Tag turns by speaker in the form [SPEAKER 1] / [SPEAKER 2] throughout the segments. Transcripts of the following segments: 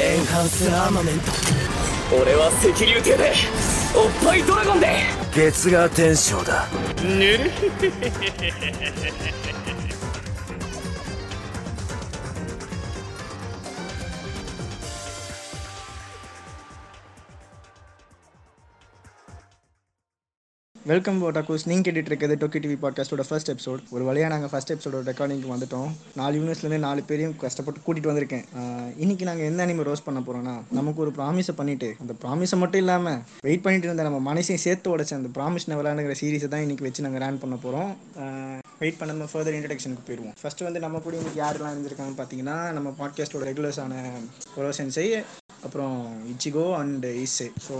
[SPEAKER 1] エンハンスアーマメント。俺は赤竜艇でおっぱいドラゴンで。月が天章だ。
[SPEAKER 2] ぬ る
[SPEAKER 3] welcome ஓட்டாக்கூஸ் நீங்கள் கேட்டுட்டு இருக்கிறது டோக்கி டிவி பாட்காஸ்டோட ஃபர்ஸ்ட் எபிசோட் ஒரு வழியாக நாங்கள் ஃபர்ஸ்ட் எபிசோட ரெக்கார்டிங்க்கு வந்துட்டோம். நாலு யூனிவர்ஸ்லேருந்து நாலு பேரையும் கஷ்டப்பட்டு கூட்டிகிட்டு வந்திருக்கேன். இன்னைக்கு நாங்கள் எந்த அனிமே ரோஸ் பண்ண போகிறோம்னா நமக்கு ஒரு ப்ராமிஸை பண்ணிட்டு அந்த ப்ராமிஸை மட்டும் இல்லாமல் வெயிட் பண்ணிட்டு இருந்த நம்ம மனசையும் சேர்த்து உடச்ச அந்த ப்ராமிஸ் நெவலானுங்கிற சீரிஸை தான் இன்னைக்கு வச்சு நாங்கள் ரேன் பண்ண போகிறோம் வெயிட் பண்ணாமல் ஃபர்தர் இன்ட்ரடக்ஷனுக்கு போயிடுவோம் ஃபர்ஸ்ட் வந்து நம்ம கூட இன்னைக்கு யாரெல்லாம் இருந்திருக்காங்கன்னு பார்த்தீங்கன்னா நம்ம பாட்காஸ்டோட ரெகுலர்ஸான ஒரோசென்சை அப்புறம் இச்சிகோ அண்ட் இசே ஸோ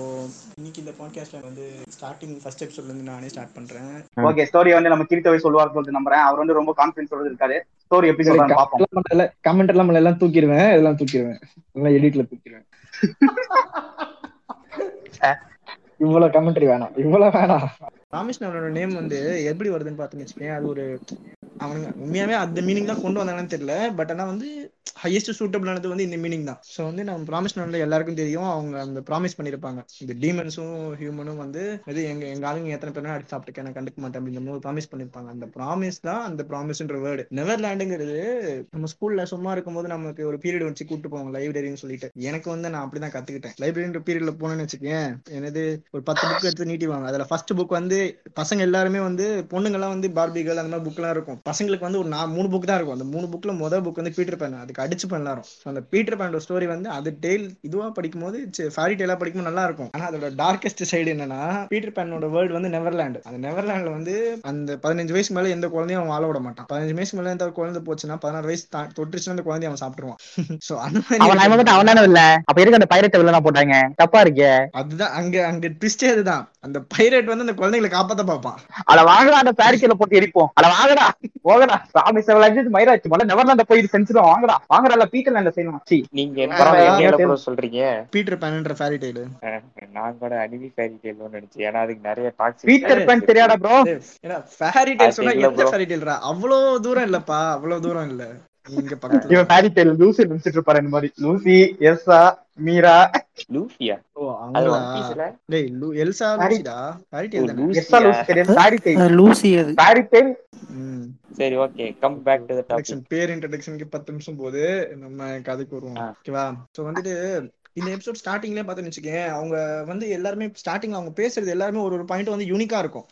[SPEAKER 3] இன்னைக்கு இந்த பாட்காஸ்ட்டில் வந்து ஸ்டார்டிங் ஃபர்ஸ்ட் எபிசோட்லேருந்து நானே ஸ்டார்ட் பண்ணுறேன்
[SPEAKER 4] ஓகே ஸ்டோரி வந்து நம்ம கிரித்தவை சொல்லுவார் சொல்லிட்டு நம்புறேன். அவர் வந்து ரொம்ப கான்பிடன்ஸ் சொல்றது இருக்காரு ஸ்டோரி எப்படி சொல்றாரு பாப்போம்
[SPEAKER 3] கமெண்ட் எல்லாம் எல்லாம் தூக்கிடுவேன் இதெல்லாம் தூக்கிடுவேன். எல்லாம் எடிட்ல தூக்கிடுவேன். இவ்வளவு கமெண்ட்ரி வேணாம் இவ்வளவு வேணாம். ராமேஸ்வரனோட நேம் வந்து எப்படி வருதுன்னு பாத்துன்னு வச்சுக்கேன் அது ஒரு அவனுங்க உண்மையாவே அந்த மீனிங் தான் கொண்டு வந்தாங்கன்னு தெரியல பட் ஆனா வந்து ஹையஸ்ட் சூட்டபிளானது வந்து இந்த மீனிங் தான். ஸோ வந்து நம்ம ப்ராமிஸ் எல்லாருக்கும் தெரியும் அவங்க அந்த ப்ராமிஸ் பண்ணிருப்பாங்க இந்த டீமன்ஸும் ஹியூமனும் வந்து இது எங்க எங்க ஆளுங்க எத்தனை பேரும் அடிச்சு சாப்பிட்டுக்க நான் கண்டுக்க மாட்டேன் அப்படின்ற மாதிரி ப்ராமிஸ் பண்ணிருப்பாங்க அந்த ப்ராமிஸ் தான் அந்த ப்ராமிஸ்ன்ற வேர்டு நெவர்லாண்டுங்கிறது நம்ம ஸ்கூல்ல சும்மா இருக்கும்போது நமக்கு ஒரு பீரியட் வச்சு கூப்பிட்டு போவாங்க லைப்ரரின்னு சொல்லிட்டு. எனக்கு வந்து நான் அப்படிதான் கத்துக்கிட்டேன். லைப்ரரின்ற பீரியட்ல போனேன்னு வச்சுக்கேன் எனது ஒரு பத்து புக் எடுத்து நீட்டிவாங்க அதுல ஃபர்ஸ்ட் புக் வந்து பசங்க எல்லாருமே வந்து பொண்ணுங்க எல்லாம் வந்து பார்பிகள் அந்த மாதிரி புக் எல்லாம் இருக்கும். பசங்களுக்கு வந்து ஒரு நா- மூணு புக் தான் இருக்கும். அந்த மூணு புக்ல முதல் புக் வந்து பீட்டர் பேன். அதுக்கு அடிச்சு So, அந்த பீட்டர் பேனோட ஸ்டோரி வந்து அது டெய்ல் இதுவா படிக்கும்போது ஃபேரி டெய்லா படிக்கும்போது நல்லா இருக்கும். ஆனா அதோட டார்க்கஸ்ட் சைடு என்னன்னா பீட்டர் பேனோட வேர்ல்டு வந்து நெவர்லாண்ட் அந்த நெவர்லாண்ட்ல வந்து அந்த பதினஞ்சு வயசு மேல எந்த குழந்தையும் அவன் வாழ விட மாட்டான். பதினஞ்சு வயசு மேல எந்த குழந்தை போச்சுன்னா பதினாறு வயசு தொட்டுச்சுன்னா அந்த குழந்தைய அவன் சாப்பிட்டுருவான். சோ அந்த
[SPEAKER 4] நான்
[SPEAKER 3] மாதிரி
[SPEAKER 4] அவன் தானே இல்ல. அப்ப எதுக்கு அந்த பைரட் வில்லனா போட்டாங்க? தப்பா இருக்கே.
[SPEAKER 3] அதுதான் அங்க அங்க ட்விஸ்டே அதுதான் அந்த பைரட் வந்து அந்த குழந்தைகளை காப்பாத்த பார்ப்பான்
[SPEAKER 4] அத வாங்கடா அந்த பேரிக்கல போட்டு எரிப்போம். அத வாங்கடா போகடா சாமி செவலாச்சு மயிராச்சு. முதல்ல நெவர்லாண்ட போய் செஞ்சிடும் வாங்கடா வாங்கடா பீட்டர் லேண்ட செய்யணும் சி
[SPEAKER 2] நீங்க என்ன சொல்றீங்க?
[SPEAKER 3] பீட்டர் பேன்ன்ற ஃபேரி டெய்லு
[SPEAKER 2] நான் கூட அனிமி ஃபேரி டெய்ல்னு நினைச்சேன். ஏன்னா அதுக்கு நிறைய டாக்ஸிக்
[SPEAKER 4] பீட்டர் பேன் தெரியாடா ப்ரோ
[SPEAKER 3] ஏன்னா ஃபேரி டெய்ல் சொன்னா எந்த. ஃபேரி டெய்ல்ரா அவ்வளவு தூரம் இல்லப்பா. அவ்வளவு தூரம் இல்ல. இங்க பக்கத்துல
[SPEAKER 4] இவன் பேரி டெய்ல் லூசி நினைச்சிட்டு இருப்பாரு இந்த மாதிரி. லூசி மீரா.
[SPEAKER 3] ஓ அவங்களா? டேய் லூ எல்சா
[SPEAKER 4] Fairy-
[SPEAKER 3] லூசிடா? ஃபேரி டெய்ல் தானே
[SPEAKER 4] எஸ்ஸா லூசி கிடையாது பேரி டெய்ல்
[SPEAKER 5] லூசி அது.
[SPEAKER 4] பேரி டெய்ல்
[SPEAKER 3] ம்.
[SPEAKER 2] சரி okay. Come back to the
[SPEAKER 3] introduction,
[SPEAKER 2] topic
[SPEAKER 3] பேர் இன்ட்ரடக்ஷனுக்கு பத்து நிமிஷம் போது நம்ம கதைக்கு வருவோம். ஓகேவா? சோ வந்துட்டு இந்த எபிசோட் ஸ்டார்டிங்லயே பார்த்தேன்னு வச்சுக்கேன் அவங்க வந்து எல்லாருமே ஸ்டார்டிங்ல அவங்க பேசுறது எல்லாருமே ஒரு ஒரு பாயிண்ட் வந்து யூனிக்கா இருக்கும்.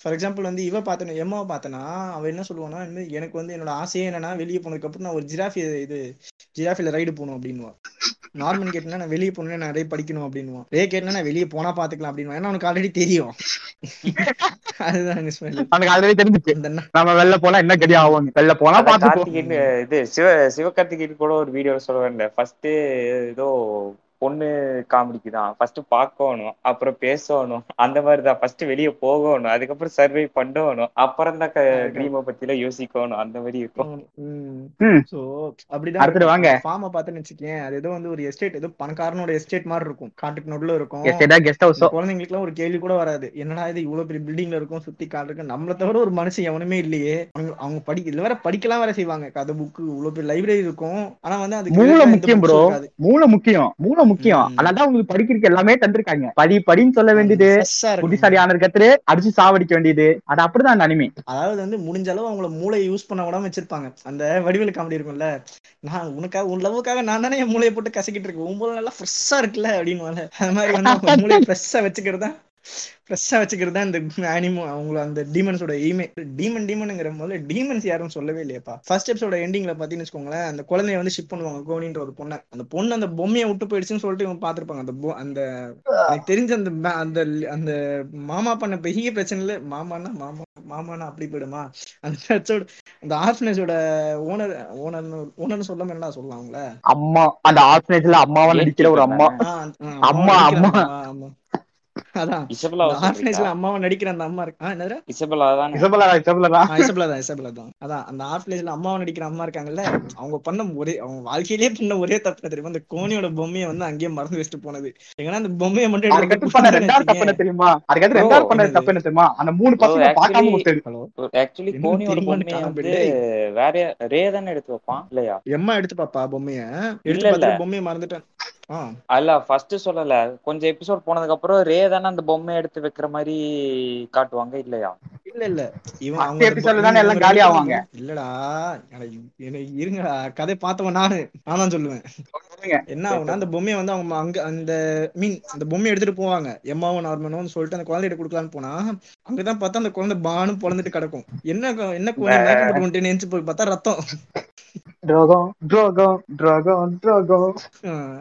[SPEAKER 3] ஃபார் எக்ஸாம்பிள் வந்து இவ பார்த்தன எம்மாவை பார்த்தனா அவ என்ன சொல்லுவானா எனக்கு வந்து என்னோட ஆசையே என்னன்னா வெளியே போனதுக்கு அப்புறம் நான் ஒரு ஜிராஃபி இது ஜிராஃபில ரைடு போகணும் அப்படின்னுவா. நார்மன் கேட்டனா நான் வெளியே போகணும் நான் நிறைய படிக்கணும் அப்படின்னுவான் ரே கேட்டனா நான் வெளியே போனா பாத்துக்கலாம் அப்படின்னு ஏன்னா அவனுக்கு ஆல்ரெடி தெரியும். அதுதான்.
[SPEAKER 4] அவனுக்கு ஆல்ரெடி
[SPEAKER 3] அண்ணா.
[SPEAKER 4] நம்ம வெளில போனா என்ன கதி ஆகும்? வெளில போனா
[SPEAKER 2] கார்த்திகேயன் இது சிவ சிவகார்த்திகேயன் கூட ஒரு வீடியோ சொல்லுவேன் ஃபர்ஸ்ட் ஏதோ பொண்ணு காமெடிக்கு தான். ஃபர்ஸ்ட் பார்க்கணும் அப்புறம் பேசணும். அந்த மாதிரி தான் ஃபர்ஸ்ட் வெளியே போகணும் அதுக்கப்புறம் சர்வை பண்ணணும். அப்புறம் தான் ட்ரீமை பத்தி எல்லாம் யோசிக்கணும். அந்த மாதிரி இருக்கும்.
[SPEAKER 3] So, அப்படிதான்
[SPEAKER 4] வாங்க.
[SPEAKER 3] ஃபார்ம பார்த்தேன்னு வச்சுக்கேன் அது ஏதோ வந்து ஒரு எஸ்டேட் ஏதோ பணக்காரனோட எஸ்டேட் மாதிரி இருக்கும். காட்டுக்கு நடுவுல இருக்கும்.
[SPEAKER 4] எஸ்டேடா கெஸ்ட் ஹவுஸோ
[SPEAKER 3] இந்த குழந்தைங்களுக்குலாம் ஒரு கேள்வி கூட வராது. என்னடா இது இவ்வளவு பெரிய பில்டிங்ல இருக்கும் சுத்தி காடு இருக்கு. நம்மள தவிர ஒரு மனுஷன் எவனுமே இல்லையே. அவங்க அவங்க படிக்க இதுல வேற படிக்கலாம் வேற செய்வாங்க. கதை புக்கு இவ்வளவு பெரிய லைப்ரரி இருக்கும். ஆனா வந்து
[SPEAKER 4] மூளை
[SPEAKER 3] ஆ எந்த
[SPEAKER 4] முக்கியம் ப்ரோ. மூளை முக்கியம். மூளை முக்கியம்.
[SPEAKER 3] ம்.
[SPEAKER 4] அதனால உங்களுக்கு படிக்கிறதுக்கு எல்லாமே தந்திருக்காங்க. படி படின்னு சொல்ல வேண்டியது. புத்திசாலி ஆனது கத்துரு அடிச்சு சாவடிக்க வேண்டியது. அது அப்படிதான் அந்த அனிமே.
[SPEAKER 3] அதாவது வந்து முடிஞ்ச அளவு அவங்கள மூளையை யூஸ் பண்ண விடாம வச்சிருப்பாங்க. அந்த வடிவேலு காமெடி இருக்கும்ல. நான் உனக்காக உன் லவ்வுக்காக நான் தானே என் மூளையை போட்டு கசக்கிட்டு இருக்கேன். உன் நல்லா ஃப்ரெஷ்ஷா இருக்குல்ல அப்படின்னு அது மாதிரி வந்து மூளையை ஃப்ரெஷ்ஷா வச்சுக்கிறது தான் ஃப்ரெஷ்ஷா வச்சுக்கிறது தான் இந்த அனிமோ அவங்கள அந்த டீமன்ஸோட எய்மே டீமன் டீமனுங்கிற முதல்ல டீமன்ஸ் யாரும் சொல்லவே இல்லையாப்பா. ஃபர்ஸ்ட் எபிசோட எண்டிங்ல பாத்தீங்கன்னு வச்சுக்கோங்களேன் அந்த குழந்தைய வந்து ஷிப் பண்ணுவாங்க கோனின்ற ஒரு பொண்ணை. அந்த பொண்ணு அந்த பொம்மையை விட்டு போயிடுச்சுன்னு சொல்லிட்டு இவங்க பாத்திருப்பாங்க. அந்த அந்த எனக்கு தெரிஞ்ச அந்த அந்த அந்த மாமா பண்ண பெரிய பிரச்சனை இல்ல. மாமானா மாமா மாமானா அப்படி போயிடுமா? அந்த church-ஓட அந்த ஆர்ஃபனேஜோட ஓனர் ஓனர் ஓனர்னு சொல்லாம என்ன சொல்லலாம் அவங்கள
[SPEAKER 4] அம்மா அந்த ஆர்ஃபனேஜ்ல அம்மாவா நடிக்கிற ஒரு அம்மா. அம்மா. அம்மா.
[SPEAKER 3] அதான். ஆர்ஃபனேஜ்ல அம்மாவை நடிக்கிற அந்த அம்மா இருக்கு? என்னது?
[SPEAKER 2] தான்
[SPEAKER 4] தான்.
[SPEAKER 3] தான் அதான் அந்த ஆர்ஃபனேஜ்ல அம்மாவை நடிக்கிற அம்மா இருக்காங்கல்ல அவங்க பண்ண ஒரே அவங்க வாழ்க்கையிலேயே பண்ண ஒரே தப்பு தெரியுமா? அந்த கோனியோட பொம்மையை வந்து அங்கேயே மறந்து வச்சுட்டு போனது. ஏன்னா அந்த பொம்மையை மட்டும்
[SPEAKER 4] அதுக்கடுத்து பண்ண ரெண்டாவது தப்பு என்ன தெரியுமா? அதுக்கடுத்து ரெண்டாவது பண்ண தப்பு என்ன தெரியுமா? அந்த மூணு பசங்க பார்க்காம விட்டது
[SPEAKER 3] ஹலோ?
[SPEAKER 2] ஆக்சுவலி கோனியோட பொம்மையை வந்து வேற ரே தானே எடுத்து வைப்பான் இல்லையா?
[SPEAKER 3] எம்மா எடுத்து பாப்பா பொம்மைய? எடுத்து பொம்மையை மறந்துட்டேன்.
[SPEAKER 2] அல்ல ஃபர்ஸ்ட் சொல்லல. கொஞ்சம் எபிசோட் போனதுக்கு அப்புறம் ரே தானே அந்த பொம்மை எடுத்து வைக்கிற மாதிரி காட்டுவாங்க இல்லையா?
[SPEAKER 3] இல்ல இல்ல. இவன்
[SPEAKER 4] First
[SPEAKER 3] அவங்க பொ-
[SPEAKER 4] தானே எல்லாம் காலி ஆவாங்க.
[SPEAKER 3] இல்லடா. எனக்கு எனக்கு இருங்கடா கதை பார்த்தவன் நானு. நான் தான் சொல்லுவேன். என்ன ஆகும்னா அந்த பொம்மையை வந்து அவங்க அங்க அந்த மீன் அந்த பொம்மையை எடுத்துட்டு போவாங்க. எம்மாவும் நார்மனும் சொல்லிட்டு அந்த குழந்தைகிட்ட கொடுக்கலான்னு போனா அங்கதான் பார்த்தா அந்த குழந்தை பானு பொழந்துட்டு கிடக்கும். என்ன என்ன குழந்தை வந்துட்டு நினைச்சு போய் பார்த்தா ரத்தம்.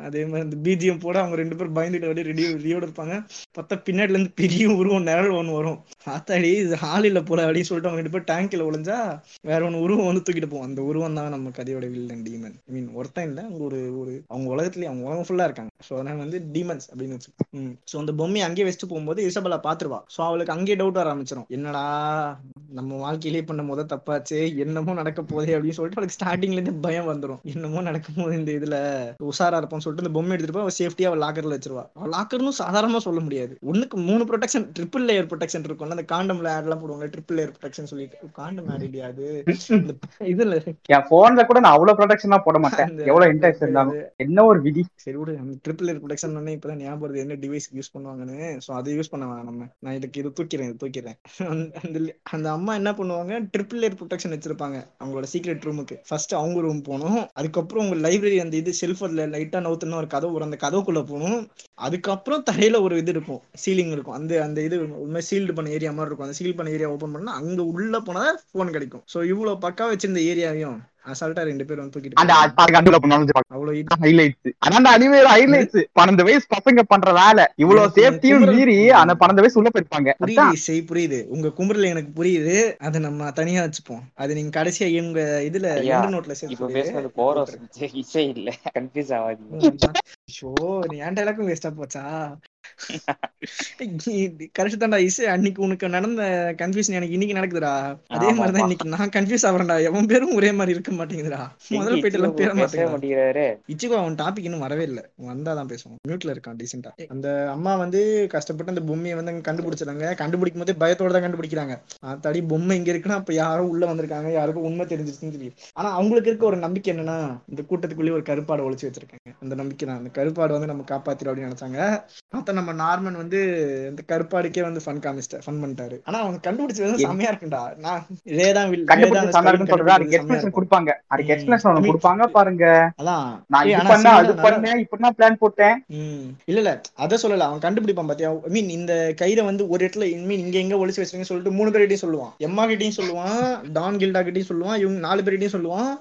[SPEAKER 3] அதே மாதிரி இந்த பிஜிஎம் போட அவங்க ரெண்டு பேரும் பயந்துட்டு அப்படியே ரெடியோ ரெடியோட இருப்பாங்க. பார்த்தா பின்னாடில இருந்து பெரிய உருவம் நிழல் ஒன்று வரும். பார்த்தாடி இது ஹால் இல்ல போல அப்படின்னு சொல்லிட்டு அவங்க ரெண்டு பேரும் டேங்க்ல ஒளிஞ்சா வேற ஒன்று உருவம் வந்து தூக்கிட்டு போவோம். அந்த உருவம் தான் நம்ம கதையோட வில்லன் டீமன் ஐ மீன் ஒருத்தன் இல்லை அவங்க ஒரு ஒரு அவங்க உலகத்துலயே அவங்க உலகம் ஃபுல்லா இருக்காங்க. ஸோ அதனால வந்து டீமன்ஸ் அப்படின்னு வச்சு ஸோ அந்த பொம்மையை அங்கேயே வச்சுட்டு போகும்போது இசபலா பாத்துருவா ஸோ அவளுக்கு அங்கேயே டவுட் வர ஆரம்பிச்சிடும் என்னடா நம்ம வாழ்க்கையிலேயே பண்ண முத தப்பாச்சே என்னமோ நடக்க போதே அப்படின்னு சொல்லிட்டு அவளுக்கு ஸ்டார்டிங்ல இருந்து பயம் வந்துடும் என்னமோ நடக்கும் போது இந்த இதுல உஷாரா இருப்போம்னு சொல்லிட்டு இந்த பொம்மை எடுத்துட்டு போய் சேஃப்டியா அவள் லாக்கர்ல வச்சிருவா. அவள் லாக்கர்னு சாதாரணமா சொல்ல முடியாது. ஒண்ணுக்கு மூணு ப்ரொடெக்ஷன் ட்ரிபிள் லேயர் ப்ரொடெக்ஷன் இருக்கும்ல அந்த காண்டம்ல ஆட் எல்லாம் போடுவாங்க ட்ரிபிள் லேயர் ப்ரொடெக்ஷன் சொல்லிட்டு. காண்டம் ஆட் இல்லையா அது? இதுல
[SPEAKER 4] என் போன்ல கூட நான் அவ்வளவு ப்ரொடக்ஷனா போட மாட்டேன். எவ்வளவு இன்ட்ரெஸ்ட் இருந்தாலும். என்ன ஒரு விதி?
[SPEAKER 3] சரி விடு ட்ரிபிள் லேயர் ப்ரொடெக்ஷன் பண்ணி இப்பதான் ஞாபகம் என்ன டிவைஸ் யூஸ் பண்ணுவாங்கன்னு. சோ அதை யூஸ் பண்ண வேணாம் நம்ம. நான் இதுக்கு இது தூக்கிறேன் இது தூக்கிறேன் அந்த அந்த அம்மா என்ன பண்ணுவாங்க? ட்ரிபிள் லேயர் ப்ரொடெக்ஷன் வச்சிருப்பாங்க. அவங்களோட சீக்ரெட் ரூமுக்கு ஃபர்ஸ்ட் அவங்க ரூம் போகணும் அதுக்கப்புறம் உங்க லைப்ரரி அந்த இது செல்ஃபர்ல லைட்டா நவுத்துனா ஒரு கதவு அந்த கதவுக்குள்ள போகணும் அதுக்கப்புறம் தரையில ஒரு இது இருக்கும். சீலிங் இருக்கும். அந்த அந்த இது உண்மை சீல்டு பண்ண ஏரியா மாதிரி இருக்கும். அந்த சீல் பண்ண ஏரியா ஓபன் பண்ணா அங்க உள்ள போனா போன் கிடைக்கும். சோ இவ்வளவு பக்கா வச்சிருந்த ஏரியாவையும் அசால்ட்டா ரெண்டு பேரும் வந்து தூக்கிட்டு
[SPEAKER 4] அந்த பண்ணாலும்
[SPEAKER 3] அவ்வளவு
[SPEAKER 4] ஹைலைட்ஸ் ஆனா அந்த அனிமேல ஹைலைட்ஸ் பன்னெண்டு வயசு பசங்க பண்ற வேலை. இவ்வளவு சேஃப்டியும் மீறி அந்த பன்னெண்டு வயசு உள்ள போயிருப்பாங்க.
[SPEAKER 3] புரியுது
[SPEAKER 4] அதான்.
[SPEAKER 3] இசை புரியுது. உங்க குமுறல் எனக்கு புரியுது. அதை நம்ம தனியா வச்சுப்போம். அது நீங்க கடைசியா எங்க இதுல எந்த நோட்ல
[SPEAKER 2] இப்ப பேசுறது கோரஸ் இசை இல்ல. கன்ஃபியூஸ் ஆகாதீங்க.
[SPEAKER 3] ஷோ நீ என் டைலாக்கும் வேஸ்டா போச்சா? கரெக்ட் தான்டா இசை. அன்னைக்கு உனக்கு நடந்த கன்ஃபியூஷன் எனக்கு இன்னைக்கு நடக்குதுடா. அதே. மாதிரிதான் இன்னைக்கு நான் கன்ஃபியூஸ் ஆகுறேன்டா. எவன் பேரும் ஒரே மாதிரி இருக்க மாட்டேங்குதுடா. முதல்ல போயிட்டு எல்லாம் பேர
[SPEAKER 2] மாட்டேங்கிறாரு.
[SPEAKER 3] இச்சிகோ அவன் டாபிக் இன்னும் வரவே இல்ல. வந்தாதான் பேசுவான் மியூட்ல இருக்கான் டீசெண்டா அந்த அம்மா வந்து கஷ்டப்பட்டு அந்த பொம்மையை வந்து அங்க கண்டுபிடிச்சிடாங்க கண்டுபிடிக்கும் போதே பயத்தோட தான் கண்டுபிடிக்கிறாங்க. தடி பொம்மை இங்க இருக்குன்னா அப்ப யாரோ உள்ள வந்திருக்காங்க. யாருக்கும் உண்மை தெரிஞ்சிருச்சுன்னு தெரியும். ஆனா அவங்களுக்கு இருக்க ஒரு நம்பிக்கை என்னன்னா இந்த கூட்டத்துக்குள்ளேயே ஒரு கருப்பாடு ஒளிச்சு வச்சிருக்காங்க. அந்த நம்பிக்கை தான் அந்த கருப்பாடு வந்து நம்ம காப்பாத்திரும் அப்படின்னு நினைச்சாங்க. பார்த்தா நம்ம நார்மன் வந்து இந்த கருப்பாடுக்கே வந்து ஃபன் காமிச்சிட்டார் ஃபன் பண்ணிட்டாரு. ஆனா அவங்க கண்டுபிடிச்சது செம்மையா இருக்கும்டா. நான்
[SPEAKER 4] எக்ஸ்பிளேஷன் கொடுப்பாங்க. அதுக்கு. எக்ஸ்பிளேஷன் ஒண்ணு கொடுப்பாங்க பாருங்க.
[SPEAKER 3] அதான்.
[SPEAKER 4] நான் இது
[SPEAKER 3] ஆனா
[SPEAKER 4] பண்ணேன் அது பண்ணேன் இப்படிதான் பிளான் போட்டேன்.
[SPEAKER 3] இல்ல இல்ல. அத சொல்லல. அவன் கண்டுபிடிப்பான் பாத்தியா? ஐ மீன் இந்த கயிறை வந்து ஒரு இடத்துல மீன் இங்க எங்க ஒளிச்சு வச்சிருக்கீங்கன்னு சொல்லிட்டு மூணு பேர்கிட்டயும் சொல்லுவான். எம்மா கிட்டயும் சொல்லுவான் டான் கில்டா கிட்டயும் சொல்லுவான் இவங்க நாலு பேர்கிட்டயும் சொல்லுவான்.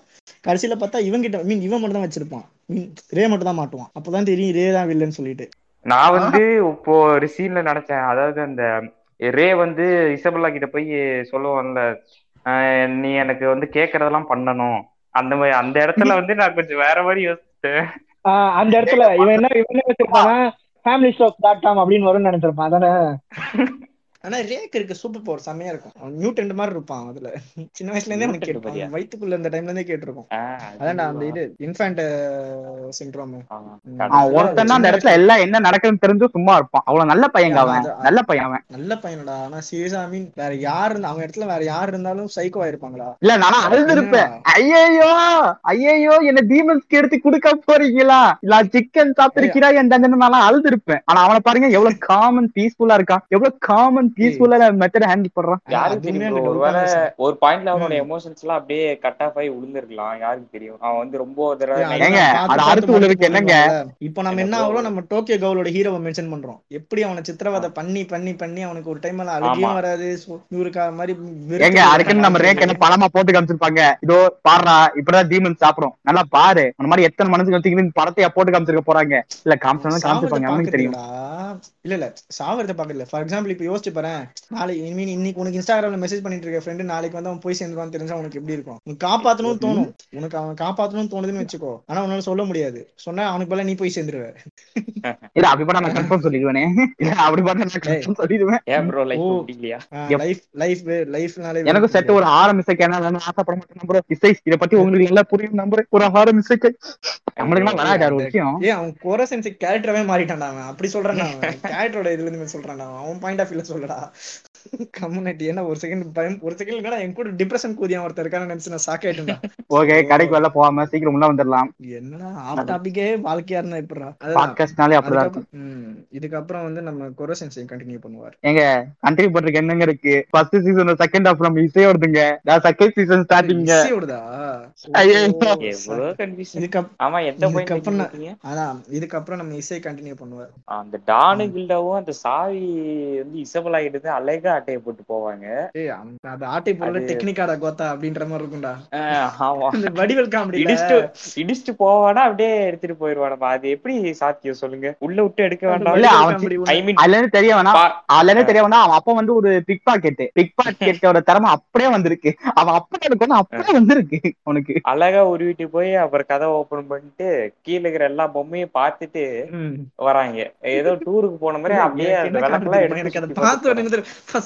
[SPEAKER 3] கடைசியில பார்த்தா இவன் கிட்ட மீன் இவன் மட்டும் தான் வச்சிருப்பான். ரே மட்டும் தான் மாட்டுவான். அப்பதான் தெரியும் ரே தான் வில்லன்னு சொல்லிட்டு.
[SPEAKER 2] நான் வந்து இப்போ ஒரு சீன்ல நினைச்சேன் அதாவது அந்த ரே வந்து இசபெல்லா கிட்ட போய் சொல்லுவான்ல "ஆஹ் நீ எனக்கு வந்து கேக்குறதெல்லாம் பண்ணணும். அந்த மாதிரி அந்த இடத்துல வந்து நான் கொஞ்சம் வேற மாதிரி யோசிச்சேன்
[SPEAKER 5] அந்த இடத்துல இவன் என்ன இவன் என்ன வச்சிருப்பானா ஃபேமிலி ஸ்டாக் டாட் காம் அப்படின்னு வரும்னு நினைச்சிருப்பான். அதானே?
[SPEAKER 3] ஆனா ரேக்கு இருக்க சூப்பர் பவர் செம்மையா இருக்கும். மியூட்டன்ட் மாதிரி இருப்பான் அதுல. சின்ன வயசுல இருந்தே அவனுக்கு
[SPEAKER 2] Mutant
[SPEAKER 3] கேட்டு
[SPEAKER 2] மாதிரியா?
[SPEAKER 3] அவன் வயித்துக்குள்ள இந்த டைம்ல இருந்தே கேட்டிருக்கோம்
[SPEAKER 2] ஆஹ் அது
[SPEAKER 3] அதான்டா அந்த இது இன்ஃபேண்ட் சிண்ட்ரோம்
[SPEAKER 4] ஒருத்தன் தான் அந்த இடத்துல எல்லாம் என்ன நடக்குதுன்னு தெரிஞ்சு சும்மா இருப்பான். அவ்வளவு நல்ல பையங்க அவன். நல்ல பையன் அவன்.
[SPEAKER 3] நல்ல பையனடா. ஆனா சீரியஸா ஐ மீன் வேற யார் இருந்தா அவங்க இடத்துல வேற யார் இருந்தாலும் சைக்கோ ஆயிருப்பாங்களா?
[SPEAKER 4] இல்ல நானும் அழுது இருப்பேன் ஐயோ ஐயோ என்ன டீமன்ஸ்க்கு எடுத்து கொடுக்க போறீங்களா? இல்ல சிக்கன் சாப்பிட்டிருக்கிறா என் தண்டனை நான் அழுது இருப்பேன் ஆனா அவனை பாருங்க எவ்வளவு காமன் பீஸ்ஃபுல்லா இருக்கான். எவ்வளவு காமன் பீஸ்ஃபுல்லா மெத்தட் ஹேண்டில் பண்றான்.
[SPEAKER 2] யாருக்கு தெரியும் ஒருவேளை. ஒரு பாயிண்ட்ல அவனோட. எமோஷன்ஸ் எல்லாம் அப்படியே கட் ஆஃப் ஆகி விழுந்திருக்கலாம் யாருக்கு தெரியும்? அவன் வந்து ரொம்ப தடவை
[SPEAKER 4] என்னங்க?
[SPEAKER 3] இப்போ நம்ம என்ன? ஆகுறோம்? நம்ம டோக்கியோ கவுலோட ஹீரோவை மென்ஷன் பண்றோம். எப்படி அவனை சித்திரவதை பண்ணி பண்ணி பண்ணி அவனுக்கு ஒரு டைம் எல்லாம் அழுகியும். வராது இவருக்கா மாதிரி வெறுத்து
[SPEAKER 4] அதுக்குன்னு நம்ம ரேக் என்ன பணமா போட்டு காமிச்சிருப்பாங்க. இதோ பாடுறா இப்படிதான் டீமன் சாப்பிடும். நல்லா பாரு. அந்த மாதிரி எத்தனை மனசுக்கு வச்சுக்கிட்டு படத்தையா போட்டு காமிச்சிருக்க போறாங்க. இல்ல காமிச்சாலும் காமிச்சிருப்பாங்க. அவனுக்கு தெரியும்?
[SPEAKER 3] இல்ல இல்ல சாவறத பாக்கல ஃபார் எக்ஸாம்பிள் இப்ப யோசிச்சு பாரு. பாரேன் நாளைக்கு mean இன்னைக்கு உனக்கு இன்ஸ்டாகிராம்ல மெசேஜ் பண்ணிட்டு இருக்க ஃப்ரெண்டு நாளைக்கு வந்து அவன் போய் சேர்ந்துருவான்னு தெரிஞ்சா உனக்கு எப்படி இருக்கும்? உனக்கு காப்பாத்தணும்னு தோணும். உனக்கு அவன் காப்பாத்தணும்னு தோணுதுன்னு வச்சுக்கோ. ஆனா உன்னால சொல்ல முடியாது. சொன்னா அவனுக்கு பதிலா நீ போய் சேர்ந்துருவ.
[SPEAKER 4] இல்ல அப்படி பார்த்தா நான் கன்ஃபார்ம் சொல்லிடுவேனே. இல்ல அப்படி பார்த்தா நான் கன்ஃபார்ம் சொல்லிடுவேன்.
[SPEAKER 2] ஏன்
[SPEAKER 3] bro
[SPEAKER 2] life
[SPEAKER 4] Yep.
[SPEAKER 3] Life life லைஃப்னாலே
[SPEAKER 4] எனக்கு செட் ஒரு ஆரம் இசைக்கு என்ன ஆசைப்பட மாட்டேன் நம்புறேன் இசை இதை பத்தி உங்களுக்கு எல்லாம் புரியும் நம்புறேன் ஒரு ஆரம் இசைக்கு நம்மளுக்கு வராது ஒரு விஷயம்.
[SPEAKER 3] ஏ அவன் கோரசென்சி கேரக்டராவே மாறிட்டான்டா அவன். அப்படி சொல்றான் அவன். கேரக்டரோட இதுல இருந்து சொல்றான்டா அவன். அவன் பாயிண்ட் ஆஃப் வியூல சொல்லடா 哈哈 என்ன ஒரு செகண்ட் பயம் ஒரு செகண்ட் என்னடா என் கூட டிப்ரெஷன் கூதியா ஒருத்தர் இருக்கான்னு நினைச்சு நான் ஷாக்
[SPEAKER 4] ஓகே கடைக்கு வெளில போகாம சீக்கிரம் உள்ள வந்துடலாம்
[SPEAKER 3] என்னடா ஆஃப் டாபிக்கே வாழ்க்கையா இருந்தா.
[SPEAKER 4] பாட்காஸ்ட்னாலே அப்படிதான்
[SPEAKER 3] இதுக்கப்புறம் வந்து நம்ம கொரோசென்சி கண்டினியூ பண்ணுவார்.
[SPEAKER 4] எங்க கண்ட்ரி பண்றதுக்கு என்னங்க இருக்கு? ஃபர்ஸ்ட் சீசன் செகண்ட் ஹாஃப் நம்ம இசையோட வருதுங்க. நான் செகண்ட் சீசன்.
[SPEAKER 2] எவ்வளவு கன்ஃபியூஷன்
[SPEAKER 3] இதுக்கப்
[SPEAKER 2] ஆமா எந்த பாயிண்ட்
[SPEAKER 3] அதான் இதுக்கப்புறம் நம்ம இசை கண்டினியூ பண்ணுவார்.
[SPEAKER 2] அந்த டானு கில்டாவும் அந்த சாவி வந்து இசபல் ஆகிட்டு அழகா அட்டையை போட்டு போவாங்க.
[SPEAKER 3] அந்த- ஆட்டை
[SPEAKER 2] அது-
[SPEAKER 3] டெக்னிக்காடா கோத்தா அப்படின்ற மாதிரி இருக்கும்டா.
[SPEAKER 2] ஆமா.
[SPEAKER 3] வடிவல் காமெடி
[SPEAKER 2] இடிச்சுட்டு இடிச்சுட்டு போவானா அப்படியே எடுத்துட்டு போயிருவானப்பா அது எப்படி சாத்தியம் சொல்லுங்க. உள்ள விட்டு எடுக்க வேண்டாம். ஐ மீன்
[SPEAKER 4] அதுல தெரிய வேணாம். அதுல தெரிய வேணாம். அவன் அப்பா வந்து ஒரு பிக் பாக்கெட் பிக் பாக்கெட்டோட திறமை அப்படியே வந்திருக்கு. அவன் அப்பா எனக்கு வந்து அப்படியே வந்திருக்கு உனக்கு.
[SPEAKER 2] அழகா உருவிட்டு போய் அப்புறம் கதை ஓபன் பண்ணிட்டு கீழே இருக்கிற எல்லா பொம்மையும் பார்த்துட்டு வராங்க. ஏதோ டூருக்கு போன மாதிரி அப்படியே அந்த விளக்கெல்லாம் எடுத்து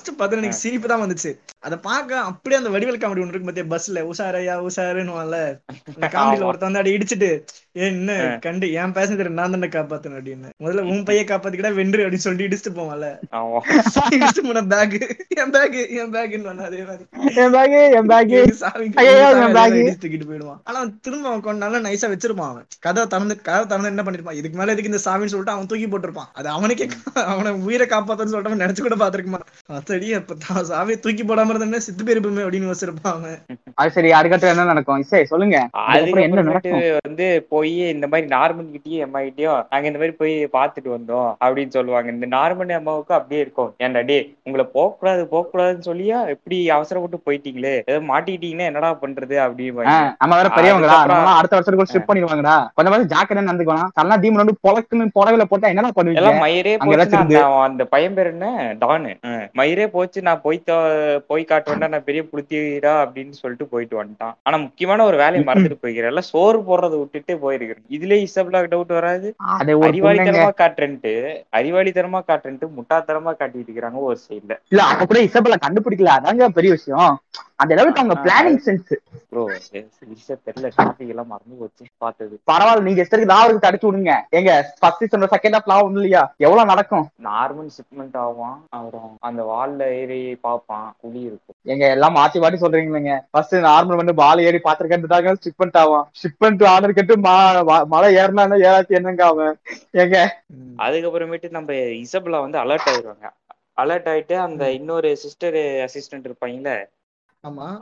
[SPEAKER 3] ஃபர்ஸ்ட் பார்த்து எனக்கு சிரிப்பு தான் வந்துச்சு. அதை பார்க்க அப்படியே அந்த வடிவல் காமெடி ஒன்று இருக்கு பாத்தியா பஸ்ல உஷாரையா அந்த காமெடியில. ஒருத்தன் வந்து அப்படி இடிச்சிட்டு "ஏய், என்ன கண்டு என் பேசஞ்சர் நான் தானே காப்பாத்தணும் அப்படின்னு. முதல்ல உன் பைய காப்பாத்திக்கிட்டா வென்று அப்படின்னு சொல்லிட்டு இடிச்சுட்டு போவான்ல. இடிச்சுட்டு போன பேக் என் பேக் என் பேக்னு அதே மாதிரி.
[SPEAKER 4] என் பேக் என் பேக்
[SPEAKER 3] சாவி
[SPEAKER 4] ஐயோ,
[SPEAKER 3] சாவி
[SPEAKER 4] என் bag.
[SPEAKER 3] இடிச்சு தூக்கிட்டு போயிடுவான். ஆனா திரும்ப அவன் கொஞ்ச நாள்ல நைஸா வச்சிருப்பான் அவன். கதை திறந்து கதை திறந்து என்ன பண்ணிருப்பான்? இதுக்கு மேல எதுக்கு இந்த சாமின்னு சொல்லிட்டு அவன் தூக்கி போட்டிருப்பான். அது அவனுக்கே அவனை உயிரை காப்பாத்தன்னு சொல்லிட்டு அவன் நினைச்சு கூட பாத்துருக்க மாட்டான். அத்தடி அப்ப தான் சாவியை தூக்கி போடாம இருந்தா சித்து போயிருப்போமே அப்படின்னு வச்சிருப்பான் அவன்.
[SPEAKER 4] அது சரி அதுக்கப்புறம் என்ன நடக்கும்? இசை சொல்லுங்க. அதுக்கப்புறம் என்ன
[SPEAKER 2] அதுக்கப்புறமேட்டு
[SPEAKER 4] நடக்கும்
[SPEAKER 2] வந்து போய் இந்த மாதிரி நார்மன் கிட்டயும் எம்மா கிட்டயும் நாங்க இந்த மாதிரி போய் பார்த்துட்டு வந்தோம் அப்படின்னு சொல்லுவாங்க. இந்த நார்மன் அம்மாவுக்கும் அப்படியே இருக்கும். ஏன்டா டே உங்களை போகக்கூடாது போகக்கூடாதுன்னு சொல்லியா? எப்படி அவசரப்பட்டு போயிட்டீங்களே? ஏதோ மாட்டிக்கிட்டீங்கன்னா என்னடா பண்றது அப்படின்னு
[SPEAKER 4] நம்ம வேற பெரியவங்களா? அடுத்த வருஷத்துக்கு ஸ்ட்ரிப் பண்ணிடுவாங்கடா. கொஞ்சம் மாதிரி ஜாக்கிரதை நடந்துக்கணும் நல்லா டீம் வந்து பொழக்குன்னு புடவையில போட்டா என்னடா பண்ணுவீங்க?
[SPEAKER 2] மயிரே அந்த- பையன் பேர் என்ன? டானு. ஆ, மயிரே போச்சு நான் போய் போய் காட்டுவேன்டா நான் பெரிய புளுத்திடா அப்படின்னு சொல்லிட்டு போயிட்டு வந்துட்டான். ஆனா முக்கியமான ஒரு வேலையை மறந்துட்டு போய்க்கிறேன். சோறு போடுறத விட்டுட்டு போயிருக்கிறேன். இதுலயே இசப்லா டவுட் வராது. அறிவாளித்தனமா காட்டுறேன்ட்டு அறிவாளித்தனமா காட்டுறேன்ட்டு முட்டாத்தனமா காட்டிட்டு இருக்கிறாங்க ஒரு சைடுல
[SPEAKER 4] இல்ல அப்ப கூட இசபெல்ல கண்டுபிடிக்கல. அதாங்க பெரிய விஷயம். அந்த அளவுக்கு அவங்க பிளானிங் சென்ஸ்
[SPEAKER 2] ப்ரோ தெரியல. டாபிக் எல்லாம் மறந்து போச்சு பார்த்தது.
[SPEAKER 4] பரவாயில்ல நீங்க எஸ்டருக்கு லாவருக்கு தடுத்து விடுங்க. எங்க ஃபர்ஸ்ட் சீசன் செகண்ட் ஹாஃப் லாவும் இல்லையா எவ்வளவு நடக்கும்?
[SPEAKER 2] நார்மல் ஷிப்மெண்ட் ஆகும் அப்புறம் அந்த வால்ல ஏறி பார்ப்பான் குழி இருக்கும்.
[SPEAKER 4] எங்க எல்லாம் மாத்தி மாத்தி சொல்றீங்களேங்க. ஃபர்ஸ்ட் நார்மல் வந்து பால் ஏறி பாத்திருக்கேன் ஷிப்மெண்ட் ஆகும் ஷிப்மெண்ட் ஆர்டர் கேட்டு மா- வா- மழை ஏறினா ஏறாச்சு என்னங்க அவன்? எங்க
[SPEAKER 2] அதுக்கப்புறமேட்டு நம்ம இசபெல்லா வந்து அலர்ட் ஆயிடுவாங்க. அலர்ட் ஆயிட்டு அந்த இன்னொரு சிஸ்டர் அசிஸ்டன்ட் இருப்பாங்கல்ல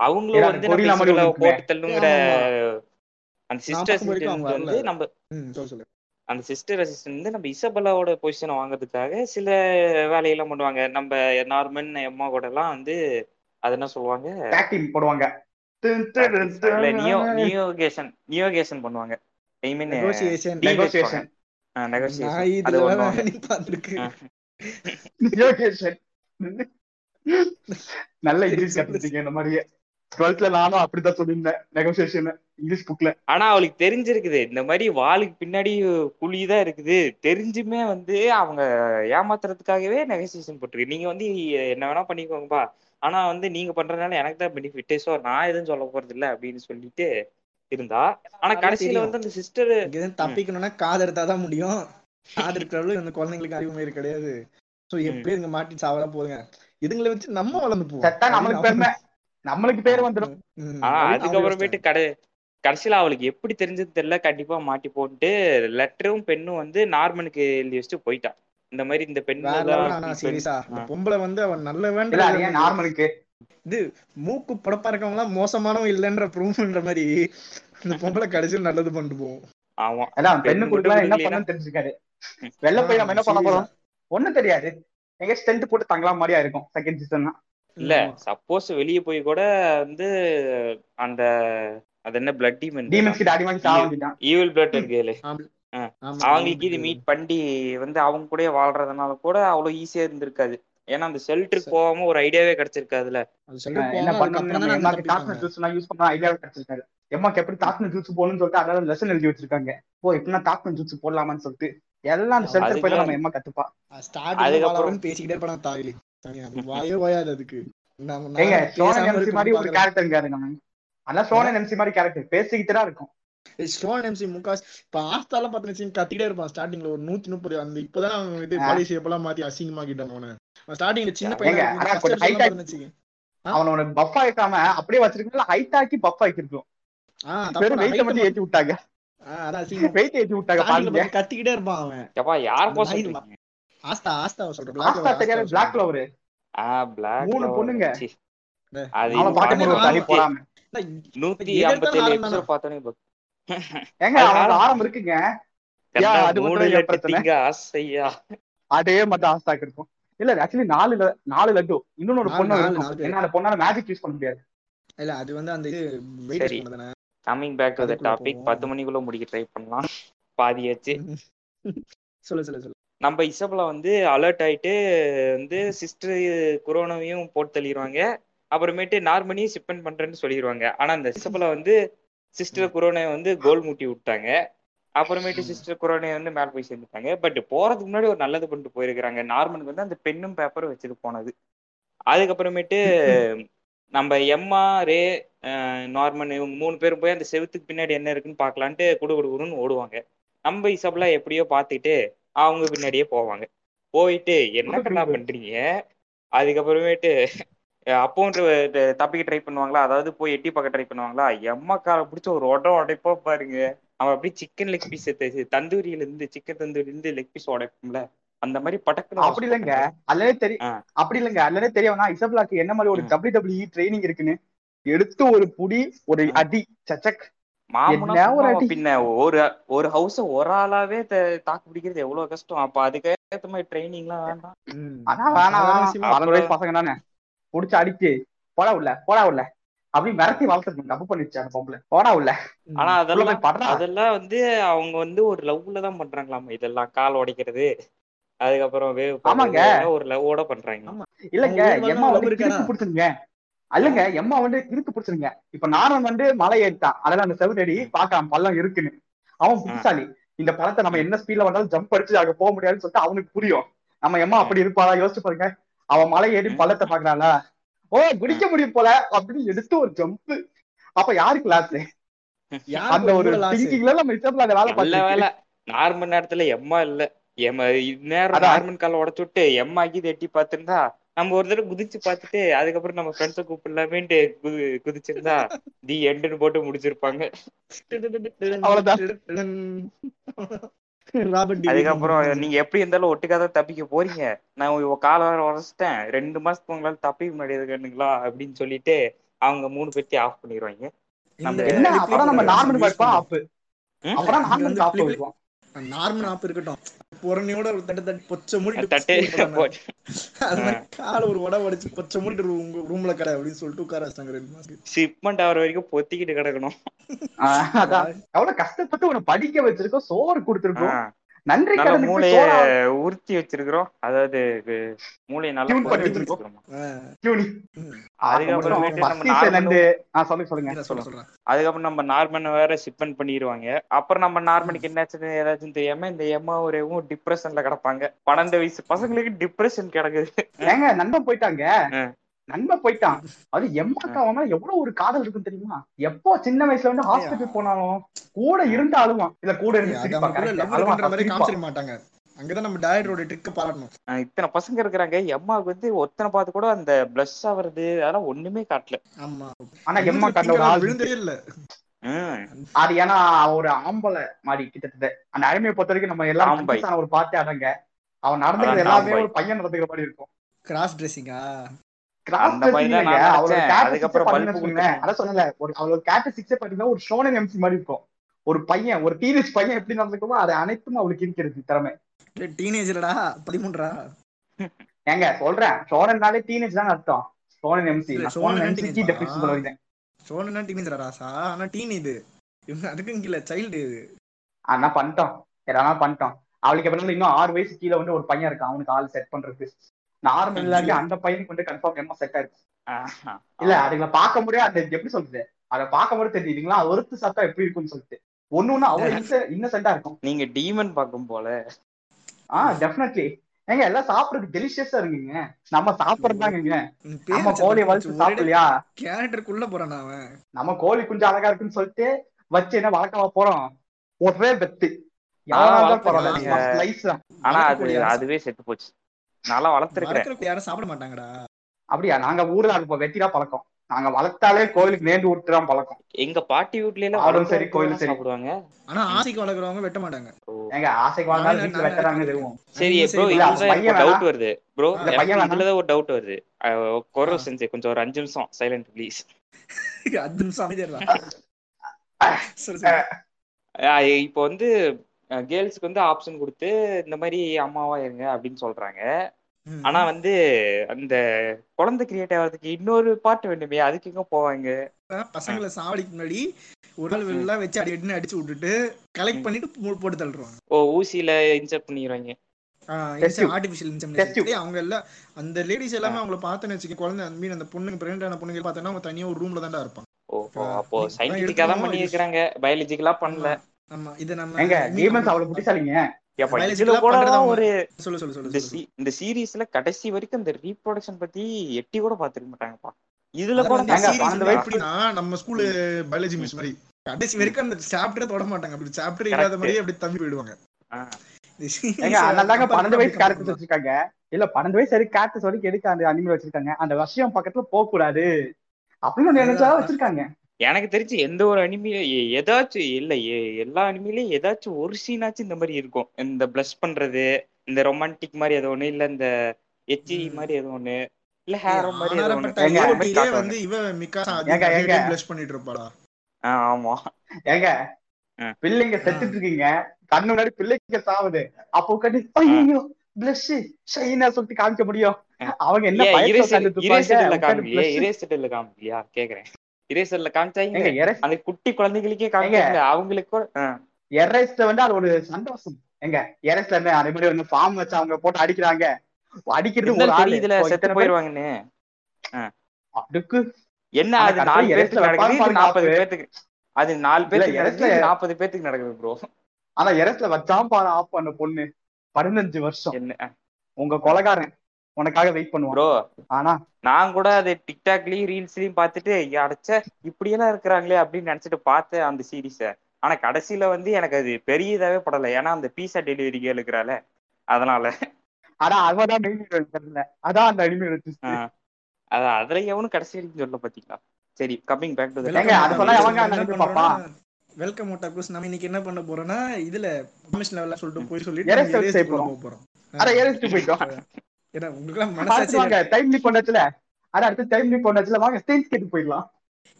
[SPEAKER 2] அவங்களும் வந்து நம்ம போட்டு தள்ளுங்கிற அந்த சிஸ்டர் வந்து. நம்ம அந்த சிஸ்டர் அசிஸ்டன்ட் வந்து நம்ம இசபெல்லாவோட பொசிஷனை வாங்குறதுக்காக சில வேலையெல்லாம் பண்ணுவாங்க. நம்ம நார்மன் எம்மா கூட எல்லாம் வந்து அது என்ன சொல்லுவாங்க?
[SPEAKER 4] போடுவாங்க.
[SPEAKER 2] நியோ நியோகேஷன் நியோகேஷன் பண்ணுவாங்க. ஐ மீன்
[SPEAKER 3] நெகோசியேஷன்
[SPEAKER 2] நெகோசியேஷன்
[SPEAKER 4] நல்ல இங்கிலீஷ் கத்துட்டீங்க இந்த மாதிரியே டுவெல்த்ல நானும் அப்படிதான் சொல்லியிருந்தேன் நெகோசியேஷன் இங்கிலீஷ் புக்ல
[SPEAKER 2] ஆனா அவளுக்கு தெரிஞ்சிருக்குது இந்த மாதிரி வாளுக்கு பின்னாடி குழிதான் இருக்குது. தெரிஞ்சுமே வந்து அவங்க ஏமாத்துறதுக்காகவே நெகோசியேஷன் போட்டிருக்கு. நீங்க வந்து என்ன வேணா பண்ணிக்கோங்கப்பா. ஆனா வந்து நீங்க பண்றதுனால எனக்கு தான் பெனிஃபிட் சோ நான் எதுவும் சொல்ல போறது இல்ல அப்படின்னு சொல்லிட்டு இருந்தா. ஆனா கடைசியில. வந்து அந்த சிஸ்டர்
[SPEAKER 3] தப்பிக்கணும்னா காது எடுத்தாதான் முடியும். காது எடுக்கிறவளும் இந்த குழந்தைங்களுக்கு அறிவு மாரி கிடையாது. சோ எப்படி இங்க மாட்டி சாவலாம் போதுங்க. இதுங்களை வச்சு நம்ம வளர்ந்து போவோம்.
[SPEAKER 4] நம்மளுக்கு பெருமை. நம்மளுக்கு பேர் வந்துடும்.
[SPEAKER 2] அதுக்கப்புறமேட்டு கடை கடைசியில அவளுக்கு எப்படி தெரிஞ்சது தெரியல. கண்டிப்பா மாட்டி போட்டு லெட்டரும் பெண்ணும் வந்து நார்மனுக்கு எழுதி வச்சுட்டு போயிட்டான் இந்த மாதிரி இந்த பெண்.
[SPEAKER 3] பொம்பளை வந்து அவன் நல்ல வேண்டாம்
[SPEAKER 4] நார்மலுக்கு?
[SPEAKER 3] மூக்கு படப்பா இருக்கவங்க எல்லாம் மோசமானவன் இல்லைன்ற ப்ரூஃப்ன்ற மாதிரி இந்த பொம்பளை கடைசியில் நல்லது பண்ணிட்டு போவோம்
[SPEAKER 2] ஆமா
[SPEAKER 4] பெண்ணு என்ன பண்ணு தெரிஞ்சுக்காரு வெளில போய் நம்ம என்ன பண்ண போறோம்? ஒண்ணும் தெரியாது. எங்க ஸ்டென்ட் போட்டு தங்கலாம் மாதிரியா இருக்கும் செகண்ட் சீசன்
[SPEAKER 2] இல்ல சப்போஸ் வெளிய போய் கூட வந்து அந்த அது என்ன பிளட் டீமன்
[SPEAKER 4] டீமன்ஸ் கிட்ட அடி வாங்கி சாக வேண்டியதான்
[SPEAKER 2] ஈவில் பிளட் இருக்கேல
[SPEAKER 3] ஆமா,
[SPEAKER 2] அவங்களுக்கு இது மீட் பண்ணி வந்து அவங்க கூட வாழ்றதுனால கூட அவ்வளவு ஈஸியா இருந்திருக்காது. ஏன்னா அந்த ஷெல்டருக்கு போகாம ஒரு ஐடியாவே கிடைச்சிருக்காதுல
[SPEAKER 3] அது ஷெல்டர்
[SPEAKER 4] என்ன
[SPEAKER 3] போகாம
[SPEAKER 4] பண்ண
[SPEAKER 3] அதுக்கப்புறம் தானே
[SPEAKER 4] எம்மாக்கு
[SPEAKER 3] அந்த
[SPEAKER 4] டாக்னர்
[SPEAKER 3] தப்பிப்பாங்க
[SPEAKER 4] ஜூஸ் எல்லாம் யூஸ் பண்ண ஐடியாவே கிடைச்சிருக்காரு எம்மாக்கு எப்படி டாக்னர் ஜூஸ் போகணும்னு சொல்லிட்டு அதாவது லெசன் எழுதி வச்சிருக்காங்க. ஓ எப்படின்னா டாக்னர் ஜூஸ் போடலாமான்னு சொல்லிட்டு. எல்லாம் அந்த ஷெல்டர் போய் நம்ம எம்மா கத்துப்பா.
[SPEAKER 3] வளவன்னு பேசிக்கிட்டே இருப்பாங்க தாயிலி வாயே ஓயாது அதுக்கு.
[SPEAKER 4] ஏங்க சோனன் எம்சி மாதிரி ஒரு
[SPEAKER 3] இருக்கணும்னு
[SPEAKER 4] கேரக்டர் இருக்காரு நம்ம. ஆனா சோனன் எம்சி மாதிரி கேரக்டர் பேசிக்கிட்டு தான் இருக்கும்.
[SPEAKER 3] ஸ்டோன் எம்சி முக்காஸ் இப்ப ஆஸ்தாலாம் பாத்தீங்கன்னா கத்திட்டே இருப்பான் ஸ்டார்டிங்ல ஒரு நூத்தி முப்பது அந்த இப்பதான் அவன் இது
[SPEAKER 4] ஆ.
[SPEAKER 3] பாடி ஷேப்பெல்லாம் மாத்தி அசிங்கமாக்கிட்டான் அவனை. ஸ்டார்டிங்ல சின்ன பையனா வச்சுக்கங்க.
[SPEAKER 4] அவனோட பஃப் ஆயிக்காம அப்படியே வச்சிருக்கல ஹைட் ஆக்கி பஃப் ஆக்கிருக்கும் வெயிட்ட மட்டும் ஏத்தி விட்டாங்க.
[SPEAKER 3] கத்திக்கிட்டே இருப்பான் அவன்.
[SPEAKER 2] எப்பா யார்
[SPEAKER 3] ஆஸ்தா சொல்றேன்
[SPEAKER 4] பிளாக் ஃபிளவர்
[SPEAKER 2] ஆ பிளாக்
[SPEAKER 4] மூணு பொண்ணுங்க.
[SPEAKER 2] அது
[SPEAKER 4] அவனை போறாம.
[SPEAKER 2] எபிசோட்
[SPEAKER 4] ஏங்க அவனோட
[SPEAKER 2] ஆரம்பம்.
[SPEAKER 4] ஆரம் இருக்குங்க அது
[SPEAKER 2] மூணு
[SPEAKER 4] பிரச்சனை.
[SPEAKER 2] ஆசையா?
[SPEAKER 4] அதே மட்டும் ஆஸ்தாக்கு இருக்கும். இல்ல ஆக்சுவலி நாலு நாலு லட்டு. இன்னொன்னு ஒரு பொண்ணு இருக்கும்.
[SPEAKER 3] பேர்.
[SPEAKER 4] ஏன்னா அந்த பொண்ணால மேஜிக் யூஸ் பண்ண முடியாது.
[SPEAKER 3] இல்ல அது வந்து அந்த இது wait. பண்ணதானே
[SPEAKER 2] coming back
[SPEAKER 3] to
[SPEAKER 2] the
[SPEAKER 3] topic.
[SPEAKER 2] பத்து மணிக்குள்ள முடிக்க ட்ரை பண்ணலாம். பாதியாச்சு
[SPEAKER 3] சொல்லு சொல்லு சொல்லு.
[SPEAKER 2] நம்ம இசபலா வந்து அலர்ட் ஆயிட்டு வந்து சிஸ்டர் குரோனாவையும் போட்டு தள்ளிடுவாங்க அப்புறமேட்டு நார்மனியும் சிப்பன் பண்றேன்னு சொல்லிடுவாங்க ஆனா அந்த இசபலா வந்து சிஸ்டர் குரோனை வந்து கோல் மூட்டி விட்டாங்க. அப்புறமேட்டு சிஸ்டர் குரோனை வந்து மேல போய் சேர்ந்துட்டாங்க. பட் போறதுக்கு முன்னாடி ஒரு நல்லது பண்ணிட்டு போயிருக்கிறாங்க. நார்மனுக்கு வந்து அந்த பெண்ணும் பேப்பரும் வச்சுட்டு போனது. அதுக்கப்புறமேட்டு நம்ம எம்மா ரே நார்மன் இவங்க மூணு பேரும் போய் அந்த செவுத்துக்கு பின்னாடி என்ன இருக்குன்னு பார்க்கலான்ட்டு குடு குடுன்னு ஓடுவாங்க. நம்ம இசபெல்லாம் எப்படியோ பார்த்துட்டு அவங்க பின்னாடியே போவாங்க. போயிட்டு என்ன கண்ணா பண்றீங்க? அதுக்கப்புறமேட்டு அப்பவும் தப்பிக்க ட்ரை பண்ணுவாங்களா? அதாவது போய் எட்டி பார்க்க ட்ரை பண்ணுவாங்களா? எம்மா காலை பிடிச்ச ஒரு உடம் உடைப்போ பாருங்க. அவன் அப்படியே சிக்கன் லெக் பீஸ் தந்தூரியில இருந்து சிக்கன் தந்தூரியில இருந்து லெக் பீஸ் உடைப்போம்ல. அந்த மாதிரி படக்குன்னு
[SPEAKER 4] அப்படி இல்லைங்க. அல்லவே தெரியும். அப்படி இல்லைங்க. அல்லவே தெரியும்? இசப்லாக்கு என்ன மாதிரி ஒரு. டபிள்யூ டபிள்யூ ட்ரைனிங் இருக்குன்னு? எடுத்து ஒரு புடி ஒரு. அடி சச்சக்.
[SPEAKER 2] மாமனா
[SPEAKER 4] என்ன ஒரு
[SPEAKER 2] சும்மாவா
[SPEAKER 4] அடி.
[SPEAKER 2] பின்ன ஒரு ஒரு ஹவுஸ ஒரு ஆளாவே தாக்கு பிடிக்கிறது எவ்வளவு கஷ்டம். அப்ப அதுக்கேத்த மாதிரி ட்ரைனிங் எல்லாம் வேண்டாம்.
[SPEAKER 4] பசங்க தானே. புடிச்சு அடிச்சு போடா உள்ள போடா உள்ள. அப்படி மிரட்டி வளர்த்துருக்கு தப்பு பண்ணிச்சு அந்த பொம்பளை. போடா உள்ள.
[SPEAKER 2] ஆனா அதெல்லாம் அதெல்லாம் வந்து அவங்க வந்து ஒரு லவ்ல தான் பண்றாங்களாமா இதெல்லாம்? கால் உடைக்கிறது. அதுக்கப்புறம் வேவ்
[SPEAKER 4] ஆமாங்க.
[SPEAKER 2] ஒரு லவ்வோட பண்றாங்க.
[SPEAKER 4] இல்லங்க எம்மா வந்து? கிறுக்கு பிடிச்சிருங்க. அல்லங்க எம்மா வந்து கிறுக்கு பிடிச்சிருங்க. இப்ப நாரன் வந்து மலை ஏறிட்டான். அதெல்லாம் அந்த செவிட்டடி பாக்கலாம் பள்ளம் இருக்குன்னு. அவன் புத்திசாலி. இந்த பழத்தை நம்ம என்ன ஸ்பீட்ல வந்தாலும் ஜம்ப் அடிச்சு அங்க போக முடியாதுன்னு சொல்லிட்டு அவனுக்கு புரியும். நம்ம எம்மா அப்படி இருப்பாளா? யோசிச்சு பாருங்க. அவன் மலை ஏறி பள்ளத்தை பாக்குறாளா? ஓ குடிக்க முடியும் போல அப்படின்னு எடுத்து ஒரு ஜம்ப் அப்ப யாரு கிளாஸ் அந்த ஒரு திங்கிங்ல நம்ம இஷ்டத்துல அந்த வேலை
[SPEAKER 2] வேலை. நார்மல் நேரத்துல எம்மா இல்ல. எம்ம நேரம். நார்மல் கால உடச்சு விட்டு எம்மா ஆக்கி எட்டி பார்த்திருந்தா நம்ம ஒரு தடவை குதிச்சு பார்த்துட்டு அதுக்கப்புறம் நம்ம ஃப்ரெண்ட்ஸை கூப்பிடலாமேன்ட்டு குதி குதிச்சிருந்தா தி எண்டுன்னு போட்டு முடிச்சிருப்பாங்க. அதுக்கப்புறம் நீங்க எப்படி இருந்தாலும் ஒட்டுக்காக தப்பிக்க போறீங்க. நான் கால வேற உடச்சிட்டேன். ரெண்டு மாசத்துக்கு உங்களால தப்பிக்க முடியாது கண்ணுங்களா அப்படின்னு சொல்லிட்டு அவங்க மூணு பேர்த்தையும் ஆஃப் பண்ணிடுவாங்க நம்ம
[SPEAKER 4] என்ன? அப்புறம் நம்ம நார்மல்
[SPEAKER 2] ம்?
[SPEAKER 4] அப்புறம் நார்மல் வைப்போம்
[SPEAKER 3] நார்மல் ஆப் இருக்கட்டும். புறணியோட ஒரு தட்டு தட்டு பொச்ச மூடிட்டு அது மாதிரி கால ஒரு உட உடைச்சு பொச்ச மூடிட்டு ரூம் ரூம்ல கடை அப்படின்னு சொல்லிட்டு உட்கார வச்சாங்க ரெண்டு மாசம்.
[SPEAKER 2] ஷிப்மெண்ட் ஆகிற வரைக்கும் பொத்திக்கிட்டு கிடக்கணும்.
[SPEAKER 4] எவ்வளவு கஷ்டப்பட்டு உன்னை படிக்க வச்சிருக்கோம் சோறு கொடுத்திருக்கோம். நன்றி கடனுக்கு
[SPEAKER 2] மூளைய உறுத்தி வச்சிருக்கிறோம். அதாவது மூளையை நல்லா
[SPEAKER 4] பண்ணி.
[SPEAKER 2] வச்சிருக்கிறோம் அதுக்கப்புறம் நம்ம நார்மன் வேற ஷிப்பன் பண்ணிடுவாங்க அப்புறம் நம்ம நார்மனுக்கு என்னாச்சுன்னு ஏதாச்சும் தெரியாம இந்த எம்மா ஒரேவும் டிப்ரெஷன்ல கிடப்பாங்க. பன்னெண்டு வயசு பசங்களுக்கு டிப்ரெஷன் கிடக்குது.
[SPEAKER 4] ஏங்க நண்பன் போயிட்டாங்க. நண்பன் போயிட்டான். அது எம்மாக்கா அவன் மேல எவ்வளவு ஒரு காதல் இருக்குன்னு தெரியுமா? எப்போ சின்ன வயசுல வந்து ஹாஸ்பிட்டல் போனாலும் கூட இருந்து அழுவான் இல்ல கூட இருந்து
[SPEAKER 3] மாட்டாங்க. அங்கதான் நம்ம டயரோட ட்ரிக்க பாராட்டணும்
[SPEAKER 2] இத்தனை பசங்க இருக்கிறாங்க. எம்மாவுக்கு வந்து ஒத்தனை பார்த்து கூட அந்த பிளஸ் ஆவறது அதெல்லாம் ஒண்ணுமே காட்டல.
[SPEAKER 3] ஆமா.
[SPEAKER 4] ஆனா எம்மா கண்ட ஒரு ஆள்
[SPEAKER 3] விழுந்ததே இல்ல.
[SPEAKER 4] அது ஏன்னா ஒரு ஆம்பளை மாதிரி கிட்டத்தட்ட. அந்த அடிமையை பொறுத்த வரைக்கும் நம்ம எல்லாம் ஒரு பார்த்தே அடங்க அவன் நடந்துக்கிறது எல்லாமே. ஒரு பையன் நடந்துக்கிற மாதிரி இருக்கும்.
[SPEAKER 3] கிராஸ் ட்ரெஸ்ஸிங்கா
[SPEAKER 4] ஒரு ஷோனன் எம்சி மாதிரி இருக்கும். ஒரு பையன் ஒரு டீனேஜ் பையன் எப்படி நடந்துக்குமோ அது அனைத்தும் அவளுக்கு இருக்கிறது திறமை.
[SPEAKER 3] டீனேஜ்லடா பதிமூன்றா?
[SPEAKER 4] ஏங்க சொல்றேன். ஷோனன்னாலே டீனேஜ் தான் அர்த்தம். ஷோனன் எம்சி
[SPEAKER 3] இல்ல,
[SPEAKER 4] ஷோனன்
[SPEAKER 3] teenage
[SPEAKER 4] டெஃபினிஷன். சொல்லுவேன்
[SPEAKER 3] சோழனா டீனேஜ்ரா ராசா ஆனா டீன் இது. இவங்க அதுக்கும் கீழே சைல்டு இது.
[SPEAKER 4] ஆனா பண்ணிட்டோம். எதனா பண்ணிட்டோம். அவளுக்கு எப்படி இன்னும் ஆறு வயசு கீழே வந்து ஒரு பையன் இருக்கான். அவனுக்கு ஆள் செட் பண்றதுக்கு நார்மல் இல்லாட்டி அந்த பையனுக்கு வந்து கன்ஃபார்ம் எம்மா செட் ஆயிருக்கு.
[SPEAKER 2] ஆஹா.
[SPEAKER 4] இல்ல அதுங்களை பார்க்க முடியாது அந்த எப்படி சொல்றது? அதை பார்க்க முடியாது தெரியுதுங்களா ஒருத்து சாப்பிட்டா எப்படி இருக்கும்னு சொல்லிட்டு. ஒண்ணு ஒண்ணு அவ்வளவு இன்னசென்டா இருக்கும்.
[SPEAKER 2] நீங்க டீமன் பார்க்கும் போல.
[SPEAKER 4] ஆஹ் டெஃபினெட்லி ஏங்க எல்லாம் சாப்பிடுறதுக்கு டெலிஷியஸா இருக்குங்க. நம்ம சாப்பிடுறதாங்க நம்ம கோழி வளர்த்து சாப்பிடலையா?
[SPEAKER 3] கேரக்டருக்குள்ள போறான் அவன்?
[SPEAKER 4] நம்ம கோழி குஞ்சு அழகா இருக்குன்னு சொல்லிட்டு வச்சு என்ன வளர்க்கவா போறோம்? ஒரே பெத்து.
[SPEAKER 2] ஆனா அது. அதுவே செத்து போச்சு. நல்லா வளர்த்துருக்கிறேன்.
[SPEAKER 3] யாரும் சாப்பிட மாட்டாங்கடா.
[SPEAKER 4] அப்படியா? நாங்க ஊர்ல அது இப்போ வெட்டிதான் பழக்கம். நாங்க வளர்த்தாலே கோயிலுக்கு நேர்ந்து விட்டுதான் பழக்கம்.
[SPEAKER 2] எங்க பாட்டி வீட்ல எல்லாம்
[SPEAKER 4] ஆடும் சரி, கோயிலும் சரி.
[SPEAKER 2] சாப்பிடுவாங்க.
[SPEAKER 3] ஆனா ஆசைக்கு வளர்க்குறவங்க வெட்ட மாட்டாங்க.
[SPEAKER 4] எங்க ஆசைக்கு வாழ்ந்தாலும்
[SPEAKER 3] நானே-
[SPEAKER 4] வீட்டுல வெட்டுறாங்க. தெரியும்.
[SPEAKER 2] சரி ப்ரோ. டவுட் வருது. ப்ரோ
[SPEAKER 4] பையன்.
[SPEAKER 2] இதுலதான் ஒரு டவுட் வருது.
[SPEAKER 4] ஆ.
[SPEAKER 2] செஞ்சு கொஞ்சம் ஒரு அஞ்சு நிமிஷம் சைலண்ட் ப்ளீஸ்
[SPEAKER 3] அஞ்சு நிமிஷம் அமைதியா
[SPEAKER 2] இப்போ வந்து கேர்ள்ஸ்க்கு வந்து ஆப்ஷன் கொடுத்து இந்த மாதிரி அம்மாவா இருங்க அப்படின்னு சொல்றாங்க. ஆனா வந்து அந்த குழந்தை கிரியேட் ஆகிறதுக்கு இன்னொரு பாட்டு வேண்டுமே அதுக்கு எங்க போவாங்க?
[SPEAKER 3] பசங்களை சாவடிக்கு முன்னாடி உடல் வெளில வச்சு அடி அடின்னு அடிச்சு விட்டுட்டு கலெக்ட் பண்ணிட்டு போ- போட்டு தள்ளுறாங்க
[SPEAKER 2] ஓ ஊசியில இன்செர்ட் பண்ணிடுவாங்க.
[SPEAKER 3] ஆர்டிபிஷியல். இன்செமினேஷன் அவங்க எல்லாம் அந்த லேடிஸ் எல்லாமே அவங்கள பார்த்தேன்னு வச்சுக்க குழந்தை அந்த மீன் அந்த பொண்ணுங்க பிரெண்ட் ஆன பொண்ணுங்க பார்த்தோன்னா அவங்க தனியா ஒரு ரூம்ல தான்டா இருப்பாங்க.
[SPEAKER 2] ஓ அப்போ சயின்டிபிக்கா தான்
[SPEAKER 3] எடுத்துக்கணும்,
[SPEAKER 2] பண்ணியிருக்கிறாங்க. பயாலஜிக்கலா பண்ணல.
[SPEAKER 3] ஆமா இத நம்ம
[SPEAKER 4] எங்க அவ்வளவு புத்திசாலிங்க.
[SPEAKER 2] இந்த சீரீஸ்ல கடைசி வரைக்கும் இந்த ரீப்ரொடக்ஷன் பத்தி எட்டி கூட பாத்துக்க மாட்டாங்கப்பா. இதுல கூட
[SPEAKER 3] நம்ம ஸ்கூல் பயாலஜி மிஸ் மாதிரி. கடைசி வரைக்கும் அந்த சாப்டரே தொட மாட்டாங்க. அப்படி சாப்டர். இல்லாத மாதிரியே அப்படி தம்பி போயிடுவாங்க.
[SPEAKER 2] ஆ,
[SPEAKER 3] இந்த series
[SPEAKER 4] ஏங்க அதனால தாங்க
[SPEAKER 3] compare
[SPEAKER 4] பன்னெண்டு வயசு கேரக்டர்ஸ் வச்சிருக்காங்க. இல்ல பன்னெண்டு வயசு வரைக்கும் கேரக்டர்ஸ் வரைக்கும் எதுக்கு அந்த அனிமே வச்சிருக்காங்க. அந்த விஷயம் பக்கத்துல போக கூடாது அப்படின்னு நினைச்சா வச்சிருக்காங்க.
[SPEAKER 2] எனக்கு தெரிஞ்சு எந்த ஒரு அனிமையில ஏதாச்சும் இல்ல எல்லா அனிமையிலயும் ஏதாச்சும் ஒரு சீனாச்சும் இந்த மாதிரி இருக்கும். இந்த பிளஸ் பண்றது இந்த ரொமான்டிக் மாதிரி ஏதோ ஒண்ணு இல்ல இந்த எச்சி. மாதிரி ஏதோ ஒண்ணு இல்ல ஹேரோ மாதிரி ஏதோ ஒண்ணு.
[SPEAKER 3] வந்து இவ ப்ளஷ் பண்ணிட்டு இருப்பாடா
[SPEAKER 2] ஆமா.
[SPEAKER 4] ஏங்க. பிள்ளைங்க செத்துட்டு இருக்கீங்க. கண்ணு முன்னாடி பிள்ளைங்க சாவுது. அப்போ கட்டி ஐயோ பிளஷ் ஷைனா சொல்லிட்டு காமிக்க முடியும். அவங்க என்ன பயத்துல
[SPEAKER 2] காமிக்கலையே. இரேசர்ல காமிக்கலையா? கேக்குறேன். இரேசர்ல காமிச்சாங்க. அந்த குட்டி குழந்தைகளுக்கே காமிக்கல அவங்களுக்கு
[SPEAKER 4] எரஸ்ல வந்து அது ஒரு சந்தோஷம். எங்க எரஸ்ல என்ன அதே மாதிரி வந்து ஃபார்ம் வச்சு அவங்க போட்டு அடிக்கிறாங்க. அடிக்கிறது ஒரு ஆளு. இப்போ
[SPEAKER 2] செத்து போயிருவாங்கன்னு?
[SPEAKER 4] அதுக்கு
[SPEAKER 2] என்ன அது நாலு பேருக்கு நடக்குது நாற்பது
[SPEAKER 4] பாரு.
[SPEAKER 2] பேத்துக்கு. அது நாலு
[SPEAKER 4] இல்ல,
[SPEAKER 2] நடக்குது நாற்பது பேத்துக்கு நடக்குது ப்ரோ
[SPEAKER 4] ஆனா எரஸ்ல வச்சாம் பாரு ஆஃப் பண்ண பொண்ணு. பதினஞ்சு வருஷம்.
[SPEAKER 2] என்ன
[SPEAKER 4] உங்க கொலகாரன். உனக்காக வெயிட் பண்ணுவான்.
[SPEAKER 2] ப்ரோ
[SPEAKER 4] ஆனா
[SPEAKER 2] நான் கூட அது டிக்டாக்லயும் ரீல்ஸ்லயும் பார்த்துட்டு அடைச்ச இப்படியெல்லாம் இருக்கிறாங்களே அப்படின்னு நினைச்சிட்டு பார்த்தேன் அந்த சீரீஸ ஆனா கடைசியில வந்து எனக்கு அது பெரிய இதாவே படல. ஏன்னா அந்த பீஸா டெலிவரி கேள் இருக்கிறால அதனால.
[SPEAKER 4] ஆனா அவதான் மெயின் தெரியல. அதான் அந்த
[SPEAKER 2] அதான் அதுல எவனும் கடைசி சொல்ல பாத்தீங்களா? சரி கம்மிங் பேக் டு?
[SPEAKER 3] வெல்கம் நம்ம இன்னைக்கு என்ன பண்ண போறோம்னா இதுல லெவல்ல சொல்லிட்டு போய்
[SPEAKER 4] போறோம்.
[SPEAKER 3] ஏன்னா உங்களுக்கு எல்லாம் மனசாட்சி
[SPEAKER 4] பாத்துவாங்க டைம் லீப் பண்ணச்சுல அட அடுத்து டைம் லீப் பண்ணச்சுல வாங்க ஸ்டேஜ் கேட்டு போயிடலாம்.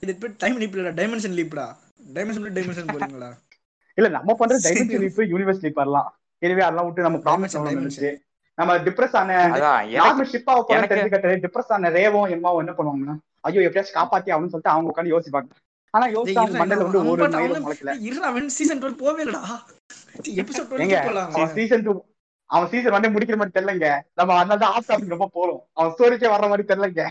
[SPEAKER 3] இது இப்ப டைம் லீப் இல்ல டைமென்ஷன் லீப்டா டைமென்ஷன் டைமென்ஷன் போறீங்களா?
[SPEAKER 4] இல்ல நம்ம பண்ற. டைமென்ஷன் லீப் யூனிவர்ஸ் லீப் வரலாம். எனவே அதெல்லாம் விட்டு நம்ம ப்ராமிஸ் இருந்துச்சு நம்ம டிப்ரெஸ் ஆன நார்மல் ஷிப்பா போன
[SPEAKER 2] எனக்கு-
[SPEAKER 4] தெரிஞ்சுக்கிட்டு டிப்ரெஸ் ஆன ரேவும் எம்மாவும் என்ன பண்ணுவாங்கன்னா ஐயோ எப்படியாச்சும் காப்பாத்தி ஆகணும்னு சொல்லிட்டு அவங்க உட்காந்து யோசிப்பாங்க. ஆனா யோசிச்சு அவங்க மண்டையில வந்து ஒரு மயிலும் முளைக்கல.
[SPEAKER 3] இருடா அவன் சீசன் 12 போவே இல்லடா. எபிசோட்
[SPEAKER 4] ஏங்க
[SPEAKER 3] 20 போலாம்?
[SPEAKER 4] அவன் சீசன் டூ அவன் சீசன் வந்து முடிக்கிற மாதிரி தெரியலங்க. நம்ம அதனால தான் ஆஃப் டாபிக் ரொம்ப போறோம். அவன் ஸ்டோரிக்கே வர்ற மாதிரி தெரியலங்க.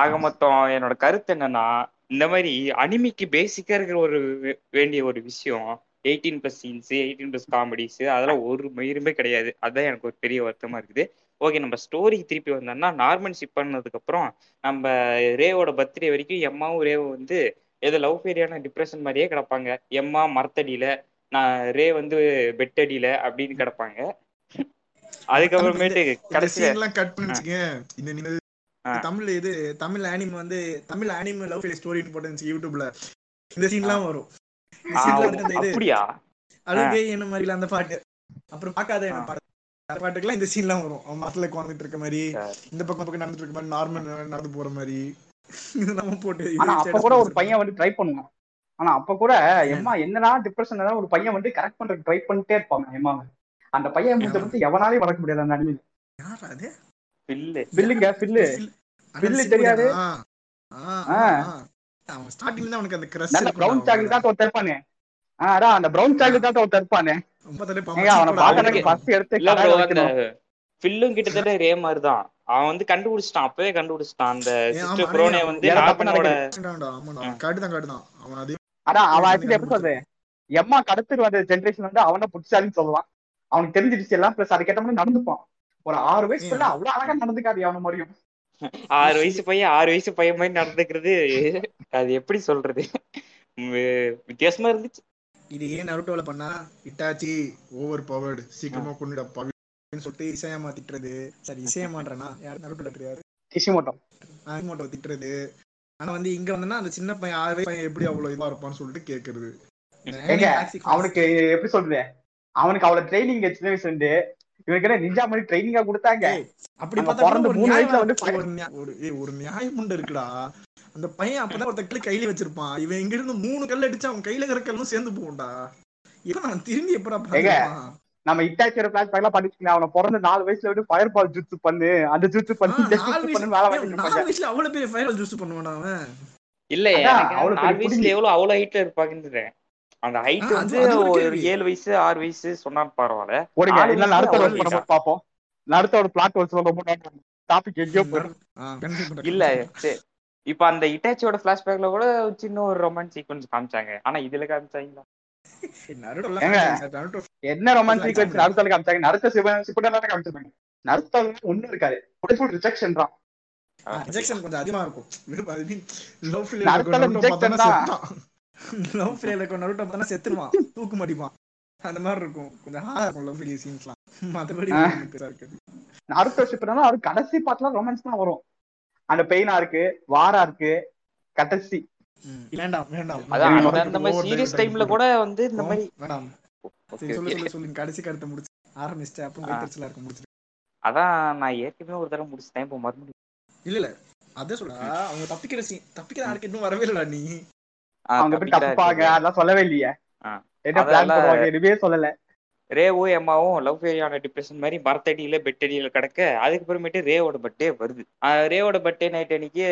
[SPEAKER 2] ஆக மொத்தம் என்னோட கருத்து என்னன்னா இந்த மாதிரி அனிமிக்கு பேசிக்கா இருக்கிற ஒரு வேண்டிய ஒரு விஷயம் eighteen plus scenes eighteen plus comedies அதெல்லாம் ஒரு மயிருமே கிடையாது. அதான் எனக்கு ஒரு பெரிய வருத்தமா இருக்குது. ஓகே நம்ம ஸ்டோரிக்கு திருப்பி வந்தோம்னா நார்மல் ஷிப் பண்ணதுக்கு அப்புறம் நம்ம ரேவோட பர்த்டே வரைக்கும் எம்மாவும் ரேவும் வந்து ஏதோ லவ் ஃபேரியான டிப்ரெஷன் மாதிரியே கிடப்பாங்க. எம்மா மரத்தடியில நான் ரே வந்து பெட் அடியில அப்படின்னு கிடப்பாங்க. அதுக்கப்புறமேட்டு கடைசியில
[SPEAKER 3] கட் பண்ணி வச்சுக்கங்க இந்த. தமிழ்ல இது தமிழ் அனிம் வந்து தமிழ் அனிம் லவ் ஃபெயிலியர் ஸ்டோரின்னு போட்டு யூடியூப்ல. இந்த சீன்லாம் வரும்.
[SPEAKER 2] அப்படியா?
[SPEAKER 3] அழுகை என்ன மாதிரில அந்த பாட்டு? அப்புறம் பார்க்காத என்ன. பாட்டு பாட்டுக்கெல்லாம் இந்த சீன்லாம் வரும். மரத்துல உட்காந்துட்டு இருக்க மாதிரி. இந்த பக்கம் பக்கம் நடந்துட்டு இருக்க மாதிரி நார்மல் நடந்து போற மாதிரி.
[SPEAKER 4] ஆனா அப்ப கூட ஒரு பையன் வந்து ட்ரை பண்ணுவான். ஆனா அப்ப கூட எம்மா என்னடா டிப்ரெஷன் ஒரு பையன் வந்து கரெக்ட் பண்றதுக்கு ட்ரை பண்ணிட்டே இருப்பாங்க எம்மா. அந்த பையன் முடிஞ்ச பத்தி எவனாலையும் வளர்க்க முடியாது அந்த அனிமல்
[SPEAKER 3] யாரா அது?
[SPEAKER 2] பில்லு.
[SPEAKER 4] பில்லுங்க பில்லு. பில்லு தெரியாது?
[SPEAKER 3] அவன் ஸ்டார்டிங்ல தான் அவனுக்கு அந்த கிரஷ்
[SPEAKER 4] நல்ல சாக்லேட் தான் அந்த பிரவுன் சாக்லேட் தான் ஒருத்தர் இருப்பானே. அவனை பாக்கறதுக்கு ஃபர்ஸ்ட் எடுத்து
[SPEAKER 2] இல்ல ப்ரோ அந்த ஃபில்லும் கிட்டத்தட்ட ரே மாதிரி தான் அவன் வந்து கண்டுபிடிச்சிட்டான். அப்பவே கண்டுபிடிச்சிட்டான். அந்த சிஸ்டர் ப்ரோனே வந்து
[SPEAKER 3] காட்டுதான் அவன் அதே
[SPEAKER 4] அதான் அவன் ஆக்சுவலி எப்படி சொல்றது? எம்மா கடத்துட்டு வந்த ஜென்ரேஷன் வந்து அவனை புடிச்சாலின்னு சொல்லலாம் அவனுக்கு தெரிஞ்சிடுச்சு எல்லாம் பிளஸ் அதுக்கேற்ற மாதிரி நடந்துப்பான். ஒரு ஆறு வயசுக்குள்ள அவ்வளவு அழகா நடந்துக்காது அவன மாதிரியும்.
[SPEAKER 2] ஆறு வயசு பையன் ஆறு வயசு பையன் மாதிரி நடந்துக்கிறது. அது எப்படி சொல்றது? வித்தியாசமா இருந்துச்சு.
[SPEAKER 3] இது ஏன் நருட்டோல பண்ணா? இட்டாச்சி ஓவர் பவர்டு சீக்கிரமா கொண்டுட பவின்னு சொல்லிட்டு இசையமா திட்டுறது. சரி இசையமான்றனா யார்? நருட்டோல தெரியாது. ஆகிமோட்டோ திட்டுறது. ஆனா வந்து இங்க வந்தனா அந்த சின்ன பையன் ஆறு பையன் எப்படி அவ்வளவு இதா இருப்பான்னு சொல்லிட்டு கேக்குறது.
[SPEAKER 4] அவனுக்கு எப்படி சொல்றது? அவனுக்கு அவ்வளவு ட்ரைனிங் சின்ன வயசுல இருந்து இவனுக்கு என்ன நிஞ்சா மாதிரி ட்ரைனிங்கா கொடுத்தாங்க
[SPEAKER 3] அப்படி பார்த்தா
[SPEAKER 4] பிறந்த மூணு வயசுல வந்து
[SPEAKER 3] ஒரு ஒரு நியாயம் உண்டு இருக்குடா. அந்த பையன் அப்பதான் ஒருத்த கல்லு கையில வச்சிருப்பான். இவன் இங்க இருந்து மூணு கல் அடிச்சு அவன் கையில இருக்கிற கல்லும் சேர்ந்து போகும்டா. எப்ப நான் திரும்பி எப்படா
[SPEAKER 4] நம்ம இட்டாச்சியோட பிளாஸ் பேக்லாம் படிச்சுக்கலாம் அவனை பிறந்த நாலு வயசுல வந்து ஃபயர் பால் ஜுட்ஸு பண்ணு அந்த ஜுட்ஸு பண்ணு பண்ணு வேலை வாங்கிட்டு.
[SPEAKER 3] வயசுல அவ்வளவு பெரிய ஃபயர் ஜூஸ் பண்ணுவானா அவன்
[SPEAKER 2] இல்ல
[SPEAKER 4] அவ்வளவு
[SPEAKER 2] நாலு
[SPEAKER 4] பெரிய
[SPEAKER 2] வயசுல. எவ்வளவு அவ்வளவு ஹைட்ல இருப்பாங்கன்றேன் அந்த ஹைட் வந்து
[SPEAKER 3] ஒரு
[SPEAKER 2] ஒரு. ஏழு வயசு ஆறு வயசு சொன்னா பரவாயில்ல
[SPEAKER 4] ஓடுங்க இல்ல நடுத்தோட
[SPEAKER 2] அவ்வளவு
[SPEAKER 4] படம்
[SPEAKER 2] height-ஆ?
[SPEAKER 4] பார்ப்போம் நடுத்தோட பிளாட் ஹோல்ஸ் ரொம்ப டாபிக் எங்கேயோ போயிடும்.
[SPEAKER 2] இல்ல சரி இப்ப அந்த இட்டாச்சியோட பிளாஷ்பேக்ல கூட ஒரு சின்ன ஒரு ரொமான்ஸ் சீக்வன்ஸ் காமிச்சாங்க ஆனா இதுல காமிச்சாங்களா
[SPEAKER 4] என்ன ரொமான்ஸ் சீக்வன்ஸ் நடுத்தோல காமிச்சாங்க. நடுத்த சிவன் சிப்படா காமிச்சிருக்காங்க. நடுத்தோல ஒண்ணும் இருக்காது. ஃபுல் ரிஜெக்ஷன் தான்.
[SPEAKER 3] ரிஜெக்ஷன் கொஞ்சம் அதிகமா இருக்கும். விருப்பம் அது லவ்
[SPEAKER 4] தான்.
[SPEAKER 3] லவ் ஃபீல் இருக்க நருட்டோ பார்த்தா செத்துருவான். தூக்கு மாட்டிப்பான் அந்த மாதிரி இருக்கும். கொஞ்சம் ஹார்டா இருக்கும் லவ் ஃபீல் சீன்ஸ்லாம் மத்தபடி பெருசா
[SPEAKER 4] ஷிப்னா அது கடைசி பாட்டுல ரொமான்ஸ் தான் வரும். அந்த பெயினா இருக்கு வாரா இருக்கு கடைசி.
[SPEAKER 3] வேண்டாம் வேண்டாம்.
[SPEAKER 2] அதான்
[SPEAKER 4] அந்த-
[SPEAKER 2] மாதிரி சீரியஸ் டைம்ல கூட வந்து இந்த மாதிரி
[SPEAKER 3] வேண்டாம். சொல்லு. சொல்லு கடைசி கருத்தை முடிச்சு. ஆரம்பிச்சிட்டேன். அப்புறம்
[SPEAKER 2] ஆ.
[SPEAKER 3] வைத்தறிச்சலா இருக்கும் முடிச்சு
[SPEAKER 2] அதான் நான் ஏற்கனவே ஒரு தடவை முடிச்சிட்டேன். இப்போ மறுபடியும்
[SPEAKER 3] இல்ல இல்ல. அதே சொல்றா அவங்க தப்பிக்கிற சீன் தப்பிக்கிற ஆளுக்கு இன்னும் வரவே இல்லடா நீ.
[SPEAKER 4] அவங்க
[SPEAKER 2] தப்பிக்கிறா
[SPEAKER 4] தப்பாங்க
[SPEAKER 2] இருக்கு.
[SPEAKER 4] அதெல்லாம் சொல்லவே இல்லையே. என்ன பிளான் பண்ணுவாங்க எதுவுமே சொல்லல.
[SPEAKER 2] ரேவும் எம்மாவும் லவ் ஃபேரியான டிப்ரெஷன் மாதிரி மரத்தடியில பெட்டடியில கிடக்க அதுக்கப்புறமேட்டு ரேவோட பர்த்டே வருது. ரேவோட பர்த்டே நைட் அன்னைக்கு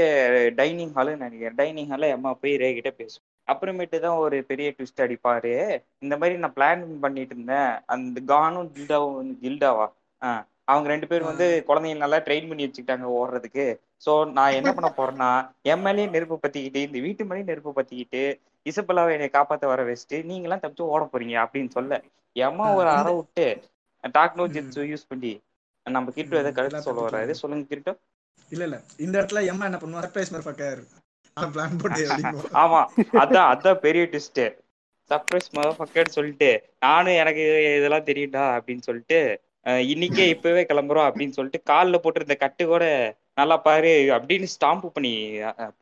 [SPEAKER 2] டைனிங் ஹாலு நினைக்கிறேன். டைனிங் ஹால்ல எம்மா போய் ரே கிட்ட பேசும். அப்புறமேட்டு தான் ஒரு பெரிய ட்விஸ்ட் அடிப்பாரு. இந்த மாதிரி நான் பிளான் பண்ணிட்டு இருந்தேன். அந்த கானும் கில்டாவும் வந்து கில்டாவா? ஆஹ் அவங்க ரெண்டு பேரும் வந்து குழந்தைங்க நல்லா ட்ரெயின் பண்ணி வச்சுக்கிட்டாங்க ஓடுறதுக்கு. சோ நான் என்ன பண்ண போறேன்னா என் மேலேயே நெருப்பு பத்திக்கிட்டு இந்த வீட்டு மேலேயும் நெருப்பு பத்திக்கிட்டு இசப்பலாவை என்னை காப்பாத்த வர வச்சுட்டு நீங்க எல்லாம் தப்பிச்சு ஓட போறீங்க அப்படின்னு சொல்ல. எம்மா ஒரு அற விட்டு? டாக்னோ ஜெட்ஸ் யூஸ் பண்ணி. நம்ம கிட்ட எதை கருத்து சொல்ல வர்றாரு சொல்லுங்க கிட்ட
[SPEAKER 3] இல்ல இல்ல. இந்த இடத்துல எம்மா என்ன பண்ணுவா சர்ப்ரைஸ் மாதிரி ஃபக்கர் பிளான் போட்டு
[SPEAKER 2] ஆமா. அதான் அதான் பெரிய ட்விஸ்ட் சர்ப்ரைஸ் மதர் சொல்லிட்டு நானும் எனக்கு இதெல்லாம் தெரியும்டா அப்படின்னு சொல்லிட்டு இன்னைக்கே இப்பவே கிளம்புறோம் அப்படின்னு சொல்லிட்டு கால்ல போட்டிருந்த கட்டு கூட நல்லா பாரு அப்படின்னு ஸ்டாம்ப் பண்ணி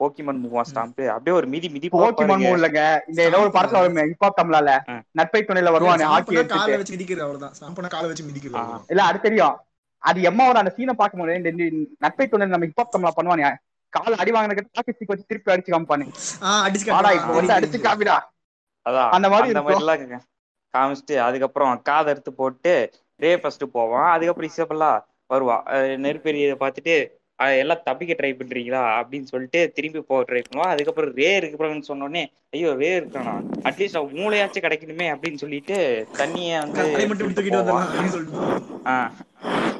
[SPEAKER 2] போக்கிமன் மூவா ஸ்டாம்ப் அப்படியே ஒரு மிதி மிதி
[SPEAKER 4] போக்கிமான் மூவ் இல்லங்க. இந்த ஏதோ ஒரு படத்துல வருமே ஹிப்ஹாப் தமிழால.
[SPEAKER 2] ஆ.
[SPEAKER 4] நட்பை துணையில வருவானே ஹாக்கி
[SPEAKER 3] காலை வச்சு மிதிக்கிறது அவ்வளவுதான் சாம்பனா காலை வச்சு மிதிக்கிறது.
[SPEAKER 4] இல்ல அது தெரியும். அது எம்மாவோட அந்த சீனை பார்க்கும்போது இந்த இந்த நட்பை துணை நம்ம ஹிப்ஹாப் தமிழா பண்ணுவானே கால் அடி வாங்கின ஹாக்கி ஸ்டிக் வச்சு திருப்பி அடிச்சு காமிப்பானு. இப்போ வந்து அடிச்சு காமிடா.
[SPEAKER 2] அதான்
[SPEAKER 4] அந்த மாதிரி
[SPEAKER 2] அந்த. மாதிரிலாம் காமிச்சிட்டு அதுக்கப்புறம் காதை எடுத்து போட்டு ரே ஃபர்ஸ்ட் போவான். அதுக்கப்புறம் இசபெல்லா வருவா. நெருப்பெரிய பார்த்துட்டு எல்லாம் தப்பிக்க ட்ரை பண்றீங்களா? அப்படின்னு சொல்லிட்டு திரும்பி போக ட்ரை பண்ணுவா அதுக்கப்புறம் ரே இருக்கு சொன்னோடனே ஐயோ ரே இருக்கானா? அட்லீஸ்ட் அவன் மூளையாச்சும் கிடைக்கணுமே அப்படின்னு சொல்லிட்டு தண்ணிய வந்து ஆஹ்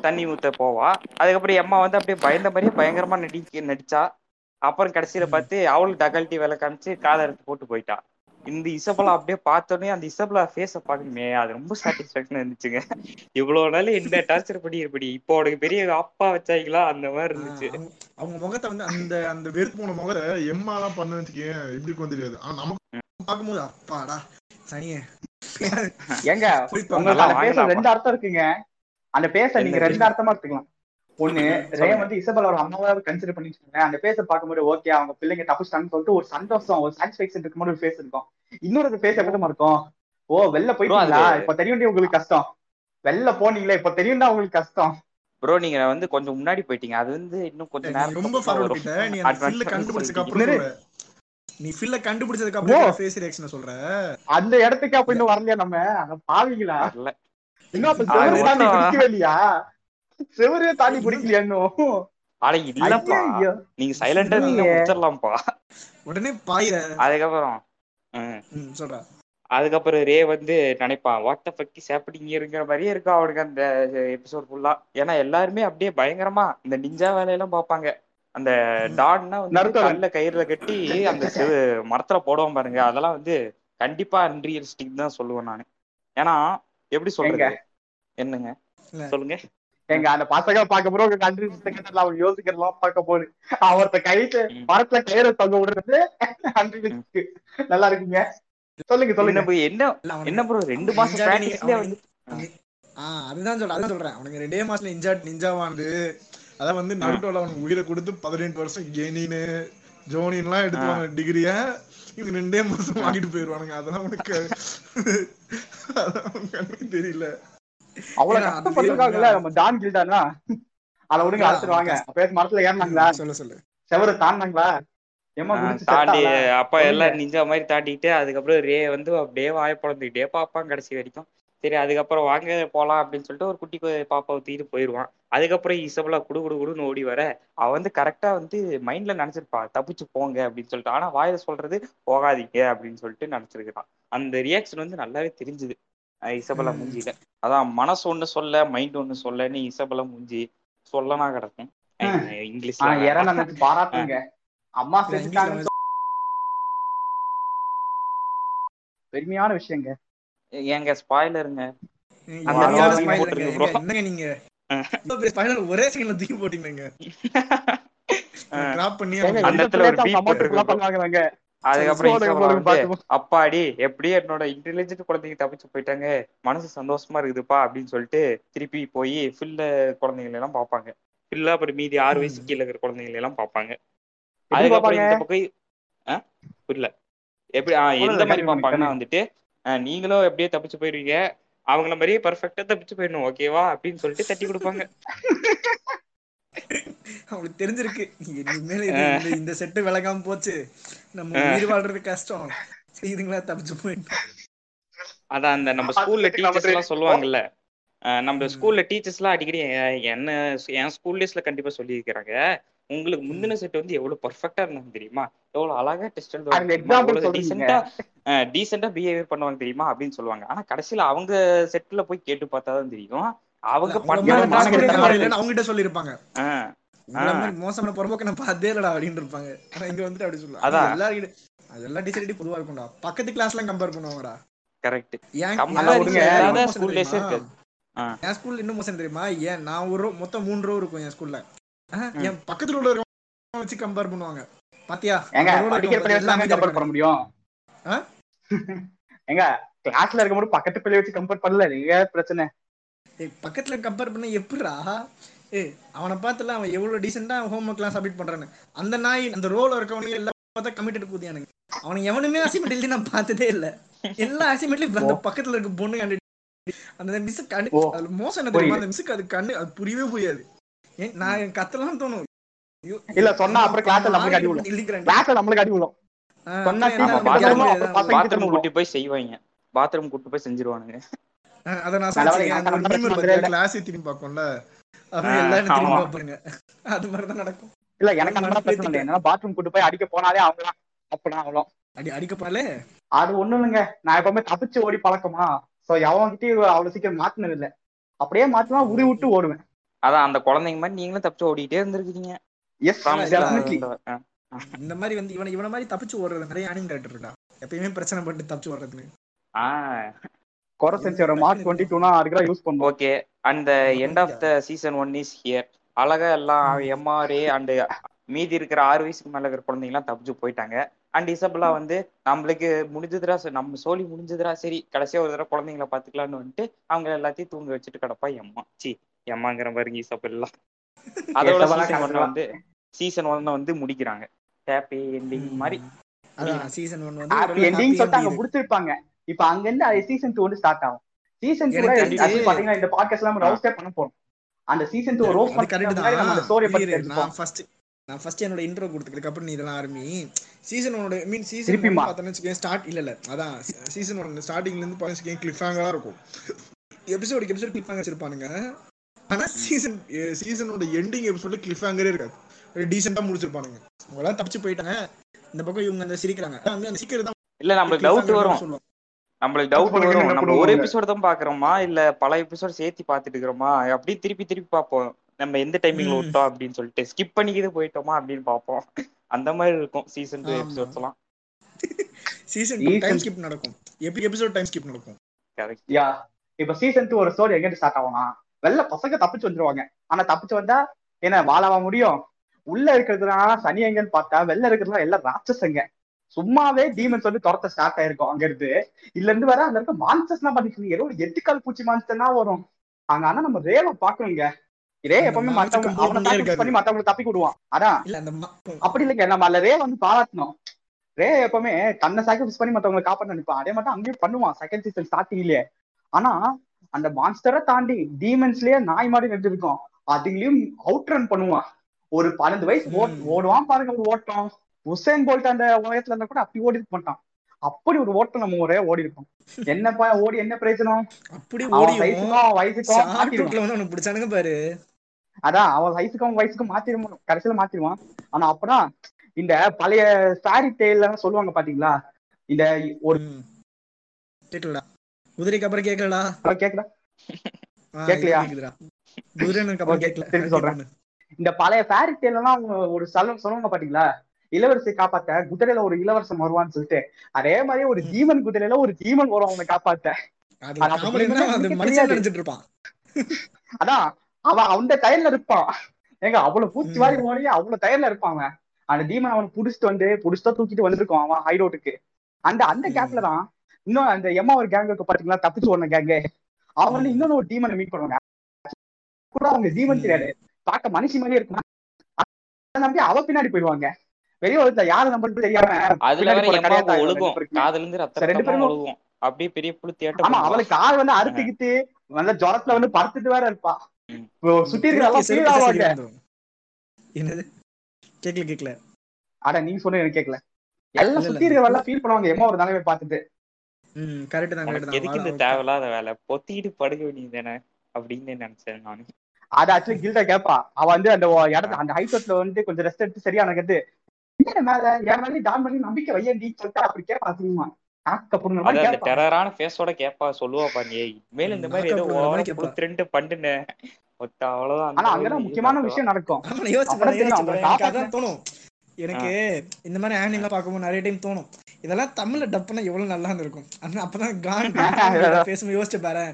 [SPEAKER 2] தண்ணி ஊத்த போவா. அதுக்கப்புறம் எம்மா வந்து அப்படியே பயந்த மாதிரியே பயங்கரமா நடிக்க நடிச்சா. அப்புறம் கடைசியில பார்த்து அவளும் டகல்ட்டி வேலை காமிச்சு காதை எடுத்து போட்டு போயிட்டா. இந்த இசபலா அப்படியே பார்த்தோன்னே அந்த இசபலா ஃபேஸ பாக்கணுமே அது ரொம்ப சாட்டிஸ்பாக்சன் இருந்துச்சுங்க. இவ்வளவு நாள் என்ன டார்ச்சர் பண்ணி இப்படி இப்போ உனக்கு பெரிய அப்பா வச்சாங்களா? அந்த மாதிரி இருந்துச்சு.
[SPEAKER 3] அவங்க- முகத்தை வந்து அந்த அந்த வெறுத்து போன முகத்தை எம்மா தான் பண்ண வச்சுக்கேன் எப்படி இருக்கும் தெரியாது. ஆனா நமக்கு பார்க்கும்போது அப்பாடா சனியே.
[SPEAKER 4] ஏங்க. ரெண்டு அர்த்தம் இருக்குங்க. அந்த பேச நீங்க? ரெண்டு அர்த்தமா எடுத்துக்கலாம் ஒண்ணு ரே
[SPEAKER 2] சொல்லுங்க.
[SPEAKER 4] வந்து இசபலோட அம்மாவா கன்சிடர் பண்ணி வச்சுக்கோங்க அந்த பேச பார்க்கும்போது ஓகே அவங்க பிள்ளைங்க தப்பிச்சிட்டாங்கன்னு சொல்லிட்டு ஒரு சந்தோஷம் ஒரு சாட்டிஸ்பேக்ஷன் இருக்கும் போது ஒரு ஃபேஸ் இருக்கும். இன்னொரு ஃபேஸ் எப்படி இருக்கும். ஓ வெளில போயிட்டீங்களா?
[SPEAKER 2] அது-
[SPEAKER 4] இப்ப தெரியும் உங்களுக்கு கஷ்டம். வெளில போனீங்களே இப்ப தெரியும்டா உங்களுக்கு கஷ்டம்.
[SPEAKER 2] ப்ரோ நீங்க வந்து கொஞ்சம் முன்னாடி போயிட்டீங்க. அது வந்து இன்னும் கொஞ்சம் நேரம்
[SPEAKER 3] ரொம்ப நீ ஃபில்ல கண்டுபிடிச்சதுக்கு. அப்புறம் நீ ஃபில்ல கண்டுபிடிச்சதுக்கு அப்புறம் ஃபேஸ் ரியாக்ஷன் சொல்ற?
[SPEAKER 4] அந்த இடத்துக்கு அப்ப இன்னும் வரலையா நம்ம? அங்க பாவீங்களா. இன்னும் அப்ப
[SPEAKER 2] அது
[SPEAKER 4] செவரு தாண்டி பிடிக்கலையா இன்னும்
[SPEAKER 2] அட இல்லப்பா.
[SPEAKER 4] ஐயையோ.
[SPEAKER 2] நீங்க சைலண்டா நீங்க. முடிச்சிடலாம்ப்பா.
[SPEAKER 3] உடனே பாயிர
[SPEAKER 2] அதுக்கப்புறம்
[SPEAKER 3] சொல்ற.
[SPEAKER 2] அதுக்கப்புறம் ரே வந்து நினைப்பான் வாட்ட பக்கி சாப்பிட்டீங்கிற மாதிரியே இருக்கும் அவனுக்கு அந்த எபிசோட் ஃபுல்லா ஏன்னா எல்லாருமே அப்படியே பயங்கரமா இந்த நிஞ்சா வேலையெல்லாம் பார்ப்பாங்க. அந்த டான்னா வந்து. கல்ல கயிறுல கட்டி அந்த செவு மரத்துல போடுவோம் பாருங்க. அதெல்லாம் வந்து கண்டிப்பா அன்ரியலிஸ்டிக் தான் சொல்லுவேன் நானு. ஏன்னா எப்படி சொல்றீங்க என்னங்க?
[SPEAKER 3] இல்ல.
[SPEAKER 2] சொல்லுங்க.
[SPEAKER 4] எங்க அந்த பசங்க பார்க்க போற ஒரு கண்ட்ரி புத்தகத்துல அவன் யோசிக்கிறதெல்லாம் பார்க்க போகுது அவர்த்த கைட்டு. மரத்துல கயிறு தொங்க விடுறது கண்ட்ரி நல்லா இருக்குங்க. சொல்லுங்க சொல்லுங்க.
[SPEAKER 2] என்ன என்ன ப்ரோ ரெண்டு மாசம்
[SPEAKER 3] நிஞ்சா நீங்க-
[SPEAKER 2] பிராக்டிஸ்லயே
[SPEAKER 3] அவனுக்கு-
[SPEAKER 2] வந்து
[SPEAKER 3] அவனுக்கு- ஆ, அதுதான் சொல்றேன் அதான் சொல்றேன். அவனுக்கு ரெண்டே மாசத்துல நிஞ்சா நிஞ்சாவாண்டு அதான் வந்து நருட்டோல அவனுக்கு உயிரை கொடுத்து பதினெட்டு வருஷம் கெனின்னு ஜோனின்லாம் எடுத்துவாங்க டிகிரிய இவங்க ரெண்டே மாசம் வாங்கிட்டு போயிருவானுங்க. அதெல்லாம் உனக்கு அதான் தெரியல.
[SPEAKER 4] அவ்வளவு கஷ்டப்பட்டிருக்காங்கல்ல நம்ம ஜான் கில்டானா அத விடுங்க
[SPEAKER 3] அதான்,
[SPEAKER 4] அழைச்சிருவாங்க அப்ப மரத்துல ஏறினாங்களா?
[SPEAKER 3] சொல்லு சொல்லு.
[SPEAKER 4] செவரு குடிச்சு
[SPEAKER 2] தாண்டி? அப்ப எல்லாம் நிஞ்சா மாதிரி தாண்டிட்டு அதுக்கப்புறம் ரே வந்து அப்படியே வாய பிறந்துக்கிட்டே பார்ப்பான் கடைசி வரைக்கும். சரி அதுக்கப்புறம் வாங்க போலாம் அப்படின்னு சொல்லிட்டு ஒரு குட்டி பாப்பாவை தூக்கிட்டு போயிடுவான் அதுக்கப்புறம் இசபலா குடு குடு குடுன்னு ஓடி வர அவ வந்து கரெக்டா வந்து மைண்ட்ல நினைச்சிருப்பா தப்பிச்சு போங்க அப்படின்னு சொல்லிட்டு. ஆனா வாயில சொல்றது போகாதீங்க அப்படின்னு சொல்லிட்டு நினைச்சிருக்கான் அந்த ரியாக்ஷன் வந்து நல்லாவே தெரிஞ்சுது. அஹ் இசபலா
[SPEAKER 3] ம்.
[SPEAKER 2] மூஞ்சில அதான் மனசு ஒண்ணு சொல்ல மைண்ட் ஒண்ணு சொல்லன்னு இசபலா மூஞ்சி சொல்லனா கிடக்கும். இங்கிலீஷ்ல
[SPEAKER 4] பாராட்டுங்க. அம்மா செஞ்சுட்டாங்க பெருமையான விஷயங்க.
[SPEAKER 2] ஏங்க ஸ்பாய்லருங்க
[SPEAKER 3] நீங்க? ஒரே செகண்ட்ல தூக்கி போட்டீங்க பண்ணி
[SPEAKER 2] அதுக்கப்புறம். அப்பாடி எப்படியும் என்னோட இன்டெலிஜென்ட் குழந்தைங்க தப்பிச்சு போயிட்டாங்க. மனசு சந்தோஷமா இருக்குதுப்பா அப்படின்னு சொல்லிட்டு திருப்பி போய் ஃபில்ல குழந்தைங்களை எல்லாம் பார்ப்பாங்க. ஃபில்ல அப்புறம் மீதி ஆறு வயசு கீழே இருக்கிற குழந்தைங்களை எல்லாம் பார்ப்பாங்க.
[SPEAKER 4] எப்படி
[SPEAKER 2] அதுக்கப்புறம்? இந்த பக்கம்? புரியல. எப்படி எந்த மாதிரி பார்ப்பாங்கன்னா. வந்துட்டு நீங்களும் எப்படியே தப்பிச்சு போயிருவீங்க. அவங்கள மாதிரியே பர்ஃபெக்டா தப்பிச்சு போயிடணும் ஓகேவா அப்படின்னு சொல்லிட்டு தட்டி கொடுப்பாங்க.
[SPEAKER 3] அவங்களுக்கு தெரிஞ்சிருக்கு. இனிமேல் இது இந்த இந்த செட்டு விளங்காம போச்சு. நம்ம உயிர் வாழ்றது கஷ்டம். இதுங்களா தப்பிச்சு போயிட்டு
[SPEAKER 2] அதான் அந்த நம்ம ஸ்கூல்ல டீச்சர்ஸ் எல்லாம் சொல்லுவாங்கல்ல. நம்ம. ஸ்கூல்ல டீச்சர்ஸ் எல்லாம் அடிக்கடி என்ன என் ஸ்கூல் டேஸ்ல கண்டிப்பா சொல்லியிருக்கிறாங்க. உங்களுக்கு முந்தின செட் வந்து எவ்வளவு பர்ஃபெக்டா இருந்தாங்க தெரியுமா? எவ்வளவு அழகா டெஸ்ட் எழுதுவாங்க
[SPEAKER 4] சொல்றீங்க.
[SPEAKER 2] டீசெண்டா பிஹேவியர் பண்ணுவாங்க தெரியுமா? அப்படின்னு சொல்லுவாங்க. ஆனா கடைசியில அவங்க செட்ல போய் கேட்டு பார்த்தாதான் தெரியும். அவங்க பண்ண
[SPEAKER 3] மாதிரி
[SPEAKER 4] மானங்கெட்ட
[SPEAKER 3] மோசமான பொறுப்போக்க நான் பார்த்தே இல்லடா அப்படின்னு இருப்பாங்க. ஆனா இங்க வந்துட்டு அப்படி சொல்லுவாங்க
[SPEAKER 2] அதான்.
[SPEAKER 3] எல்லாரும் அதெல்லாம் டீச்சர் பொதுவா இருக்கும்டா. பக்கத்து கிளாஸ்லாம் கம்பேர் பண்ணுவாங்கடா.
[SPEAKER 2] கரெக்ட்
[SPEAKER 3] என் ஸ்கூல்ல இன்னும் மோசம் தெரியுமா? ஏன் நான் ஒரு மொத்தம் மூணு ரோ இருக்கும் என் ஸ்கூல்ல என் பக்கத்துல உள்ள வச்சு கம்பேர் பண்ணுவாங்க. பாத்தியா? எல்லாம்
[SPEAKER 4] கம்பேர் பண்ண முடியும்.
[SPEAKER 3] ஆ?
[SPEAKER 4] ஏங்க கிளாஸ்ல இருக்கும்போது பக்கத்து பிள்ளை வச்சு கம்பேர் பண்ணல. நீங்க பிரச்சனை.
[SPEAKER 3] பக்கத்துல கம்பேர் பண்ண எப்படிடா? ஏய் அவனை பார்த்துல அவன் எவ்வளவு டீசெண்டா ஹோம் ஒர்க்லாம் சப்மிட் பண்றானு அந்த நாய் அந்த ரோல இருக்கவனுங்க எல்லாம் பார்த்தா கமிட்டட் கூதியானுங்க. அவனுக்கு எவனுமே அசைன்மெண்ட் எழுதி நான் பார்த்ததே இல்ல. எல்லா அசைன்மெண்ட்லயும் அந்த பக்கத்துல இருக்க பொண்ணு அந்த அந்த மிஸ் கண்ணு
[SPEAKER 4] ஓ.
[SPEAKER 3] அதுல மோசம் என்ன தெரியுமா? அந்த மிஸ்ஸுக்கு அது கண்ணு அது புரியவே புரியாது. ஏன் நான் என் கத்தலாம் தோணும்.
[SPEAKER 4] இல்ல, சொன்னா அப்புறம் class ல நம்மளுக்கு அடி விழும். கிளாஸ்ல நம்மளுக்கு அடி விழும். பாத்ரூம் கிட்ட
[SPEAKER 2] போய் செய்வாங்க. பாத்ரூம் கூட்டி போய் செஞ்சிருவானுங்க.
[SPEAKER 3] அத நான் class திரும்பி பார்க்கும்ல. அவங்க எல்லாரும் திரும்பி அது மாதிரிதான் நடக்கும்.
[SPEAKER 4] இல்ல எனக்கு அந்த
[SPEAKER 3] நான்
[SPEAKER 4] மாதிரி பிரச்சனை இல்லை. என்னன்னா பாத்ரூம் கூட்டு போய் அடிக்க போனாலே அவங்க தான் அப்பதான் அவ்வளோ
[SPEAKER 3] அடி
[SPEAKER 4] அது ஒண்ணும் இல்லைங்க. நான் எப்பவுமே தப்பிச்சு ஓடி பழக்கமா. சோ எவன்கிட்டயும் அவ்வளவு சீக்கிரம் மாத்தினது இல்ல அப்படியே மாத்தினா உரி விட்டு ஓடுவேன்.
[SPEAKER 2] அதான் அந்த குழந்தைங்க மாதிரி நீங்களும் தப்பிச்சு ஓடிட்டே இருந்திருக்கீங்க.
[SPEAKER 3] இந்த மாதிரி வந்து இவனை இவன மாதிரி தப்பிச்சு ஓடுறது நிறைய கேரக்டர் இருக்கா எப்பயுமே பிரச்சனை பண்ணிட்டு தப்பிச்சு ஓடுறதுன்னு
[SPEAKER 2] ஆ.
[SPEAKER 4] குறை செஞ்சோட மார்க் டுவெண்ட்டி டூனா அதுக்கு யூஸ் பண்ணுவோம்
[SPEAKER 2] ஓகே அந்த end of the season one is here அழகா எல்லாம் எம்ஆர்ஏ அண்ட் மீதி இருக்கிற ஆறு வயசுக்கு மேல இருக்கிற குழந்தைங்க எல்லாம் தப்பிச்சு போயிட்டாங்க. அண்ட் இசபலா வந்து நம்மளுக்கு முடிஞ்சதுடா சரி, நம்ம சோழி முடிஞ்சதுடா சரி கடைசியா ஒரு தடவை குழந்தைங்களை பாத்துக்கலாம்னு வந்துட்டு அவங்க எல்லாத்தையும் தூங்க வச்சுட்டு கிடப்பா எம்மா. சி எம்மாங்கிற பாருங்க இசபெல்லாம் அதோட சீசன். வந்து சீசன் ஒன்ன வந்து முடிக்கிறாங்க. ஹாப்பி எண்டிங் மாதிரி.
[SPEAKER 3] அதான் சீசன் ஒன் வந்து
[SPEAKER 4] ஹாப்பி
[SPEAKER 3] ஒரு
[SPEAKER 4] எண்டிங் சொல்லிட்டு அங்க முடிச்சிருப்பாங்க இப்ப அங்க இருந்து சீசன் டூ வந்து ஸ்டார்ட் ஆகும். சீசன் டூ பாத்தீங்கன்னா இந்த பாட்காஸ்ட் எல்லாம் ரவுஸ்டே பண்ண போறோம். அந்த சீசன் டூ ரோஸ் பண்ணி ஸ்டோரி. பத்தி
[SPEAKER 3] நான் ஃபர்ஸ்ட் நான் ஃபர்ஸ்ட் என்னோட இன்ட்ரோ கொடுத்ததுக்கு அப்புறம் நீ இதெல்லாம் ஆரம்பி. சீசன் ஒனோட மீன் சீசன்? பார்த்தோன்னு வச்சுக்கேன் ஸ்டார்ட் இல்ல இல்ல. அதான் சீசன் ஒன் ஸ்டார்டிங்ல இருந்து பார்த்தீங்க கிளிஃப் ஹேங்கரா இருக்கும். எபிசோடுக்கு எபிசோட் கிளிஃப் ஹேங்கர் வச்சிருப்பானுங்க. ஆனா சீசன் சீசனோட எண்டிங் எபிசோட கிளிஃப் ஹேங்கரே இருக்காது. டீசெண்டா முடிச்சிருப்பானுங்க. அவங்க எல்லாம் தப்பிச்சு போயிட்டாங்க. இந்த பக்கம் இவங்க அந்த சிரிக்கிறாங்க. அந்த சிரிக்கிறது தான்
[SPEAKER 2] இல்ல நம்மளுக்கு டவுட் வரும். நம்மளுக்கு டவுட் வரும். நம்ம ஒரு எபிசோடு தான் பாக்குறோமா இல்ல பல எபிசோட் சேர்த்து பாத்துட்டு இருக்கிறோமா அப்படியே திருப்பி திருப்பி பார்ப்போம். நம்ம எந்த டைமிங்ல விட்டோம் அப்படின்னு சொல்லிட்டு ஸ்கிப் பண்ணிக்கிது போயிட்டோமா அப்படின்னு பார்ப்போம். அந்த மாதிரி இருக்கும் சீசன் டூ எபிசோட்ஸ் எல்லாம்.
[SPEAKER 3] சீசன் டைம் ஸ்கிப் நடக்கும். எப்படி எபிசோட் டைம் ஸ்கிப் நடக்கும்.
[SPEAKER 4] யா இப்ப சீசன் டூ ஒரு ஸ்டோரி எங்க ஸ்டார்ட் ஆகும்னா வெள்ள பசங்க தப்பிச்சு வந்துருவாங்க. ஆனா தப்பிச்சு வந்தா என்ன வாழவா முடியும்? உள்ள இருக்கிறதுனால சனி எங்கன்னு பார்த்தா வெளில இருக்கிறதுலாம் எல்லாம் ராட்சசங்க. சும்மாவே டீமன்ஸ் வந்து துரத்த ஸ்டார்ட் ஆயிருக்கும் அங்க இருந்து இதுல இருந்து வர அங்க இருக்க மான்ஸ்டர்ஸ் எல்லாம் பாத்தீங்கன்னா ஏதோ ஒரு எட்டுக்கால் பூச்சி மான்ஸ்டர்னா வரும். அங்க ஆனா நம்ம ரேவ பாக்கணுங்க ரே எப்பவுமே மத்தவங்க அவனை சாக்ரிஃபைஸ் பண்ணி மத்தவங்களுக்கு தப்பி விடுவான். அதான். அப்படி இல்லைங்க நம்ம அதுல ரே வந்து பாராட்டணும். ரே எப்பவுமே தன்னை சாக்ரிஃபைஸ் பண்ணி மத்தவங்களை காப்பாற்ற நினைப்பான். அதே மாதிரி அங்கேயும் பண்ணுவான் செகண்ட் சீசன் ஸ்டார்டிங்லயே ஆனா அந்த மான்ஸ்டரை தாண்டி டீமன்ஸ்லயே நாய் மாதிரி நின்று இருக்கும் அதுலயும் அவுட் ரன் பண்ணுவான். ஒரு பன்னெண்டு வயசு ஓடுவான் பாருங்க ஒரு ஓட்டம். உசேன் போல்ட் அந்த உலகத்துல இருந்தா கூட அப்படி ஓடி இருக்க மாட்டான். அப்படி ஒரு ஓட்டம் நம்ம ஒரே ஓடி இருக்கும் என்னப்பா ஓடி என்ன பிரயோஜனம்?
[SPEAKER 3] அப்படி
[SPEAKER 4] அவன் வயசுக்கும் வயசுக்கும்
[SPEAKER 3] பிடிச்சானுங்க பாரு.
[SPEAKER 4] அதான் அவன் வயசுக்கும் வயசுக்கும் மாத்திருவான் கடைசியில மாத்திருவான் ஆனா அப்பதான் இந்த பழைய சாரி டெய்ல சொல்லுவாங்க பாத்தீங்களா? இந்த ஒரு
[SPEAKER 3] கேக்கலடா. குதிரைக்கு அப்புறம் கேக்கலடா.
[SPEAKER 4] கேக்கல கேக்கலையா?
[SPEAKER 3] குதிரைக்கு அப்புறம் கேக்கல.
[SPEAKER 4] திருப்பி சொல்றேன். இந்த பழைய ஃபேரி டேல் எல்லாம் அவங்க ஒரு சொல்ல சொல்லுவாங்க பாத்தீங்களா? இளவரசி காப்பாத்த குதிரையில ஒரு இளவரசன் வருவான்னு சொல்லிட்டு அதே மாதிரி ஒரு ஜீவன் குதிரையில ஒரு ஜீவன் வரும் அவனை காப்பாத்த அதான் அவன் அந்த டயர்ல இருப்பான். ஏங்க அவ்வளவு பூச்சி வாரி ஓடி அவ்வளவு டயர்ல இருப்பான் அவன். அந்த டீமன் அவன் புடிச்சிட்டு வந்து புடிச்சுட்டா தூக்கிட்டு வந்திருக்கான் அவன் ஹைரோட்டுக்கு அந்த அந்த கேப்ல தான் இன்னும் அந்த எம்மா ஒரு கேங் இருக்கு பாத்தீங்களா தப்பிச்சு ஓடின கேங்கு அவன் வந்து இன்னொன்னு ஒரு டீமனை மீட் பண்ணுவாங்க. கூட அவங்க டீமன் தெரியாது. பார்க்க மனுஷி மாதிரியே இருக்கும்? நம்பி அவ பின்னாடி போயிடுவாங்க. வெளிய ஒருத்த யாரு நம்பருக்கு தெரியாம
[SPEAKER 2] அதுல ஒழுகும். காதுல இருந்து ரத்தம் ரெண்டு பேரும் ஒழுகும். அப்படியே பெரிய புளுத்தியாட்டம்
[SPEAKER 4] ஆமா அவளுக்கு கால் வந்து அறுத்துக்கிட்டு நல்ல ஜுரத்துல வந்து படுத்துட்டு வேற இருப்பா. சுத்தி இருக்கிற
[SPEAKER 3] என்னது கேக்கல கேக்கல.
[SPEAKER 4] அட நீ சொன்ன எனக்கு கேக்கல. எல்லாம் சுத்தி இருக்கிறவங்க ஃபீல் பண்ணுவாங்க. எம்மா ஒரு நிலைமை பார்த்துட்டு.
[SPEAKER 3] ம் கரெக்ட் தான் கரெக்ட் தான்.
[SPEAKER 2] எதுக்கு இந்த தேவையில்லாத வேலை? பொத்திட்டு படுக்க வேண்டியது தானே அப்படின்னு நினைச்சேன் நானு.
[SPEAKER 4] அது ஆக்சுவலி கில்டா கேப்பா. அவ வந்து அந்த இடத்துல அந்த ஹைட்ல வந்து கொஞ்சம் ரெஸ்ட் எடுத்து சரியானது மேல என் மேலே டான் பண்ணி நம்பிக்கை வையண்டி சொல்லிட்டு? அப்படி கேப்பா அதிகமா
[SPEAKER 2] டெரரான ஃபேஸோட கேப்பா. சொல்லுவா பாருங்க மேல இந்த மாதிரி ஏதோ ஓவரா ரெண்டு பண்ணுன அவ்வளவுதான்.
[SPEAKER 4] ஆனா அங்கதான் முக்கியமான விஷயம் நடக்கும்.
[SPEAKER 3] அதான் தோணும். எனக்கு இந்த மாதிரி ஆனிமெலாம் பார்க்கும்போது நிறைய டைம் தோணும். இதெல்லாம் தமிழ்ல டப் பண்ணா எவ்வளவு நல்லா இருக்கும் ஆனா அப்பதான் கான் பேசும்போது யோசிச்சு பாரு.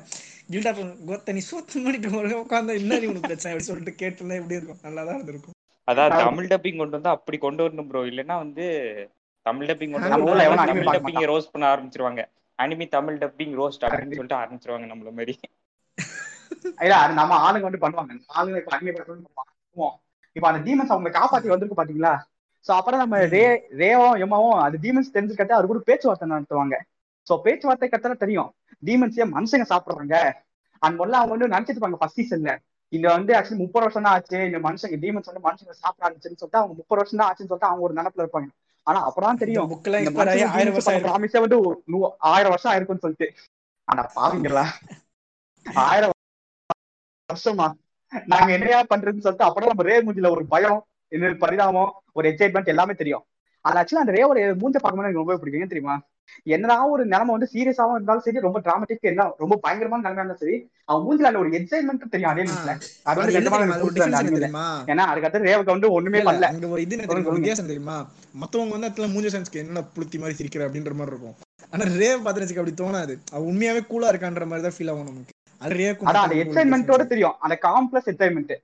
[SPEAKER 3] கில்டா கோத்த நீ சூத்து பண்ணிட்டு உட்காந்து என்ன உனக்கு பிரச்சனை. அப்படி சொல்லிட்டு கேட்டுனா எப்படி இருக்கும்? நல்லா தான் இருந்திருக்கும்.
[SPEAKER 2] அதான் தமிழ் டப்பிங் கொண்டு வந்து அப்படி கொண்டு வரணும் ப்ரோ இல்லைன்னா வந்து தமிழ் டப்பிங் கொண்டு வந்து தமிழ் டப்பிங் ரோஸ்ட் பண்ண ஆரம்பிச்சிருவாங்க. அனிமி தமிழ் டப்பிங் ரோஸ்ட் அப்படின்னு சொல்லிட்டு ஆரம்பிச்சிருவாங்க நம்மள மாதிரி.
[SPEAKER 4] இல்ல அது நம்ம ஆளுங்க வந்து பண்ணுவாங்க. ஆளுங்க இப்ப அனிமே பண்ணுவோம் இப்ப அந்த டீமன்ஸ் அவங்க காப்பாத்தி வந்திருக்கு பாத்தீங்களா? சோ அப்புறம் நம்ம ரே ரேவும் எம்மாவும் அது டீமன்ஸ் தெரிஞ்சுக்கிட்ட அது கூட பேச்சுவார்த்தை நடத்துவாங்க. சோ பேச்சுவார்த்தை கத்தன தெரியும். டீமன்ஸே மனுஷங்க சாப்பிடுறாங்க? அந்த முதல்ல அவங்க வந்து நினைச்சிட்டு இருப்பாங்க ஃபர்ஸ்ட் சீசன்ல இந்த வந்து ஆக்சுவலி முப்பது வருஷம் தான் ஆச்சு. இந்த மனுஷங்க டீமன்ஸ் வந்து மனுஷங்க சாப்பிட ஆரம்பிச்சுன்னு சொல்லிட்டு அவங்க முப்பது வருஷம் தான் ஆச்சுன்னு சொல்லிட்டு அவங்க ஒரு நினப்புல இருப்பாங்க. ஆனா அப்புறம் தெரியும். ப்ராமிஸே வந்து ஆயிரம் வருஷம் ஆயிருக்கும்னு சொல்லிட்டு. ஆனா பாவீங்களா? ஆயிரம் வருஷமா? நாங்க என்னையா பண்றதுன்னு சொல்லிட்டு அப்புறம் நம்ம ரே மூஞ்சில ஒரு பயம் இன்னொரு பரிதாபம் ஒரு எக்ஸைட்மெண்ட் எல்லாமே தெரியும். அது ஆக்சுவலா அந்த ரே ஒரு மூஞ்ச பார்க்கும்போது எனக்கு ரொம்ப பிடிக்கும். தெரியுமா? என்னதான் ஒரு நிலைமை வந்து சீரியஸாவும் இருந்தாலும் சரி ரொம்ப டிராமட்டிக் என்ன ரொம்ப பயங்கரமான நிலைமை இருந்தாலும் சரி அவன் மூஞ்சில அந்த ஒரு எக்ஸைட்மெண்ட் தெரியும் அதே நிமிஷம் அது வந்து ஏன்னா அதுக்கடுத்து ரேவுக்கு வந்து ஒண்ணுமே பண்ணல.
[SPEAKER 3] ஒரு இது வித்தியாசம் தெரியுமா? மத்தவங்க வந்து அதுல மூஞ்ச சென்ஸ்க்கு என்ன புளுத்தி மாதிரி சிரிக்கிற அப்படின்ற மாதிரி இருக்கும். ஆனா ரேவ் பாத்துச்சு அப்படி தோணாது. அவ உண்மையாவே கூலா இருக்கான்ற மாதிரி தான் ஃபீல் ஆகும் நமக்கு. அது
[SPEAKER 4] அதான் அந்த எக்ஸைட்மெண்ட்டோட தெரியும். அந்த காம்ப்ளெக்ஸ் எக்ஸைட்மெண்ட்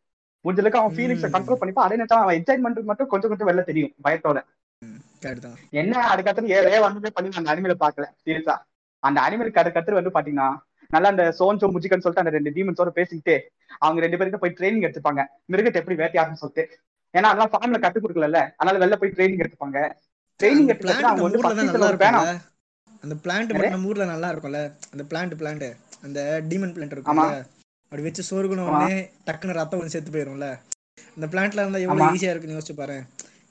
[SPEAKER 4] முடிஞ்சளவுக்கு அவன் ஃபீலிங்ஸை கண்ட்ரோல் பண்ணிப்பா. அதே நேரத்தில் அவன் எக்ஸைட்மெண்ட் மட்டும் கொஞ்சம் கொஞ்சம் வெளில தெரியும் பயத்தோட. என்ன அதுக்கடுத்து ஏ ரே வந்து பண்ணி அந்த அனிமலை பாக்கல சீரியஸா அந்த அனிமலுக்கு அடுக்கடுத்து வந்து பாத்தீங்கன்னா நல்லா அந்த சோன்சோ முஜிக்கன்னு சொல்லிட்டு அந்த ரெண்டு டீமன்ஸோட பேசிக்கிட்டு அவங்க ரெண்டு பேருக்கு போய் ட்ரைனிங் எடுத்துப்பாங்க. மிருகத்தை எப்படி வேட்டையாடுன்னு சொல்லிட்டு. ஏன்னா அதெல்லாம் ஃபார்ம்ல கத்து கொடுக்கல அதனால வெளில போய் ட்ரைனிங் எடுத்துப்பாங்க. ட்ரைனிங் எடுத்துட்டு அவங்க வந்து வேணும்
[SPEAKER 3] அந்த பிளான்ட் மட்டும் நம்ம ஊர்ல நல்லா இருக்கும்ல. அந்த பிளான்ட் பிளான்ட் அந்த டீமன் பிளான்ட் இருக்கும்ல. அப்படி வச்சு சோறுகணும் உடனே டக்குன்னு ரத்தம் வந்து செத்து போயிரும்ல. அந்த பிளான்ட்ல இருந்தா எவ்வளவு ஈஸியா இருக்குன்னு யோசிச்சு பாரு.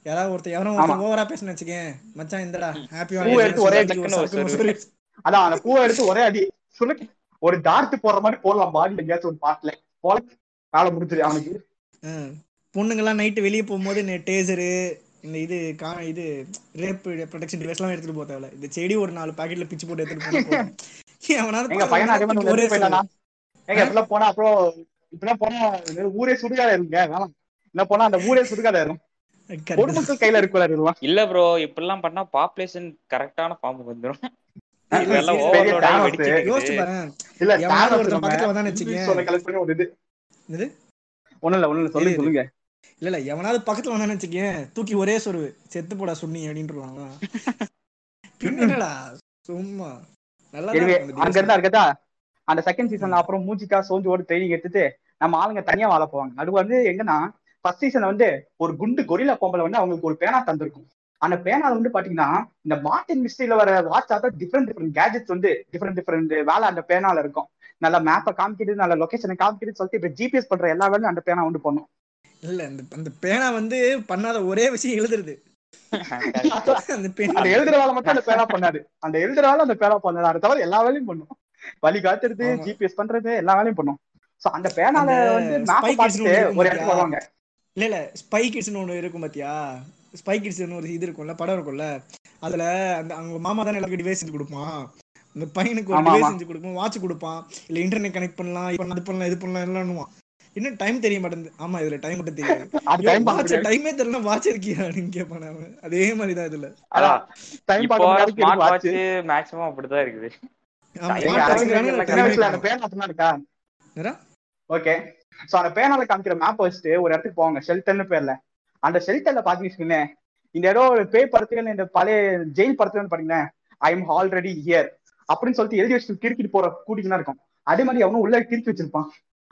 [SPEAKER 3] யாராவது ஒருத்தர் எவனோ ஒருத்தர் ஓவரா பேசணும் வச்சுக்கேன். மச்சான் இந்தடா. ஹாப்பி
[SPEAKER 4] எடுத்து ஒரே அதான் அந்த பூவை எடுத்து ஒரே அடி. சொல்லு ஒரு டார்ட் போடுற மாதிரி போடலாம். பாடியில எங்கேயாச்சும் ஒரு பாட்டுல போல. வேலை முடிஞ்சிரு அவனுக்கு.
[SPEAKER 3] பொண்ணுங்க எல்லாம் நைட்டு வெளியே போகும்போது டேசரு இந்த இது கா இது ரேப் ப்ரொடெக்ஷன் டிவைஸ்லாம் எடுத்துட்டு போக தேவையில்ல. இந்த செடி ஒரு நாலு பாக்கெட்ல பிச்சு போட்டு எடுத்துட்டு அவனால
[SPEAKER 4] எங்க பையன் அதே மாதிரி
[SPEAKER 3] ஒரே
[SPEAKER 4] எங்க இப்பெல்லாம் போனா அப்புறம் இப்பெல்லாம் போனா ஊரே சுடுகாடு இருங்க. வேணாம். என்ன போனா அந்த ஊரே சுடுகாடு இருக்கும் பொதுமக்கள் கையில இருக்குல்ல இதெல்லாம்.
[SPEAKER 2] இல்ல ப்ரோ இப்படிலாம் பண்ணா பாப்புலேஷன் கரெக்டான ஃபார்முக்கு வந்துரும்.
[SPEAKER 3] இல்ல,
[SPEAKER 4] இல்ல
[SPEAKER 3] எவனாவது பக்கத்துல வந்தான்னு வச்சுக்கேன். தூக்கி ஒரே சொருவு. செத்து போடா சொன்னி என்னடா? சும்மா. நல்லா
[SPEAKER 4] அங்க இருந்தா இருக்கதா அந்த செகண்ட் சீசன்ல அப்புறம் மூஞ்சிக்கா சோஞ்சோட ட்ரைனிங் எடுத்துட்டு நம்ம ஆளுங்க தனியா வாழ போவாங்க. அது வந்து எங்கன்னா ஃபர்ஸ்ட் சீசன்ல வந்து ஒரு குண்டு கொரிலா பொம்பளை வந்து அவங்களுக்கு ஒரு பேனா தந்திருக்கும். அந்த பேனால வந்து பாத்தீங்கன்னா இந்த மார்டின் மிஸ்ட்ரியில வர வாட்ச் ஆட்டா டிஃப்ரெண்ட் டிஃப்ரெண்ட் கேஜெட்ஸ் வந்து டிஃப்ரெண்ட் டிஃப்ரெண்ட் வேலை அந்த பேனால இருக்கும். நல்ல மேப்பை காமிக்கிட்டு நல்ல லொகேஷனை காமிக்கிட்டு சொல்லிட்டு இப்ப ஜிபிஎஸ் பண்ற எல்லா வேலையும் அந்த பேனா வந்து பண்ணும்.
[SPEAKER 3] இல்ல அந்த அந்த பேனா வந்து பண்ணாத ஒரே விஷயம் எழுதுறது. அந்த
[SPEAKER 4] எழுதுற வேலை மட்டும் அந்த பேனா பண்ணாது. அந்த எழுதுற வேலை அந்த பேனா பண்ணாது. அதை தவிர எல்லா வேலையும் பண்ணும். வழி காத்துறது. ஜிபிஎஸ் பண்றது எல்லா வேலையும் பண்ணும். சோ அந்த பேனால வந்து மேப்பை பார்த்துட்டு ஒரு இடத்துக்கு வருவாங்க.
[SPEAKER 3] இல்ல இல்ல ஸ்பை கிட்ஸ்னு ஒண்ணு இருக்கும் பாத்தியா? ஸ்பை கிட்ஸ்னு ஒரு இது இருக்கும்ல படம் இருக்கும்ல அதுல அந்த அவங்க மாமா தானே எல்லாருக்கும் டிவைஸ் செஞ்சு கொடுப்பான். அந்த பையனுக்கு ஒரு டிவைஸ். செஞ்சு கொடுப்பான் வாட்ச் கொடுப்பான். இல்ல இன்டர்நெட் கனெக்ட் பண்ணலாம் இப்ப அது பண்ணலாம் இது பண்ணலாம் எல்லாம்னுவான். இன்னும் டைம் தெரிய மாட்டேங்குது? ஆமா இதுல டைம் மட்டும் தெரியாது.
[SPEAKER 4] அது டைம்
[SPEAKER 3] வாட்ச் டைமே தெரியல வாட்ச் இருக்கியா அப்படின்னு கேட்பான் அவன். அதே மாதிரிதான் இதுல.
[SPEAKER 2] அதான்.
[SPEAKER 4] டைம் பார்க்க வாட்ச்
[SPEAKER 2] மேக்ஸிமம் அப்படிதான் இருக்குது.
[SPEAKER 3] ஆமா,
[SPEAKER 2] எல்லாம்
[SPEAKER 4] இருக்கா? ஓகே. சோ அந்த பேனால காமிக்கிற மேப் வச்சுட்டு ஒரு இடத்துக்கு போவாங்க. ஷெல்டர்னு பேர்ல. அந்த ஷெல்டர்ல பாத்தீங்கன்னு இந்த இடம் ஒரு பேய் படத்துல இந்த பழைய ஜெயில் படத்துல பாத்தீங்கன்னா ஐ எம் ஆல்ரெடி ஹியர் அப்படின்னு சொல்லிட்டு எழுதி வச்சு கிறுக்கிட்டு போற கூட்டிங்கன்னா இருக்கும். அதே மாதிரி அவனும் உள்ள கிறுக்கி வச்சிருப்பான்.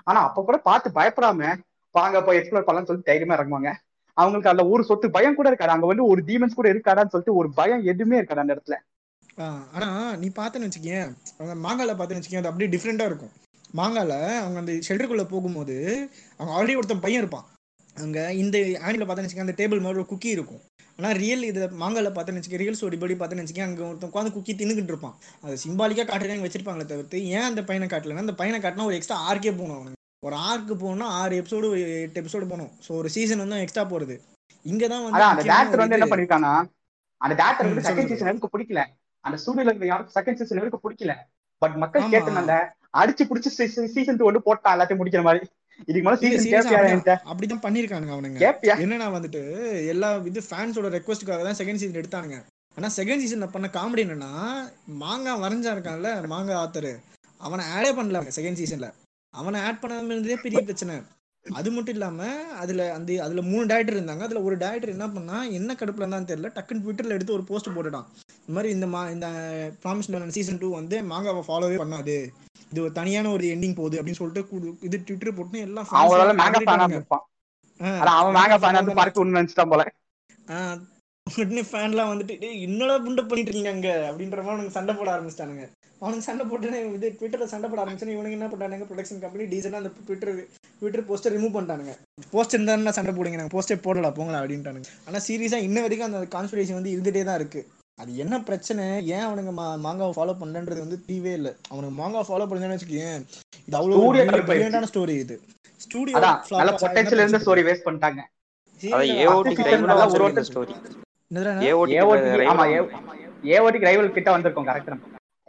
[SPEAKER 4] ஆனா அப்ப கூட பார்த்து பயப்படாம வாங்க போய் எக்ஸ்ப்ளோர் பண்ணலாம்னு சொல்லிட்டு தைரியமா இறங்குவாங்க. அவங்களுக்கு அதுல ஒரு சொத்து பயம் கூட இருக்காது. அங்க வந்து ஒரு டீமன்ஸ் கூட இருக்காடான்னு சொல்லிட்டு ஒரு பயம் எதுவுமே இருக்காது அந்த இடத்துல.
[SPEAKER 3] ஆனா நீ பார்த்தேன்னு வச்சுக்கேன் அவங்க மாங்கால பார்த்தேன்னு வச்சுக்கேன் அது அப்படியே டிஃப்ரெண்டா இருக்கும். மாங்கால அவங்க அந்த ஷெல்டருக்குள்ள போகும்போது அவங்க ஆல்ரெடி ஒருத்தன் பையன் இருப்பான். அங்க இந்த பார்த்தேன்னு வச்சுக்கேன் அந்த டேபிள் மாதிரி ஒரு குக்கி இருக்கும். ஆனா ரியல் இது மாங்கால பார்த்தேன்னு வச்சுக்கேன் ரியல் ஸ்டோரி படி பார்த்தேன்னு வச்சுக்கேன் அங்க ஒருத்தன் உட்காந்து குக்கி தின்னுக்கிட்டு இருப்பான். அது சிம்பாலிக்கா காட்டுறாங்க வச்சிருப்பாங்களே தவிர்த்து ஏன் அந்த பையனை காட்டலன்னா அந்த பையனை காட்டினா ஒரு எக்ஸ்ட்ரா ஆர்க்கே போகணும் அவனுக்கு. ஒரு ஆர்க்கு போகணும்னா ஆறு எபிசோடு எட்டு எபிசோடு போகணும். ஸோ ஒரு சீசன் வந்து எக்ஸ்ட்ரா போறது இங்கதான் வந்து
[SPEAKER 4] அந்த டேரக்டர் வந்து என்ன பண்ணிருக்கானா அந்த டேரக்டர் வந்து செகண்ட். சீசன் வரைக்கும் பிடிக்கல. அந்த ஸ்டூடியோல இருக்க யாருக்கும் செகண்ட் சீசன் வரைக்கும் பிடிக்கல. பட் மக்கள். கேட்டனால அடிச்சு புடிச்சு சீசன் டூ வந்து போட்டான் எல்லாத்தையும் முடிக்கிற மாதிரி. இதுக்கு
[SPEAKER 3] அப்படிதான் பண்ணிருக்கானுங்க அவனுங்க. என்னன்னா வந்துட்டு எல்லா இது ஃபேன்ஸோட ரெக்வஸ்ட்டுக்காக தான் செகண்ட் சீசன் எடுத்தானுங்க. ஆனா செகண்ட் சீசன்ல பண்ண காமெடி என்னன்னா மாங்கா வரைஞ்சா இருக்கான்ல மாங்கா ஆத்தரு அவனை ஆடே பண்ணல செகண்ட் சீசன்ல அவனை ஆட் பண்ணாம இருந்ததே பெரிய பிரச்சனை. அது மட்டும் இல்லாம அதுல அந்த அதுல மூணு டேரக்டர் இருந்தாங்க. அதுல ஒரு டேரக்டர் என்ன பண்ணா என்ன கடுப்புல இருந்தான்னு தெரியல. டக்குன்னு ட்விட்டர்ல எடுத்து ஒரு போஸ்ட் போட்டுட்டான். இந்த மாதிரி இந்த மா இந்த ப்ராமிஸ் சீசன் டூ வந்து மாங்காவை ஃபாலோவே பண்ணாது. இது ஒரு தனியான ஒரு எண்டிங் போகுது அப்படின்னு சொல்லிட்டு இது ட்விட்டர் போட்டு எல்லாம்
[SPEAKER 4] போல.
[SPEAKER 3] உடனே ஃபேன்லாம் வந்துட்டு என்னடா புண்டை பண்ணிட்டு இருக்கீங்க அங்க? அப்படின்ற மாதிரி சண்டை போட ஆரம்பிச்சிட்டானுங்க. அவனுக்கு சண்டை போட்டு இது ட்விட்டர்ல சண்டை போட ஆரம்பிச்சு இவனுக்கு என்ன பண்ணானுங்க ப்ரொடக்ஷன் கம்பெனி டீசெண்டா அந்த ட்விட்டர் ட்விட்டர் போஸ்டர் ரிமூவ் பண்ணிட்டானுங்க. போஸ்ட் இருந்தா சண்டை போடுங்க நாங்க போஸ்டே போடல போங்களா அப்படின்ட்டானுங்க. ஆனா சீரியஸா இன்ன வரைக்கும் அந்த கான்ஸ்பிரேஷன் வந்து இருந்துட்டே தான் இருக்கு. அது என்ன பிரச்சனை? ஏன் அவனுங்க மா- மாங்காவை ஃபாலோ பண்ணன்றது வந்து தீவே இல்ல. அவனுக்கு மாங்காவை ஃபாலோ பண்ணலன்னு வச்சுக்கேன் இது
[SPEAKER 4] கடுப்பாயிருச்சு.
[SPEAKER 3] பிரில்லியண்டான ஸ்டோரி இது. ஸ்டூடியோ
[SPEAKER 4] நல்ல பொட்டன்ஷியல் இருந்த ஸ்டோரி வேஸ்ட் பண்ணிட்டாங்க.
[SPEAKER 2] ஏஓடி ஏஓடி
[SPEAKER 4] ஏஓடி ஆமா ஏஓடிக்கு ரைவல் கிட்ட வந்திருக்கும் கரெக்டா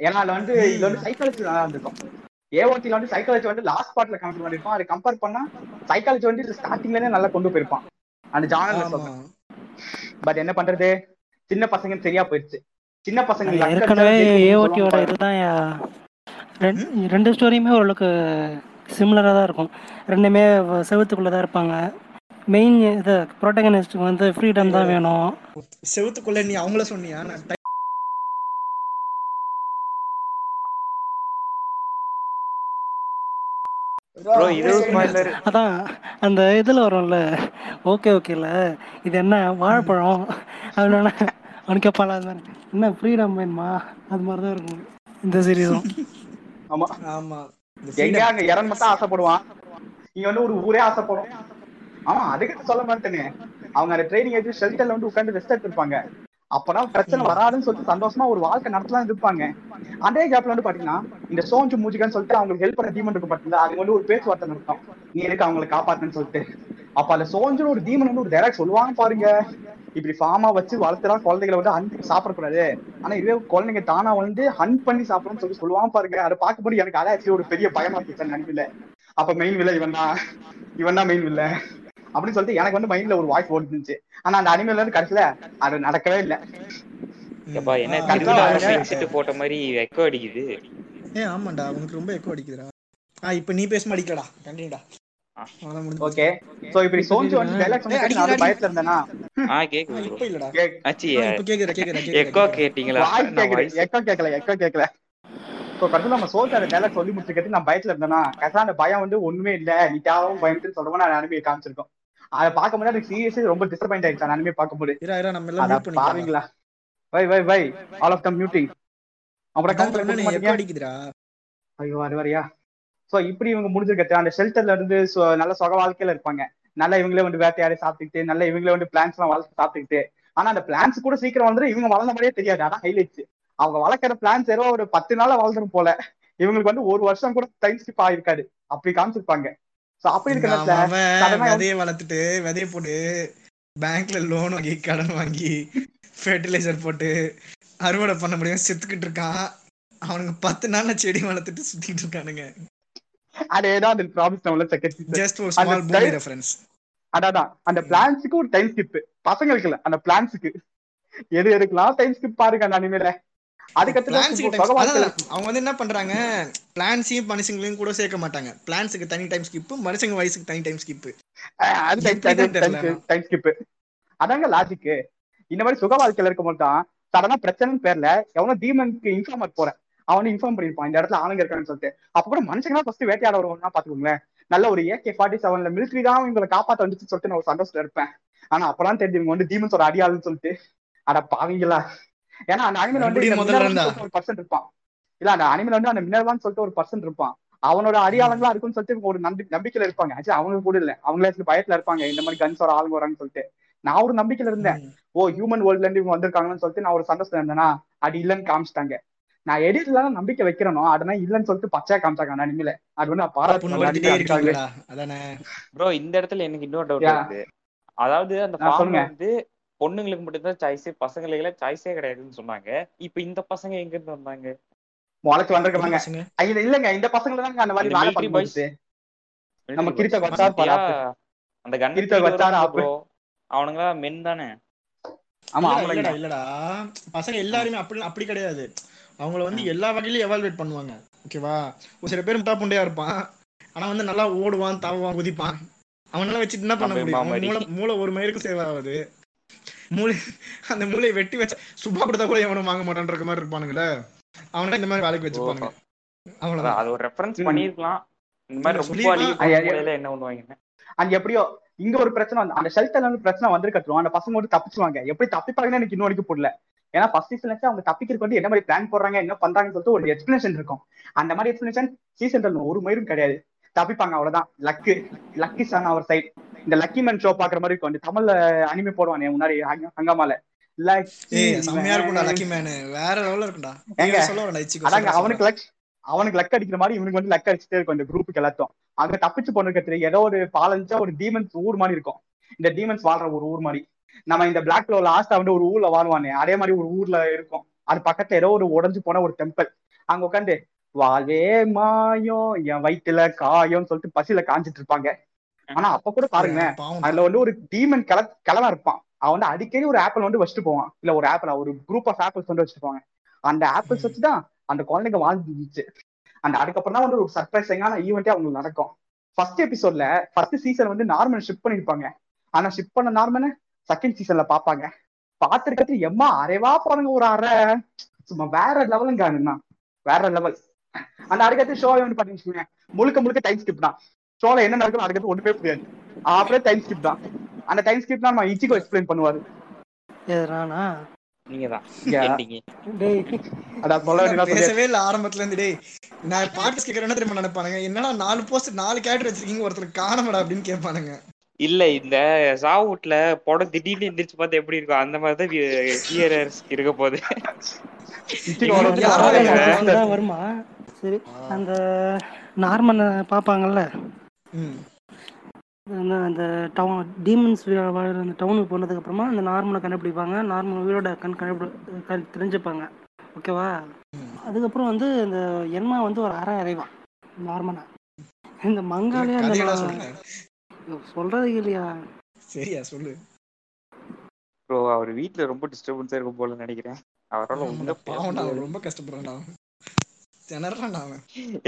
[SPEAKER 4] ஏன்னா அதுல வந்து இதுல வந்து சைக்காலஜி நல்லா இருந்திருக்கும். ஏஓடில வந்து சைக்காலஜி வந்து லாஸ்ட் பார்ட்ல கம்பேர் பண்ணிருப்பான். அதை கம்பேர் பண்ணா சைக்காலஜி வந்து ஸ்டார்டிங்ல இருந்தே நல்லா கொண்டு போயிருப்பான். அந்த ஜானர்ல சொல்றேன். பட் என்ன பண்றது? சின்ன பசங்க சரியா போயிருச்சு. சின்ன பசங்க
[SPEAKER 5] ஏற்கனவே ஏஓடியோட இதுதான் ரெண்டு ரெண்டு ஸ்டோரியுமே ஓரளவுக்கு சிமிலராக தான் இருக்கும். ரெண்டுமே செவுத்துக்குள்ள தான் இருப்பாங்க. மெயின் இது ப்ரோட்டகனிஸ்ட்டுக்கு வந்து ஃப்ரீடம் தான் வேணும்.
[SPEAKER 3] செவுத்துக்குள்ள நீ அவங்கள சொன்னியா நான் type
[SPEAKER 2] ப்ரோ இது ஸ்பாயிலர்
[SPEAKER 5] அதான் அந்த இதில் வரும்ல ஓகே ஓகேல இது என்ன வாழைப்பழம்? அப்படின்னா அவனுக்கு அது மாதிரி என்ன ஃப்ரீடம் வேணுமா? அது மாதிரி தான் இருக்கும். இந்த சீரீஸும்
[SPEAKER 4] ஆமா.
[SPEAKER 3] ஆமா.
[SPEAKER 4] எங்க. அங்க இறன் மட்டும் ஆசைப்படுவான். இங்க வந்து ஒரு ஊரே ஆசைப்படும். ஆமா அதுக்கு சொல்ல மாட்டேனே அவங்க அந்த ட்ரைனிங் எடுத்து ஷெல்டர்ல வந்து உட்காந்து ரெஸ்ட் எடுத்திருப்பாங்க. அப்பதான் பிரச்சனை வராதுன்னு சொல்லிட்டு சந்தோஷமா ஒரு வாழ்க்கை நடத்தலாம் இருப்பாங்க. அதே கேப்ல வந்து பாத்தீங்கன்னா இந்த சோஞ்சு மூஞ்சிக்கான்னு சொல்லிட்டு அவங்களுக்கு ஹெல்ப் பண்ண தீமன் இருக்கு பாத்தீங்களா? அது வந்து ஒரு பேச்சுவார்த்தை நடத்தும். நீ எதுக்கு அவங்களை காப்பாத்துன்னு சொல்லிட்டு. அப்ப அந்த சோஞ்சுன்னு ஒரு தீமன் வந்து ஒரு டைரக்ட் சொல்லுவாங்க பாருங்க. இப்படி ஃபார்மா வச்சு வளர்த்துறா குழந்தைகளை வந்து ஹன் சாப்பிடக்கூடாது. ஆனா இதுவே குழந்தைங்க தானா வந்து ஹன் பண்ணி சாப்பிடணும்னு சொல்லி சொல்லுவான் பாருங்க. அதை பார்க்கும்போது எனக்கு அதை ஆக்சுவலி ஒரு பெரிய பயமா இருக்கு நினைக்கல அப்ப மெயின் வில்ல இவன் தான் இவன் தான் மெயின் வில்ல அப்படின்னு சொல்லிட்டு எனக்கு வந்து மைண்ட்ல ஒரு வாய்ஸ் ஓடிச்சு ஆனா அந்த அனிமேல இருந்து கடைசியில அது நடக்கவே இல்லை.
[SPEAKER 2] என்ன போட்ட மாதிரி எக்கோ அடிக்குது.
[SPEAKER 3] ஏ ஆமாண்டா உனக்கு ரொம்ப எக்கோ அடிக்குதுடா. ஆ இப்போ நீ பேச அடிக்கலடா கண்டினியூடா.
[SPEAKER 4] ஓகே சோ இப்படி சோஞ்சு வந்து டைலாக்
[SPEAKER 3] அடிக்கல,
[SPEAKER 4] நான். பயத்துல இருந்தேனா?
[SPEAKER 2] ஆ கேக்குது
[SPEAKER 3] இப்போ இல்லடா.
[SPEAKER 2] ஆச்சி
[SPEAKER 3] இப்போ கேக்குதா கேக்குதா
[SPEAKER 2] எக்கோ கேட்டீங்களா?
[SPEAKER 4] எக்கோ கேட்கல எக்கோ கேட்கல சோ கடைசியில் நம்ம சோல்ஜர் டைலாக் சொல்லி முடிச்சுக்கிட்டு நான் பயத்துல இருந்தேனா? அந்த பயம் வந்து ஒண்ணுமே இல்ல. நீ தேவையும் பயந்துன்னு சொல்றவங்க நான் அனுப்பி காமிச்சிருக்கோம். அதை பார்க்கும் போது எனக்கு சீரியஸா ரொம்ப டிசப்பாயிண்ட் ஆயிடுச்சு அனுப்பி பார்க்கும்போது.
[SPEAKER 3] இரா இரா நம்ம எல்லாம் மியூட் பண்ணிக்கலாம்.
[SPEAKER 4] பாவீங்களா? Why why why all of
[SPEAKER 3] them
[SPEAKER 4] muting
[SPEAKER 3] சொன்னேனே,
[SPEAKER 4] கொடுக்க
[SPEAKER 3] எக்கோ
[SPEAKER 4] மாட்டீங்க?
[SPEAKER 3] அடிக்குதுடா.
[SPEAKER 4] ஐயோ அது வரையா சோ இப்படி இவங்க முடிஞ்சிருக்கட்டு அந்த ஷெல்டர்ல இருந்து so நல்ல சுக வாழ்க்கையில இருப்பாங்க. நல்லா இவங்களே வந்து வேட்டையாடி சாப்பிட்டுக்கிட்டு நல்ல இவங்களே வந்து பிளான்ஸ் எல்லாம் வளர்த்து சாப்பிட்டுக்கிட்டு. ஆனா அந்த பிளான்ஸ் கூட சீக்கிரம் வந்து இவங்க வளர்ந்த மாதிரியே தெரியாது. அதான் ஹைலைட்ஸ் அவங்க வளர்க்குற பிளான்ஸ் ஏதோ ஒரு பத்து நாள்ல வளர்ந்துரும் போல. இவங்களுக்கு வந்து ஒரு வருஷம் கூட டைம் ஸ்கிப் ஆயிருக்காது. அப்படி காமிச்சிருப்பாங்க. அப்படி இருக்க
[SPEAKER 3] விதைய வளர்த்துட்டு விதைய போட்டு பேங்க்ல லோன் வாங்கி கடன் வாங்கி ஃபெர்டிலைசர் போட்டு அறுவடை பண்ண முடியும் செத்துக்கிட்டு இருக்கான். அவனுங்க பத்து நாள்ல செடி வளர்த்துட்டு சுத்திட்டு இருக்கானுங்க.
[SPEAKER 4] அதேதான் அந்த ப்ராமிஸ் நம்மள செகண்ட்
[SPEAKER 3] ஜஸ்ட் ஒரு ஸ்மால் பூமி ரெஃபரன்ஸ்
[SPEAKER 4] அந்த பிளான்ஸுக்கு ஒரு டைம் ஸ்கிப் பசங்களுக்கு இல்ல அந்த பிளான்ஸுக்கு எது எதுக்கெல்லாம் டைம் ஸ்கிப் பாருங்க அந்த அனிமேல
[SPEAKER 3] அவங்க வந்து என்ன பண்றாங்க? பிளான்ஸையும் மனுஷங்களையும் கூட சேர்க்க மாட்டாங்க. பிளான்ஸுக்கு தனி டைம் ஸ்கிப் மனுஷங்க வயசுக்கு தனி டைம் ஸ்கிப்
[SPEAKER 4] டைம் ஸ்கிப் அதாங்க லாஜிக் இந்த மாதிரி சுக வாழ்க்கையில இருக்கும்போது தான் சடனா பிரச்சனை பேர்ல எவனோ டீமனுக்கு இன்ஃபார்மர் போறேன். அவனு இன்ஃபார்ம் பண்ணிருப்பான் இந்த இடத்துல ஆளுங்க இருக்கான்னு சொல்லிட்டு. அப்ப கூட மனுஷங்க தான் ஃபர்ஸ்ட் வேட்டையாட வருவாங்கன்னா பாத்துக்கோங்களேன் நல்ல ஒரு ஏகே ஃபார்ட்டி செவன்ல மிலிட்ரி தான் இவங்களை காப்பாத்த வந்துச்சு சொல்லிட்டு நான் ஒரு சந்தோஷத்துல இருப்பேன். ஆனா அப்பதான் தெரிஞ்சு இவங்க வந்து டீமன்ஸோட அடியாளுன்னு சொல்லிட்டு. அட பாவீங்களா. ஏன்னா அந்த அனிமல் வந்து ஒரு பர்சன்ட் இருப்பான். இல்ல அந்த அனிமல் வந்து அந்த மினர்வான்னு சொல்லிட்டு ஒரு பர்சன்ட் இருப்பான். அவனோட அடியாளங்களா இருக்கும்னு சொல்லிட்டு ஒரு நம்பி நம்பிக்கையில இருப்பாங்க. ஆக்சுவலி அவங்க கூட இல்ல. அவங்களே பயத்துல இருப்பாங்க. இந்த மாதிரி கன்ஸோட ஆளுங்க வராங்கன்னு சொல்லிட்டு. நான் ஒரு நம்பிக்கையில இருந்தேன். ஓ ஹியூமன் வேர்ல்ட்ல இருந்து இவங்க வந்திருக்காங்கன்னு சொல்லிட்டு நான் ஒரு சந்தோஷம் இருந்தேன்னா அது இல்லைன்னு காமிச்சிட்டாங்க. நான் எடிட்ல நம்பிக்கை வைக்கிறனோ அதனா இல்லைன்னு சொல்லிட்டு பச்சையா காமிச்சாங்க அந்த அனிமையில அது வந்து நான் பாராட்டு
[SPEAKER 2] ப்ரோ இந்த இடத்துல எனக்கு இன்னொரு டவுட். இருக்கு அதாவது அந்த
[SPEAKER 4] சொல்லுங்க.
[SPEAKER 2] வந்து பொண்ணுங்களுக்கு மட்டும்தான் சாய்ஸ் பசங்களுக்கு சாய்ஸே கிடையாதுன்னு சொன்னாங்க. இப்ப இந்த பசங்க எங்க இருந்து வந்தாங்க
[SPEAKER 4] முளைச்சு வந்திருக்காங்க இல்லங்க இந்த பசங்களை தாங்க அந்த மாதிரி வேலை பண்ண
[SPEAKER 2] boys.
[SPEAKER 4] நம்ம கிரித்த. வச்சார்? பாராட்டு.
[SPEAKER 2] அந்த கண்ணு
[SPEAKER 4] கிரித்த வச்சார் ஆப்பு.
[SPEAKER 2] ப்ரோ அவனுங்க மென் தானே?
[SPEAKER 4] ஆமா
[SPEAKER 3] இல்லடா, இல்லடா பசங்க எல்லாருமே அப்படி அப்படி கிடையாது. அவங்கள வந்து எல்லா வகையிலயும் எவால்வேட் பண்ணுவாங்க. ஓகேவா ஒரு சில பேர் முட்டா புண்டையா இருப்பான். ஆனா வந்து நல்லா ஓடுவான் தாவுவான் குதிப்பான். அவனெல்லாம் வச்சுட்டு என்ன பண்ண முடியும். மூளை மூளை ஒரு மயிருக்கு சேவ் ஆகுது. மூளை அந்த மூளையை வெட்டி வச்சு சுப்பா கொடுத்தா கூட எவனும் வாங்க மாட்டான்ற மாதிரி இருப்பானுங்களே. அவனை இந்த மாதிரி வேலைக்கு வச்சுப்பானுங்க
[SPEAKER 2] அதான்
[SPEAKER 3] அவ்வளவுதான்.
[SPEAKER 2] அது ஒரு ரெஃபரன்ஸ். பண்ணிருக்கலாம் இந்த மாதிரி ரொம்ப என்ன பண்ணுவாங்க?
[SPEAKER 4] அங்க எப்படியோ இங்க ஒரு பிரச்சனை வந்து அந்த ஷெல்டர்ல வந்து பிரச்சனை வந்திருக்கட்டும் அந்த பசங்க வந்து தப்பிச்சுவாங்க எப்படி தப்பிப்பாங்கன்னு எனக்கு இன்னும் வரைக்கும் புரியல. ஏன்னா ஃபர்ஸ்ட் சீசன்ல அவங்க தப்பிக்கிறதுக்கு வந்து என்ன மாதிரி பிளான் போடுறாங்க என்ன பண்றாங்கன்னு சொல்லிட்டு ஒரு எக்ஸ்பிளேஷன் இருக்கும். அந்த மாதிரி எக்ஸ்பிளேஷன் சீசன் ஒரு மயிரும் கிடையாது. தப்பிப்பாங்க அவ்வளவுதான். லக்கு லக்கி சான் அவர் சைட் இந்த லக்கி மேன் ஷோ பாக்குற மாதிரி இருக்கும். இந்த தமிழ்ல அனிமே போடுவானே முன்னாடி ஹங்க- ஹங்காமால. அவனுக்கு லக் அவனுக்கு லக் அடிக்கிற மாதிரி இவனுக்கு வந்து லக் அடிச்சுட்டே இருக்கும் இந்த குரூப்புக்கு எல்லாத்தையும் அங்க தப்பிச்சு போனதுக்கு ஏதோ ஒரு பாலஞ்சா ஒரு டீமன்ஸ் ஊர் மாதிரி இருக்கும். இந்த டீமன்ஸ் வாழ்ற ஒரு ஊர் மாதிரி. நம்ம இந்த பிளாக் லோ லாஸ்டா வந்து ஒரு ஊர்ல வாழ்வானே அதே மாதிரி ஒரு ஊர்ல இருக்கும். அது பக்கத்துல ஏதோ ஒரு உடைஞ்சு போன ஒரு டெம்பிள் அங்க உட்காந்து வாழ்வே மாயம் என் வயிற்றுல காயம் சொல்லிட்டு பசியில காஞ்சிட்டு இருப்பாங்க. ஆனா அப்ப கூட பாருங்களேன் அதுல வந்து ஒரு டீமன் கிள கிளவா இருப்பான். அவன் வந்து அடிக்கடி ஒரு ஆப்பிள் வந்து வச்சுட்டு போவான். இல்ல ஒரு ஆப்பிள் ஒரு குரூப் ஆஃப் ஆப்பிள்ஸ் வந்து வச்சுட்டு போவாங்க. அந்த ஆப்பிள்ஸ் வச்சுதான் அந்த குழந்தைங்க வாழ்ந்துச்சு. அந்த அதுக்கப்புறம் தான் வந்து ஒரு சர்ப்ரைசிங்கான ஈவெண்ட்டே அவங்களுக்கு நடக்கும். ஃபர்ஸ்ட் எபிசோட்ல ஃபர்ஸ்ட் சீசன் வந்து நார்மல் ஷிப் பண்ணிருப்பாங்க. ஆனா ஷிப் பண்ண நார்மனை செகண்ட் சீசன்ல பாப்பாங்க பாத்துருக்கிறது எம்மா அரைவா போறாங்க ஒரு அரை. சும்மா வேற லெவலுங்க வேற லெவல் அந்த அதுக்கடுத்து ஷோ வந்து பாத்தீங்கன்னா முழுக்க முழுக்க டைம் ஸ்கிப் தான். ஷோல என்ன நடக்கும் அதுக்கடுத்து ஒண்ணுமே புரியாது. அப்புறம் டைம் ஸ்கிப் தான். அந்த டைம் ஸ்கிப் தான் நம்ம இச்சிகோ எக்ஸ்பிளைன் பண்ணுவாரு.
[SPEAKER 5] எது நானா
[SPEAKER 2] நீங்க தான்
[SPEAKER 4] Yeah.
[SPEAKER 2] எண்டிங்
[SPEAKER 5] டேய்.
[SPEAKER 4] அதான் சொல்ல வேண்டியதா சொல்லி
[SPEAKER 3] பேசவே இல்ல ஆரம்பத்துல இருந்து டேய். நான் பாட்டு கேட்கறேன் என்ன தெரியுமா நினைப்பானுங்க? என்னடா நாலு போஸ்ட் நாலு கேரக்டர் வச்சிருக்கீங்க ஒருத்தர் காணமடா அப்படின்னு கேட்பானுங்க.
[SPEAKER 2] இல்ல இந்த சாவுட்ல படம் திடீர்னு எந்திரிச்சு பார்த்தா எப்படி இருக்கும்? அந்த மாதிரி தான் ஹியரர்ஸ் இருக்க போகுது.
[SPEAKER 5] வருமா? சரி அந்த நார்மன் பாப்பாங்கல்ல
[SPEAKER 3] ம்.
[SPEAKER 5] அந்த டவுன் டீமன்ஸ் வாழ்கிற அந்த டவுனுக்கு போனதுக்கப்புறமா அந்த நார்மலை கண்டுபிடிப்பாங்க. நார்மல் உயிரோட கண் கண்டுபிடி கண் தெரிஞ்சுப்பாங்க. ஓகேவா அதுக்கப்புறம் வந்து இந்த என்மா வந்து ஒரு அரை அறைவான் நார்மலா இந்த மங்காலே அந்த சொல்றது இல்லையா?
[SPEAKER 3] சரியா சொல்லு.
[SPEAKER 2] ப்ரோ அவர் வீட்ல ரொம்ப டிஸ்டர்பன்ஸா இருக்கும் போல நினைக்கிறேன். அவரால்
[SPEAKER 3] ரொம்ப கஷ்டப்படுறான்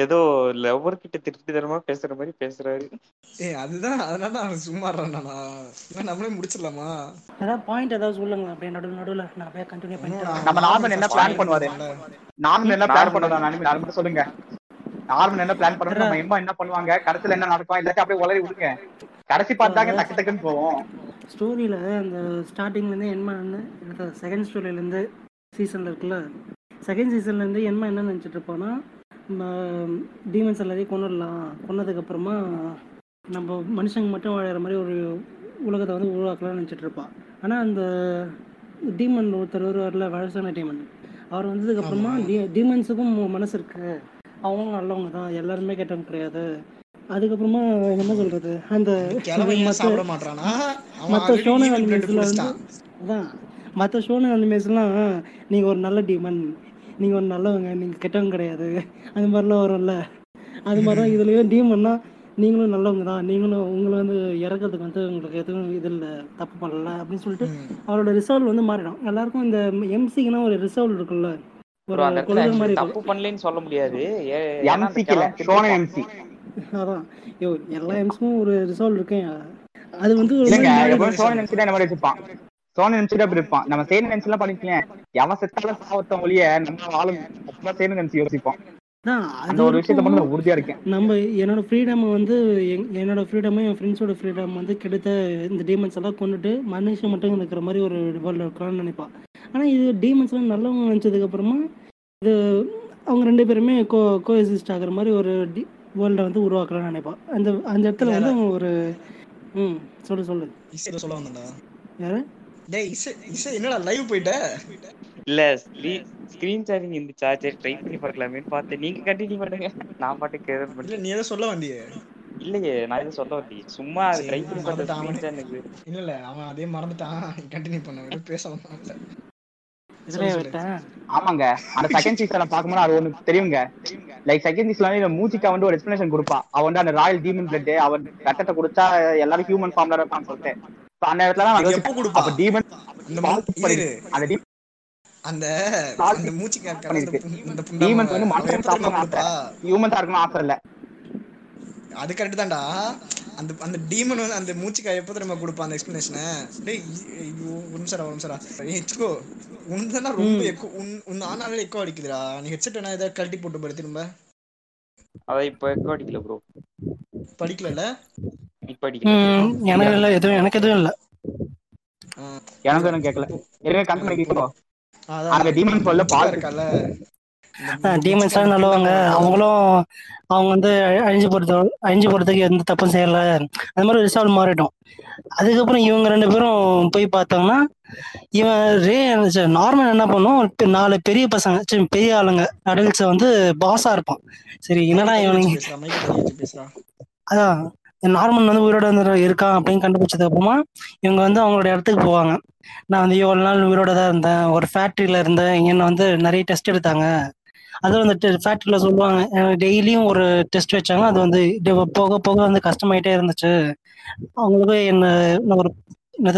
[SPEAKER 2] ஏதோ லவ்வர் கிட்ட திருப்தி தரமா பேசுற மாதிரி பேசுறாரு.
[SPEAKER 3] ஏய் அதுதான் அதனால அவன் சும்மா நம்மளே முடிச்சிடலாமா?
[SPEAKER 5] ஏதாவது பாயிண்ட் ஏதாவது சொல்லுங்க அப்படியே நடுவு நடுவுல. நான் அப்படியே கண்டினியூ பண்ணிட்டு
[SPEAKER 4] நம்ம நார்மல் என்ன பிளான் பண்ணுவாரு? நார்மல் என்ன பிளான் பண்ணுவாங்க நார்மல் சொல்லுங்க. நார்மல் என்ன பிளான் பண்ணுவோம் நம்ம எம்மா என்ன பண்ணுவாங்க? கடைசியில என்ன நடக்கும்? இல்லாட்டி அப்படியே உளறி விடுங்க. கடைசி பார்த்தாங்க டக்கு டக்குன்னு போவோம்.
[SPEAKER 5] ஸ்டோரியில அந்த ஸ்டார்டிங்ல இருந்து என்ன செகண்ட் ஸ்டோரியில இருந்து சீசன்ல இருக்குல்ல செகண்ட் சீசன்லேருந்து என்ன என்ன நினச்சிட்டு இருப்பான்னா டீமன்ஸ் எல்லாரையும் கொண்டுடலாம் கொன்னதுக்கப்புறமா நம்ம மனுஷங்க மட்டும் வாழற மாதிரி ஒரு உலகத்தை வந்து உருவாக்கலாம்னு நினச்சிட்டு இருப்பான் ஆனால் அந்த டீமன் ஒருத்தர் வருவார்ல வயசான டீமன் அவர் வந்ததுக்கப்புறமா டீ டீமன்ஸுக்கும் மனசு இருக்கு. அவங்களும் நல்லவங்க தான் எல்லாருமே கேட்டவங்க கிடையாது. அதுக்கப்புறமா என்ன சொல்றது? அந்த மற்ற ஷோன அனிமேஸ்ல வந்து அதான். மற்ற ஷோன அனிமேஸ்லாம் நீங்கள் ஒரு நல்ல டீமன் நீங்கள் ஒரு நல்லவங்க நீங்கள் கெட்டவங்க கிடையாது. அந்த மாதிரிலாம் வரும்ல. அது மாதிரி தான் இதுலேயும் டீமன்னா நீங்களும் நல்லவங்க தான். நீங்களும் உங்களை வந்து இறக்கிறதுக்கு வந்து உங்களுக்கு எதுவும் இது இல்லை தப்பு பண்ணல அப்படின்னு சொல்லிட்டு அவரோட ரிசல்ட் வந்து மாறிடும். எல்லாருக்கும் இந்த எம்சிக்குனா ஒரு ரிசல்ட் இருக்குல்ல
[SPEAKER 2] ஒரு கொள்கை மாதிரி தப்பு பண்ணலன்னு சொல்ல முடியாது.
[SPEAKER 5] அதான். எல்லா எம்ஸுக்கும் ஒரு ரிசல்ட் இருக்கேன். அது வந்து
[SPEAKER 4] சோனன் எம்சி தான் இருப்பான். நம்ம சேனன் எம்சி எல்லாம் பண்ணிக்கலாம் எவன் செத்தாலும் சாவத்தம் ஒழிய நம்ம ஆளும் சேனன் எம்சி யோசிப்போம். அந்த ஒரு விஷயத்த மட்டும் உறுதியா இருக்கேன்.
[SPEAKER 5] நம்ம என்னோட ஃப்ரீடம் வந்து என்னோட ஃப்ரீடமும் என் ஃப்ரெண்ட்ஸோட ஃப்ரீடம் வந்து கெடுத்த இந்த டீமன்ஸ் எல்லாம் கொண்டுட்டு மனுஷன் மட்டும் இருக்கிற மாதிரி ஒரு வேர்ல்டு இருக்கலாம்னு நினைப்பான். ஆனா இது டீமன்ஸ் எல்லாம் நல்லவங்க நினைச்சதுக்கு அப்புறமா இது அவங்க ரெண்டு பேருமே கோ கோஎசிஸ்ட் ஆகுற மாதிரி ஒரு டி வேர்ல்டை வந்து உருவாக்கலாம்னு நினைப்பான். அந்த அந்த இடத்துல வந்து அவங்க ஒரு ம் சொல்லு சொல்லு.
[SPEAKER 3] சொல்ல வந்தா
[SPEAKER 5] யாரு?
[SPEAKER 3] டேய் இசை இசை என்னடா லைவ் போயிட்ட?
[SPEAKER 2] இல்ல ஸ்கிரீன் ஷேரிங் இந்த சார்ஜர் ட்ரை பண்ணி பார்க்கலாமேன்னு பார்த்தேன். நீங்க கண்டினியூ பண்ணுங்க. நான் பாட்டுக்கு
[SPEAKER 3] இல்ல நீ ஏதோ சொல்ல வந்தியே?
[SPEAKER 2] இல்லையே நான் எதுவும் சொல்ல வரலையே சும்மா ட்ரை பண்ணி பார்த்தேன்
[SPEAKER 3] இல்ல இல்ல அவன் அதே மறந்துட்டான். கண்டினியூ பண்ண விட பேச வந்தான்
[SPEAKER 4] ஆமாங்க அந்த செகண்ட் சீசன்ல பாக்கும்போது அது ஒண்ணு தெரியுங்க. லைக் செகண்ட் சீசன்ல மூச்சிக்கா வந்து ஒரு எக்ஸ்பிளேஷன் கொடுப்பா அவன் வந்து அந்த ராயல் டீமன் பிளட் அவன் ரத்தத்தை குடிச்சா எல்லாரும் ஹியூமன் ஃபார்ம்ல இருப்பான்னு சொல்லிட்டு. அந்த இடத்துல
[SPEAKER 3] எப்ப கொடுப்பா?
[SPEAKER 4] அப்ப டீமன்
[SPEAKER 3] அந்த அந்த அந்த மூச்சு
[SPEAKER 4] இந்த டீமன் வந்து மனுஷன் சாப்பிடணும் ஆசை ஹியூமன் இருக்கணும் ஆசை இல்ல.
[SPEAKER 3] அது கரெக்ட் தான்டா. அந்த அந்த டீமன் வந்து அந்த மூச்சுக்காய் எப்போ திரும்ப கொடுப்பான் அந்த எக்ஸ்பிளனேஷனை டேய் ஐயோ ஒரு நிமிஷம் ஒரு நிமிஷம் ஏச்சுக்கோ உன்தானா ரொம்ப எக்கோ உன் உன் ஆனாலே எக்கோ அடிக்குதுடா. நீ ஹெட்செட் என்ன ஏதாவது கழட்டி போட்டு பாரு திரும்ப.
[SPEAKER 2] அதான் இப்போ எக்கோ அடிக்கல ப்ரோ
[SPEAKER 3] படிக்கலல
[SPEAKER 2] இப்ப அடிக்கல
[SPEAKER 5] எனக்கு இல்ல எதுவும் எனக்கு எதுவும் இல்ல.
[SPEAKER 4] எனக்கு எதுவும் கேட்கல இருங்க கணக்கு பண்ணிக்கிறோம் அந்த டீமன் சொல்ல பால்
[SPEAKER 3] இருக்கல
[SPEAKER 5] டீமன்ஸ் நல்லவங்க. அவங்களும் அவங்க வந்து அழிஞ்சு போறது அழிஞ்சு போறதுக்கு எந்த தப்பும் செய்யல. அந்த மாதிரி ரிசால்வ் மாறிடும் அதுக்கப்புறம் இவங்க ரெண்டு பேரும் போய் பார்த்தாங்கன்னா இவன் ரே நார்மல் என்ன பண்ணும்? நாலு பெரிய பசங்க பெரிய ஆளுங்க அடல்ட்ஸ வந்து பாஸா இருப்பான். சரி என்னடா இவனுங்க அதான். நார்மல் வந்து உயிரோட வந்து இருக்கான் அப்படின்னு கண்டுபிடிச்சதுக்கு அப்புறமா இவங்க வந்து அவங்களோட இடத்துக்கு போவாங்க. நான் வந்து எவ்வளவு நாள் உயிரோட தான் இருந்தேன். ஒரு ஃபேக்ட்ரியில இருந்தேன். என்னை வந்து நிறைய டெஸ்ட் எடுத்தாங்க. அது வந்து ஃபேக்ட்ரியில சொல்லுவாங்க. டெய்லியும் ஒரு டெஸ்ட் வச்சாங்க. அது வந்து போக போக வந்து கஷ்டமாயிட்டே இருந்துச்சு. அவங்களுக்கு என்ன ஒரு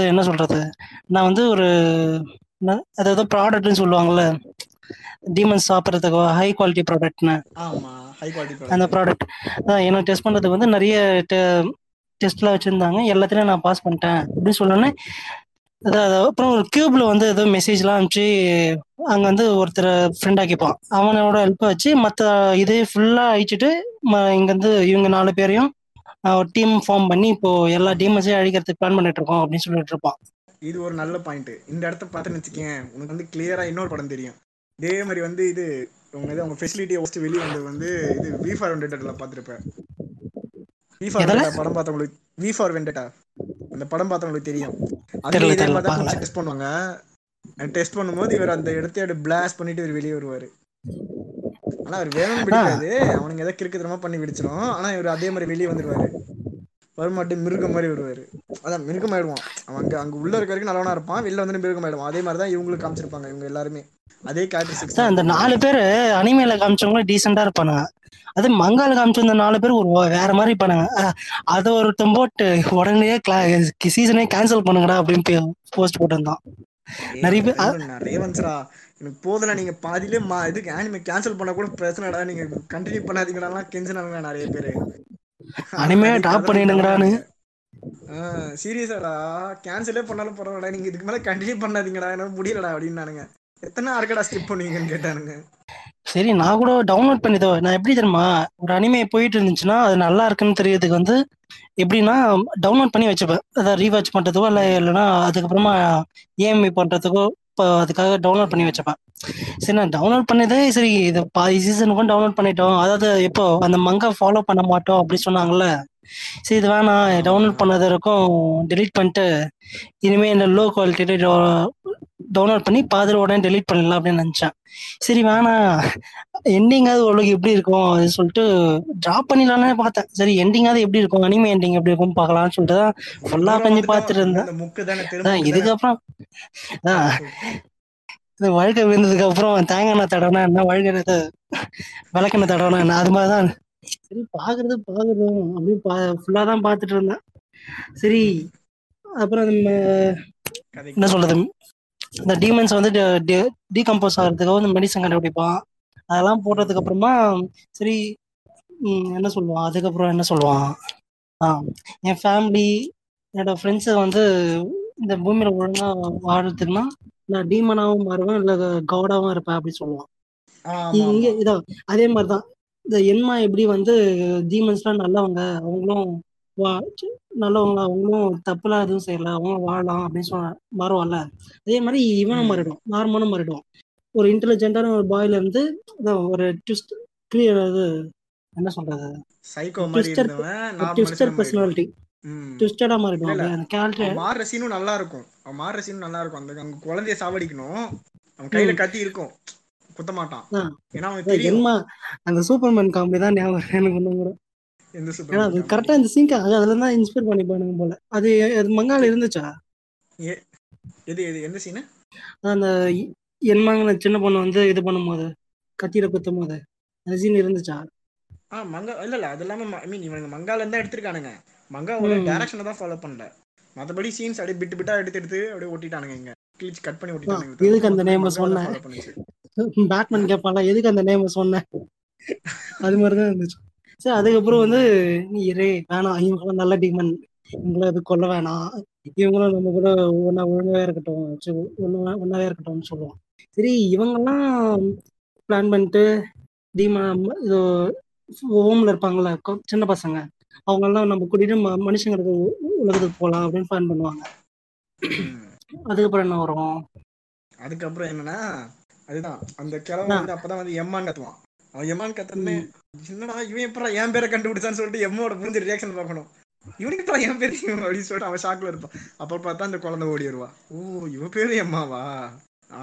[SPEAKER 5] என்ன சொல்றது? நான் வந்து ஒரு அதாவது ப்ராடக்ட்னு சொல்லுவாங்கல்ல. டீமன்ஸ் சாப்பிட்றதுக்கு ஹை குவாலிட்டி ப்ராடக்ட்னு அந்த ப்ராடக்ட் எனக்கு டெஸ்ட் பண்றதுக்கு வந்து நிறைய டெஸ்ட்லாம் வச்சிருந்தாங்க. எல்லாத்துலயும் நான் பாஸ் பண்ணிட்டேன். அப்படின்னு சொல்லணுன்னே அதாவது அப்புறம் ஒரு கியூப்ல வந்து ஏதோ மெசேஜ்லாம் அனுப்பிச்சு அங்க வந்து ஒருத்தர் ஃப்ரெண்ட் ஆக்கிப்பான். அவனோட ஹெல்ப் வச்சு மற்ற இது ஃபுல்லா அழிச்சிட்டு இங்க வந்து இவங்க நாலு பேரையும் ஒரு டீம் ஃபார்ம் பண்ணி இப்போ எல்லா டீமஸையும் அழிக்கிறதுக்கு பிளான் பண்ணிட்டு இருக்கோம் அப்படின்னு சொல்லிட்டு இருப்பான்.
[SPEAKER 3] இது ஒரு நல்ல பாயிண்ட் இந்த இடத்த பார்த்துன்னு வச்சுக்கேன் உனக்கு வந்து கிளியரா இன்னொரு படம் தெரியும். இதே மாதிரி வந்து இது உங்க இது அவங்க ஃபெசிலிட்டியை ஃபர்ஸ்ட் வெளியே வந்தது வந்து இது வி ஃபார் வெண்டேட்டால பார்த்துருப்பேன். வி ஃபார் படம் பார்த்தவங்களுக்கு வி ஃபார் வெண்டேட்டா அந்த படம் பார்த்தவங்களுக்கு தெரியும். அதுல இதே மாதிரி தான் டெஸ்ட் பண்ணுவாங்க. டெஸ்ட் பண்ணும்போது இவர் அந்த இடத்தையோட பிளாஸ் பண்ணிட்டு இவர் வெளியே வருவாரு. ஆனா அவர் வேணும்னு பிடிக்காது. அவனுங்க எதாவது கிறுக்குத்தனமா பண்ணி விடிச்சிடும் ஆனா இவர் அதே மாதிரி வெளியே வந்துருவாரு. வருமாட்டு மிருகம் மாதிரி வருவாரு. அதான் மிருகம் ஆயிடுவான் அவன் அங்க அங்க உள்ள இருக்க வரைக்கும் நல்லவனா இருப்பான் வெளில வந்து மிருகம் ஆயிடுவான் அதே மாதிரி தான் இவங்களுக்கு காமிச்சிருப்பாங்க இவங்க எல்லாருமே. அதே கேரக்டர்
[SPEAKER 5] சார் அந்த நாலு பேர் அனிமேல காமிச்சவங்களும் டீசெண்டா இருப்பானுங்க. அது மங்கால காமிச்சிருந்த நாலு பேர் ஒரு வேற மாதிரி அஹ் அதை ஒருத்தன் போட்டு உடனே சீசனே கேன்சல் பண்ணுங்கடா அப்படின்னு போஸ்ட் போட்டிருந்தான். நிறைய பேர்
[SPEAKER 3] நிறைய வந்துச்சுடா எனக்கு போதுல நீங்க பாதியிலே மா இதுக்கு ஆனிமே கேன்சல் பண்ண கூட பிரச்சனைடா நீங்க கண்டினியூ பண்ணாதீங்கடா கெஞ்சினாங்க நிறைய பேரு.
[SPEAKER 5] அனிமே
[SPEAKER 3] அதெல்லாம்
[SPEAKER 5] பண்ணிடுங்கடான்னு.
[SPEAKER 3] சீரியஸாடா கேன்சலே பண்ணாலும் பரவாயில்லடா. நீங்க இதுக்கு மேல கண்டினியூ பண்ணாதீங்கடா. என்னால முடியலடா அப்படின்னானுங்க. எத்தனை ஆர்க்கடா ஸ்கிப் பண்ணுவீங்கன்னு கேட்டானுங்க.
[SPEAKER 5] சரி நான் கூட டவுன்லோட் பண்ணிதோ. நான் எப்படி தெரியுமா? ஒரு அனிமே போயிட்டு இருந்துச்சுன்னா அது நல்லா இருக்குன்னு தெரியறதுக்கு வந்து எப்படின்னா டவுன்லோட் பண்ணி வச்சுப்பேன். அதாவது ரீவாச் பண்றதுக்கோ இல்லை இல்லைன்னா அதுக்கப்புறமா ஏஎம்ஐ பண்றதுக்கோ இப்போ அதுக்காக டவுன்லோட் பண்ணி வச்சுப்பேன் சரி நான் டவுன்லோட் பண்ணதே சரி இது பாதி சீசனுக்கும் டவுன்லோட் பண்ணிட்டோம். அதாவது எப்போ அந்த மங்கை ஃபாலோ பண்ண மாட்டோம் அப்படின்னு சொன்னாங்கல்ல. சரி இது வேணாம். டவுன்லோட் பண்ணது வரைக்கும் பண்ணிட்டு இனிமேல் இந்த லோ குவாலிட்டி டவுன்லோட் பண்ணி பாதியில் உடனே delete பண்ணிடலாம் அப்படின்னு நினச்சேன். சரி வேணாம் எண்டிங்காவது ஓரளவுக்கு எப்படி இருக்கும் அது சொல்லிட்டு ட்ராப் பண்ணிடலாம்னு பார்த்தேன். சரி எண்டிங்காவது எப்படி இருக்கும்? அனிமே எண்டிங் எப்படி இருக்கும் பார்க்கலாம்னு சொல்லிட்டு தான் ஃபுல்லா கொஞ்சம் பார்த்துட்டு இருந்தேன். இதுக்கப்புறம் இந்த வழுக்க விழுந்ததுக்கு அப்புறம் தேங்காய் தடவை என்ன? வழுக்க விளக்கெண்ணெய் தடவை என்ன? அது மாதிரி தான். சரி பாக்குறது பாக்குறோம் அப்படின்னு பா ஃபுல்லா தான் பார்த்துட்டு இருந்தேன். சரி அப்புறம் என்ன சொல்றது? இந்த டீமன்ஸ் வந்து டீகம்போஸ் ஆகிறதுக்காக வந்து மெடிசன் கண்டுபிடிப்பான். அதெல்லாம் போட்டதுக்கு அப்புறமா சரி என்ன சொல்லுவான்? அதுக்கப்புறம் என்ன சொல்லுவான்? ஆ என் ஃபேமிலி என்னோட ஃப்ரெண்ட்ஸை வந்து இந்த பூமியில ஒழுங்கா வாழறதுக்குன்னா நான் டீமனாவும் மாறுவேன் இல்ல கவுடாவும் இருப்பேன் அப்படின்னு சொல்லுவான். இங்க இதோ அதே மாதிரிதான். இந்த என்மா எப்படி வந்து டீமன்ஸ்லாம் நல்லவங்க அவங்களும் வா நல்லவங்க அவங்களும் தப்புலாம் எதுவும் செய்யல. அவங்களும் வாழலாம் அப்படின்னு சொல்ல மாறுவான்ல. அதே மாதிரி இவனும்
[SPEAKER 3] ம்.
[SPEAKER 5] மாறிடுவான். நார்மலும் மாறிடுவான். ஒரு இன்டெலிஜென்ட்டான ஒரு பாய்ல இருந்து ஒரு ட்விஸ்ட் கிளியர் அது என்ன சொல்றது? Twister personality. ட்விஸ்டடா
[SPEAKER 3] இல்ல.
[SPEAKER 5] அந்த கேரக்டர்
[SPEAKER 3] அவன் மாறுற சீனும் நல்லா இருக்கும். அவன் மாறுற சீனும் நல்லா இருக்கும். அந்த அங்க குழந்தைய சாவடிக்கணும். அவன் கையில கத்தி இருக்கும். குத்த மாட்டான். ஏன்னா அவனுக்கு தெரியும்.
[SPEAKER 5] அந்த சூப்பர்மேன் காமெடி தான் ஞாபகம் எனக்கு ஒண்ணும் கூட. அது கரெக்டா இந்த சீன் அதுல தான் இன்ஸ்பயர் பண்ணிப்பானுங்க போல. அது அது மங்கால இருந்துச்சா?
[SPEAKER 3] எது எது எந்த சீனு
[SPEAKER 5] அந்த என்மாங்கின சின்ன பொண்ணு வந்து இது பண்ணும்போது கத்தியில குத்தும் போது அந்த சீன் இருந்துச்சா?
[SPEAKER 3] ஆ மங்கா இல்ல இல்ல அது இல்லாம ஐ மீன் இவனுங்க மங்கால இருந்தா எடுத்திருக்கானுங்க. மங்காவோட. டைரக்ஷனை தான் ஃபாலோ பண்ணல. மத்தபடி சீன்ஸ் அப்படியே பிட்டு பிட்டா எடுத்து எடுத்து அப்படியே ஒட்டிட்டானுங்க இங்க. கிழிச்சு கட் பண்ணி ஒட்டிட்டானுங்க
[SPEAKER 5] ஆ, எதுக்கு அந்த
[SPEAKER 3] மத்தபடி
[SPEAKER 5] name அ
[SPEAKER 3] மங்காவை தான்
[SPEAKER 5] சொன்ன?
[SPEAKER 3] follow பண்ணுச்சு.
[SPEAKER 5] பேட்மேன் கேட்பான்ல எதுக்கு அந்த நேம் சொன்னேன்? அது மாதிரிதான் இருந்துச்சு. சரி அதுக்கப்புறம் வந்து நீ இரே வேணாம். இவங்களும் நல்ல டீமன் இவங்கள இது கொல்ல வேணாம். இவங்களும் நம்ம கூட ஒன்னா ஒழுங்காவே இருக்கட்டும். ஒண்ணா ஒன்னாவே இருக்கட்டும்னு சொல்லுவான். சரி இவங்கெல்லாம் பிளான் பண்ணிட்டு டீமன் இது ஹோம்ல இருப்பாங்கல்ல கொ- சின்ன பசங்க. அவங்க எல்லாம் நம்ம கூட்டிட்டு மனுஷங்களுக்கு உலகத்துக்கு போலாம் அப்படின்னு பிளான் பண்ணுவாங்க. அதுக்கப்புறம் என்ன வரும்?
[SPEAKER 3] அதுக்கப்புறம் என்னன்னா அதுதான். அந்த கிழவன் வந்து அப்பதான் வந்து எம்மான் கத்துவான். அவன் எம்மான் கத்துனே என்னடா இவன் எப்படா என் பேரை கண்டுபிடிச்சான்னு சொல்லிட்டு எம்மோட புரிஞ்ச ரியாக்ஷன் பார்க்கணும். இவனுக்கு எப்படா என் பேர் தெரியும் அப்படின்னு சொல்லிட்டு அவன் ஷாக்ல இருப்பான். அப்புறம் பார்த்தா அந்த குழந்தை ஓடி வருவா. ஓ இவ பேரு எம்மாவா?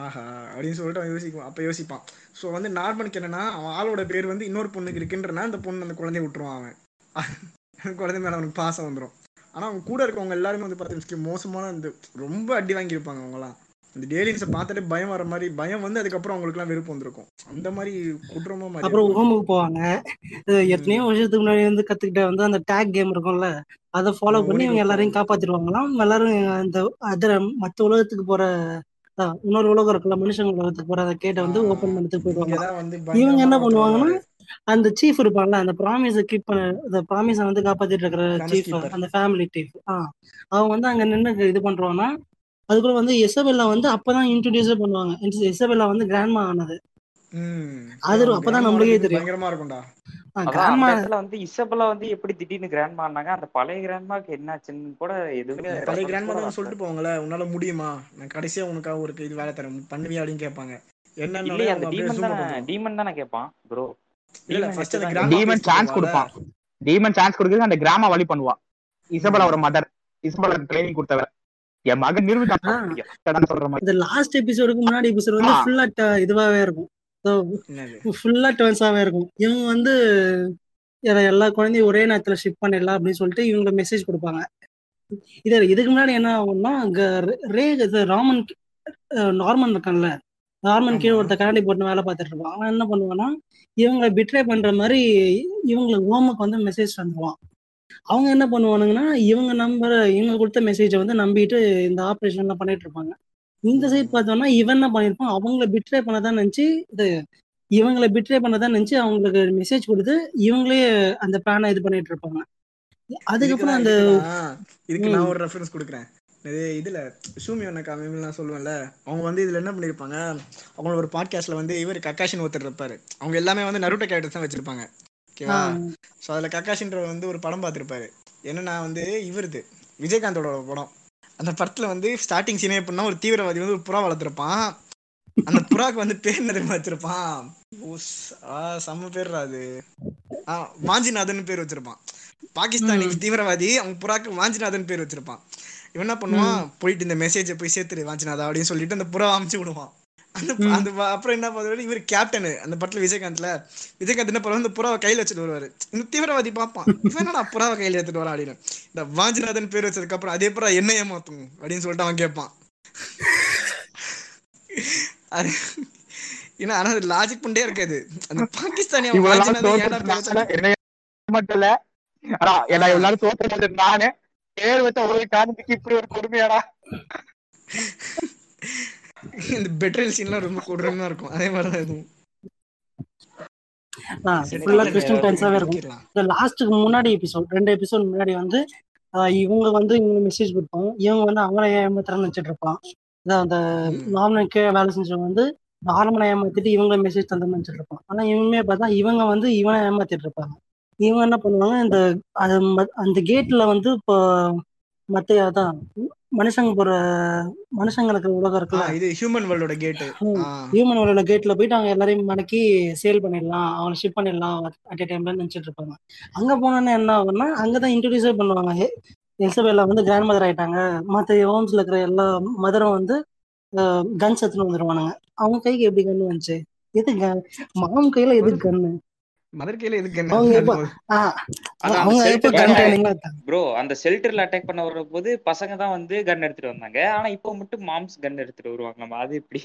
[SPEAKER 3] ஆஹா அப்படின்னு சொல்லிட்டு அவன் யோசிக்குவான். அப்ப யோசிப்பான். ஸோ வந்து நார்மலுக்கு என்னன்னா அவன் ஆளோட பேர் வந்து இன்னொரு பொண்ணுக்கு இருக்குன்றனா அந்த பொண்ணு அந்த குழந்தைய விட்டுருவான் அவன். குழந்தை மேல அவனுக்கு பாசம் வந்துடும் ஆனா அவங்க கூட இருக்கவங்க எல்லாருமே வந்து பார்த்தீங்கன்னா மோசமான அந்த ரொம்ப அடி வாங்கியிருப்பாங்க அவங்கலாம். இந்த டேலியன்ஸை பார்த்துட்டு பயம் வர மாதிரி பயம் வந்து அதுக்கப்புறம் அவங்களுக்குலாம் வெறுப்பு வந்திருக்கும். அந்த மாதிரி குற்றமா மாதிரி
[SPEAKER 5] அப்புறம். ஹோமுக்கு போவாங்க. எத்தனையோ வருஷத்துக்கு முன்னாடி வந்து கத்துக்கிட்ட வந்து அந்த டேக் கேம் இருக்கும்ல அதை ஃபாலோ பண்ணி இவங்க எல்லாரையும் காப்பாத்திடுவாங்களாம். எல்லாரும் அந்த அதர மத்த உலகத்துக்கு போற இன்னொரு உலகம் இருக்குல்ல மனுஷங்க உலகத்துக்கு போற அதை கேட்ட வந்து ஓபன் பண்ணதுக்கு போயிடுவாங்க. இவங்க என்ன பண்ணுவாங்கன்னா அந்த சீஃப் இருப்பான்ல அந்த ப்ராமிஸ கீப் பண்ண அந்த ப்ராமிஸ வந்து காப்பாத்திட்டு இருக்கிற சீஃப். அந்த ஃபேமிலி சீஃப் ஆ அவங்க வந்து அங்க நின்று இது பண்றோம்னா அதுக்குள்ள வந்து எசபெல்லா வந்து அப்பதான் இன்ட்ரடியூஸே பண்ணுவாங்க. எசபெல்லா வந்து கிராண்ட்மா ஆனது.
[SPEAKER 3] ம்.
[SPEAKER 5] அது அப்பதான்
[SPEAKER 3] grandma
[SPEAKER 5] நம்மளுக்கே தெரியும்.
[SPEAKER 3] பயங்கரமா இருக்கும்டா.
[SPEAKER 5] கிராண்ட்மா
[SPEAKER 2] வந்து இசபெல்லா வந்து எப்படி திடீர்னு கிராண்ட் மாறினாங்க அந்த பழைய கிராண்ட்மாக்கு என்னாச்சுன்னு கூட எதுவுமே
[SPEAKER 3] பழைய கிராண்ட்மா
[SPEAKER 2] கூட
[SPEAKER 3] தான். சொல்லிட்டு போவாங்கல்ல உன்னால முடியுமா? நான் கடைசியா உனக்காக ஒரு இது வேலை தரேன் பண்ணுவியா அப்படின்னு கேட்பாங்க.
[SPEAKER 2] இல்லையே அந்த டீமன் தானே. டீமன் தானே கேட்பான் ப்ரோ
[SPEAKER 3] இல்ல, first அந்த grandma
[SPEAKER 4] டீமன் சான்ஸ். கொடுப்பான். டீமன் சான்ஸ் கொடுக்குறது அந்த கிராம வழி பண்ணுவா. இசபலா ஒரு மதர் இசபலா ட்ரைனிங் கொடுத்தவ. என் மகன்
[SPEAKER 5] ஆ.
[SPEAKER 4] நிரூபிதான் சொல்ற மாதிரி.
[SPEAKER 5] இந்த லாஸ்ட் எபிசோடுக்கு முன்னாடி எபிசோடு வந்து. ஃபுல்லா இதுவாவே இருக்கும். ஃபுல்லா டர்ன்ஸாவே இருக்கும். இவங்க வந்து எல்லா குழந்தையும் ஒரே நேரத்துல ஷிப் பண்ணிடலாம் அப்படின்னு சொல்லிட்டு இவங்க மெசேஜ் கொடுப்பாங்க. இது இதுக்கு முன்னாடி என்ன ஆகும்னா அங்க ரே இது ராமன் நார்மன் இருக்கான்ல நார்மன் கீழே ஒருத்த கரண்டி போட்டு வேலை பார்த்துட்டு இருப்பான். அவன் என்ன பண்ணுவான்னா இவங்களை பிட்ரே பண்ற மாதிரி இவங்களுக்கு ஹோமுக்கு வந்து மெசேஜ் வந்துருவான் அவங்க என்ன பண்ணுவானுங்கன்னா இவங்க நம்பர் இவங்க கொடுத்த மெசேஜை வந்து நம்பிட்டு இந்த ஆப்ரேஷன்லாம் பண்ணிட்டு இருப்பாங்க. இந்த சைட் பார்த்தோம்னா இவன் என்ன பண்ணிருப்பான் அவங்கள பிட்ரே பண்ணதான் நினைச்சு இது இவங்களை பிட்ரே பண்ணதான் நினைச்சு அவங்களுக்கு மெசேஜ் கொடுத்து இவங்களே அந்த பிளானை இது பண்ணிட்டு இருப்பாங்க. அதுக்கப்புறம் அந்த
[SPEAKER 3] இதுக்கு நான் ஒரு ரெஃபரன்ஸ் கொடுக்குறேன். இதுல சூமி ஒன்னக்கா சொல்லுவேன்ல அவங்க வந்து இதுல என்ன பண்ணிருப்பாங்க அவங்களோட ஒரு பாட்காஸ்ட்ல வந்து இவர் கக்காஷின் ஒருத்தர் இருப்பாரு. அவங்க எல்லாமே வந்து நருட்ட கேரக்டர்ஸ் தான் வச்சிருப்பாங்க. ஓகேவா? ஸோ அதில் கக்காஷின்ற வந்து ஒரு படம் பார்த்துருப்பாரு. என்னன்னா வந்து இவருது விஜயகாந்தோட படம். அந்த படத்துல வந்து ஸ்டார்டிங் சீனே எப்படின்னா ஒரு தீவிரவாதி வந்து ஒரு புறா வளர்த்துருப்பான். அந்த புறாக்கு வந்து பேர் நிறைய வச்சிருப்பான்? செம்ம பேர் அது. ஆஹ் மாஞ்சிநாதன் பேர் வச்சிருப்பான். பாகிஸ்தானி தீவிரவாதி அவங்க புறாக்கு வாஞ்சிநாதன் பேர் வச்சிருப்பான். இவன் என்ன பண்ணுவான்? போயிட்டு இந்த மெசேஜை போய் சேர்த்துரு வாஞ்சிநாதா அப்படின்னு சொல்லிட்டு அந்த புறா அமைச்சு விடுவான். அந்த அந்த அப்புறம் என்ன பண்ணுவாரு? இவர் கேப்டன் அந்த படத்துல விஜயகாந்த்ல. விஜயகாந்த் என்ன பண்ணுவாரு இந்த புறாவை கையில வச்சுட்டு வருவாரு. இந்த தீவிரவாதி பார்ப்பான். இவன் என்னடா புறாவை கையில எடுத்துட்டு வரா அப்படின்னு. இந்த வாஞ்சிநாதன் பேர் வச்சதுக்கு அப்புறம் அதே புறா என்ன ஏமாத்தும் அப்படின்னு சொல்லிட்டு அவன் கேட்பான். அது ஏன்னா ஆனா அது லாஜிக் பண்ணிட்டே இருக்காது. அந்த பாகிஸ்தானி
[SPEAKER 4] எல்லாரும் தோற்றது நானு. பேர் வச்ச ஒரு காரணத்துக்கு இப்படி ஒரு கொடுமையாடா.
[SPEAKER 3] இந்த பெட்ரோல் சீன்லாம் ரொம்ப கொடூரமா இருக்கும். அதே இதுவும்.
[SPEAKER 5] ஃபுல்லா டென்ஸாவே இருக்கும். இந்த லாஸ்ட்டுக்கு முன்னாடி எபிசோட் ரெண்டு எபிசோட் முன்னாடி வந்து இவங்க வந்து இவங்க மெசேஜ் கொடுப்பாங்க இவங்க வந்து அவங்கள ஏமாத்துறன்னு இருப்பான். அந்த நார்மலுக்கு வேலை செஞ்சவங்க வந்து நார்மலை ஏமாத்திட்டு இவங்க மெசேஜ் தந்து நினைச்சிட்டு இருப்பான். ஆனா இவங்க பார்த்தா இவங்க வந்து இவனை ஏமாத்திட்டு இருப்பாங்க. இவங்க என்ன பண்ணுவாங்க இந்த அந்த கேட்ல வந்து இப்போ அதான் மனுஷங்க போற மனுஷங்களுக்கு உலகம் இருக்குல்ல?
[SPEAKER 3] இது ஹியூமன் வேர்ல்டோட கேட்
[SPEAKER 5] ஹியூமன் வேர்ல்டோட கேட்ல போயிட்டு அவங்க எல்லாரையும் மடக்கி சேல் பண்ணிடலாம் அவங்களை ஷிப் பண்ணிடலாம் அட் டைம்ல நினைச்சிட்டு இருப்பாங்க. அங்க போனோன்னு என்ன ஆகும்னா அங்கதான் இன்ட்ரடியூஸே பண்ணுவாங்க. எலிசபெல்லா வந்து கிராண்ட் மதர் ஆயிட்டாங்க. மத்த ஹோம்ஸ்ல இருக்கிற எல்லா மதரும் வந்து கன்ஸ் எடுத்துன்னு வந்துருவானுங்க. அவங்க கைக்கு எப்படி கண்ணு வந்துச்சு? எது மாம் கையில எது கண்ணு
[SPEAKER 3] மதர் கையில எதுக்கு
[SPEAKER 2] ப்ரோ அந்த ஷெல்டர்ல அட்டாக் பண்ண வர்ற போது பசங்க தான் வந்து கன் எடுத்துட்டு வந்தாங்க. ஆனா இப்போ மட்டும் மாம்ஸ் கன் எடுத்துட்டு வருவாங்க. நம்ம அது எப்படி?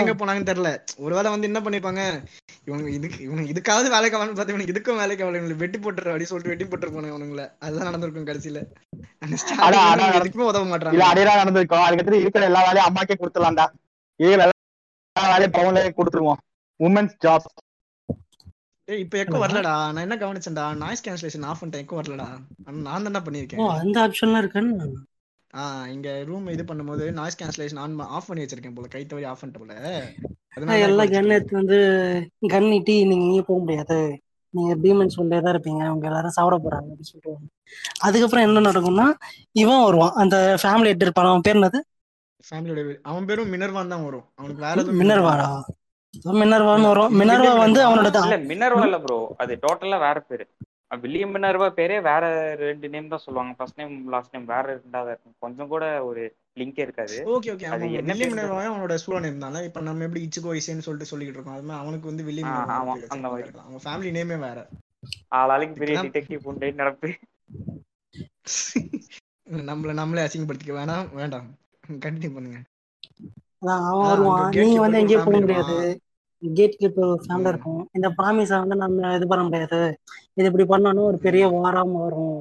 [SPEAKER 3] எங்க போனாங்கன்னு தெரியல. ஒருவேளை வந்து என்ன பண்ணிருப்பாங்க? இவங்க இதுக்கு இவங்க இதுக்காவது வேலைக்கு பார்த்து இவனுக்கு இதுக்கும் வேலைக்கு ஆகல வெட்டி போட்டுற அப்படி சொல்லிட்டு வெட்டி போட்டுருப்பாங்க அவனுங்கள. அதுதான் நடந்திருக்கும் கடைசியில. எதுக்குமே உதவ மாட்டாங்க
[SPEAKER 4] இல்ல அடையா நடந்திருக்கும். அதுக்கப்புறம் இருக்கிற எல்லா வேலையும் அம்மாக்கே கொடுத்துலாம்டா எல்லா வேலையும் பவுன்ல கொடுத்துருவோம். உமன்ஸ் ஜாப்
[SPEAKER 3] ஏய் இப்போ எக்கோ வரலடா. நான் என்ன கவனிச்சேன்டா? நாய்ஸ் கேன்சலேஷன் ஆஃப் பண்ணிட்டேன். எக்கோ வரலடா. நான் தானே பண்ணிருக்கேன்
[SPEAKER 5] ஓ அந்த ஆப்ஷன்லாம் இருக்குன்னு
[SPEAKER 3] ஆ இங்க ரூம் இது பண்ணும்போது நாய்ஸ் கேன்சலேஷன் ஆன் ஆஃப் பண்ணி வச்சிருக்கேன் போல. கை தவறி ஆஃப் பண்ணிட்ட போல.
[SPEAKER 5] எல்லா கன் எடுத்து வந்து கன் நீட்டி நீங்க இங்கே போக முடியாது. நீங்க பீமன்ஸ் உள்ளே தான் இருப்பீங்க. அவங்க எல்லாரும் சாப்பிட போறாங்க அப்படின்னு சொல்லிட்டு. அதுக்கப்புறம் என்ன நடக்கும்னா இவன் வருவான். அந்த ஃபேமிலி எட்டு இருப்பான். அவன் பேர் என்னது?
[SPEAKER 3] ஃபேமிலியோட அவன் பேரும் மினர்வான் தான் வரும். அவனுக்கு வேற எதுவும்
[SPEAKER 5] மினர்வாடா மினர்வான்னு வரும். மினர்வா வந்து அவனோட தான்
[SPEAKER 2] இல்ல மினர்வா இல்ல ப்ரோ அது டோட்டலா வேற பேரு. வில்லியம் மினர்வா பேரே வேற ரெண்டு நேம் தான் சொல்லுவாங்க. ஃபர்ஸ்ட் நேம் லாஸ்ட் நேம் வேற ரெண்டாவது இருக்கும். கொஞ்சம் கூட ஒரு லிங்கே இருக்காது.
[SPEAKER 3] ஓகே ஓகே அது என்ன வில்லியம் மினர்வா அவனோட சூழ நேம் தானே இப்போ நம்ம எப்படி இச்சுகோ இசேன்னு சொல்லிட்டு சொல்லிட்டு இருக்கோம். அது மாதிரி அவனுக்கு வந்து வில்லியம்
[SPEAKER 2] ஆமா அந்த மாதிரி.
[SPEAKER 3] அவங்க ஃபேமிலி நேமே வேற.
[SPEAKER 2] ஆளாளுக்கு பெரிய டிடெக்டிவ் உண்டு நடப்பு
[SPEAKER 3] நம்மள நம்மளே அசிங்கப்படுத்திக்க வேணாம். வேண்டாம். கண்டினியூ பண்ணுங்க.
[SPEAKER 5] அவன் வருவான். நீங்க வந்து எங்கேயும் போக முடியாது. கேட் கீப்பர் ஃபேமிலி இருக்கும். இந்த ப்ராமிஸை வந்து நம்ம இது பண்ண முடியாது. இது இப்படி பண்ணாலும் ஒரு பெரிய வாரம் வரும்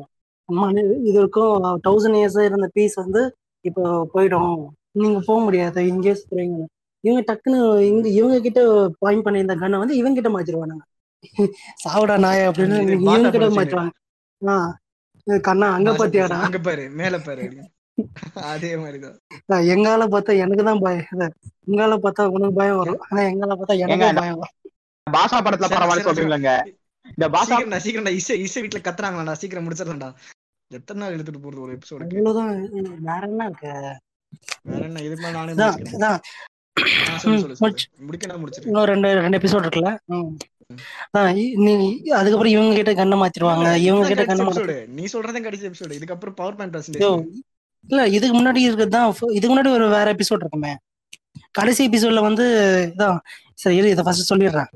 [SPEAKER 5] இது இருக்கும். தௌசண்ட் இயர்ஸ் இருந்த பீஸ் வந்து இப்போ போயிடும். நீங்க போக முடியாது. இங்கே போறீங்க இவங்க டக்குன்னு இங்க இவங்க கிட்ட பாயிண்ட் பண்ணி இந்த கண்ணை வந்து இவங்க கிட்ட மாத்திருவானுங்க. சாவுடா நாய அப்படின்னு இவங்க கிட்ட மாத்திருவாங்க. ஆஹ் கண்ணா அங்க பாத்தியாடா?
[SPEAKER 3] அங்க பாரு மேல பாரு. அதே மாதிரிதான்.
[SPEAKER 5] எங்கால பார்த்தா எனக்கு தான் பயம் எங்கால பார்த்தா உனக்கு பயம் வரும். ஆனா எங்கால பார்த்தா எனக்கு பயம் வரும்.
[SPEAKER 4] பாஷா படத்துல பரவாயில்ல சொல்றீங்களா இந்த பாஷா
[SPEAKER 3] சீக்கிரம் சீக்கிரம் இசை இசை வீட்டுல கத்துறாங்களாடா சீக்கிரம் முடிச்சிடலாம்டா எத்தனை நாள் எடுத்துட்டு போறது ஒரு எபிசோடு
[SPEAKER 5] அவ்வளவுதான் வேற என்ன இருக்கு?
[SPEAKER 3] வேற என்ன இதுக்கு மேல நானே
[SPEAKER 5] இன்னும் ரெண்டு ரெண்டு எபிசோட் இருக்குல்ல? நீ அதுக்கப்புறம் இவங்க கிட்ட கண்ணை மாத்திருவாங்க இவங்க கிட்ட கண்ணை
[SPEAKER 3] நீ சொல்றதே கடைசி எபிசோடு இதுக்கப்புறம் பவர் பாயிண்ட்
[SPEAKER 5] இல்ல இதுக்கு முன்னாடி இருக்கிறது தான் இதுக்கு முன்னாடி ஒரு வேற எபிசோட் இருக்குமே. கடைசி எபிசோட்ல வந்து இதான். சரி இதை ஃபர்ஸ்ட் சொல்லிடுறேன்.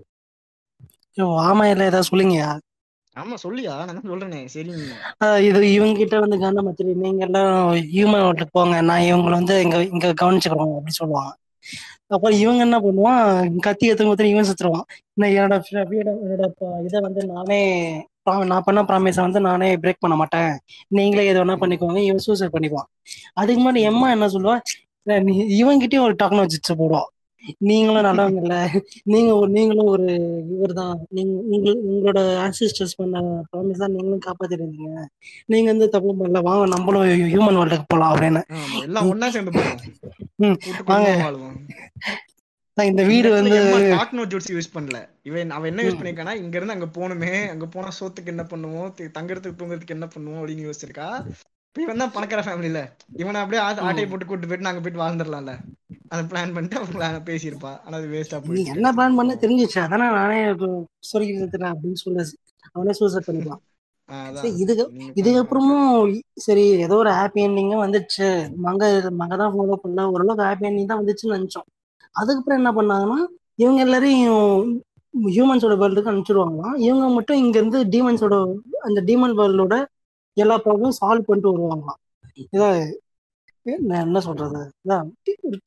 [SPEAKER 5] ஆமா இல்ல ஏதாவது சொல்லுங்க
[SPEAKER 3] ஆமா சொல்லியா நான் சொல்றேனே. சரி.
[SPEAKER 5] இது இவங்க கிட்ட வந்து காந்த மத்திரி நீங்க எல்லாம் ஹியூமன் வீட்டுக்கு போங்க. நான் இவங்களை வந்து இங்க இங்க கவனிச்சுக்கிறோம் அப்படின்னு சொல்லுவாங்க அப்புறம் இவங்க என்ன பண்ணுவான்? கத்தி எத்தங்க ஒருத்தர் இவன் சுத்துருவான். நான் என்னோட என்னோட இதை வந்து நானே நான் பண்ண ப்ராமிஸை வந்து நானே பிரேக் பண்ண மாட்டேன். நீங்களே எது வேணா பண்ணிக்கோங்க இவன் சூசைட் பண்ணிக்குவான். அதுக்கு முன்னாடி எம்மா என்ன சொல்லுவா? இவங்கிட்டயும் ஒரு டக்குனு வச்சு போடுவான் நீங்களும் நல்லவங்க இல்ல. நீங்க நீங்களும் ஒரு இவர் தான் நீங்க உங்களோட ஆன்சிஸ்டர்ஸ் பண்ண ப்ராமிஸ் தான் நீங்களும் காப்பாத்திருந்தீங்க நீங்க வந்து தப்பு பண்ணல வாங்க நம்மளும் ஹியூமன் வேர்ல்டுக்கு போலாம் அப்படின்னு.
[SPEAKER 3] எல்லாம் ஒன்னா சேர்ந்து
[SPEAKER 5] வாங்க. இந்த வீடு வந்து
[SPEAKER 3] டாக்னோ ஜூட்ஸ் யூஸ் பண்ணல. இவன் அவன் என்ன யூஸ் பண்ணிருக்கானா இங்க இருந்து அங்க போகணுமே அங்க போனா சோத்துக்கு என்ன பண்ணுவோம் தங்கறதுக்கு தூங்குறதுக்கு என்ன பண்ணுவோம் அப்படின்னு யோசிச்சிருக்கா. இவன் தான் பணக்கார ஃபேமிலில இவனை அப்படியே ஆட்டையை போட்டு கூட்டு போயிட்டு நாங்க போயிட்டு வாழ்ந்துடலாம்ல. அதை பிளான் பண்ணிட்டு அவங்க பேசியிருப்பா. ஆனா அது வேஸ்டா
[SPEAKER 5] போய் என்ன பிளான் பண்ண தெரிஞ்சிச்சு அதானே நானே சொல்லி அப்படின்னு சொல்ல. அவனே சூசைட் பண்ணிக்கலாம் இதுக்கு இதுக்கப்புறமும் சரி ஏதோ ஒரு ஹாப்பி எண்டிங்க வந்துச்சு மங்க மங்க தான் ஃபாலோ பண்ணல. ஓரளவுக்கு ஹாப்பி எண்டிங் தான் வந்துச்சுன்னு நினைச்சோம். அதுக்கப்புறம் என்ன பண்ணாங்கன்னா இவங்க எல்லாரையும் ஹியூமன்ஸோட வேர்ல்டுக்கு அனுப்பிச்சிடுவாங்களாம் இவங்க மட்டும் இங்க இருந்து டீமன்ஸோட அந்த டீமன் வேர்ல்டோட எல்லா ப்ராப்ளமும் சால்வ் பண்ணிட்டு வருவாங்களாம். இதான் என்ன சொல்றது?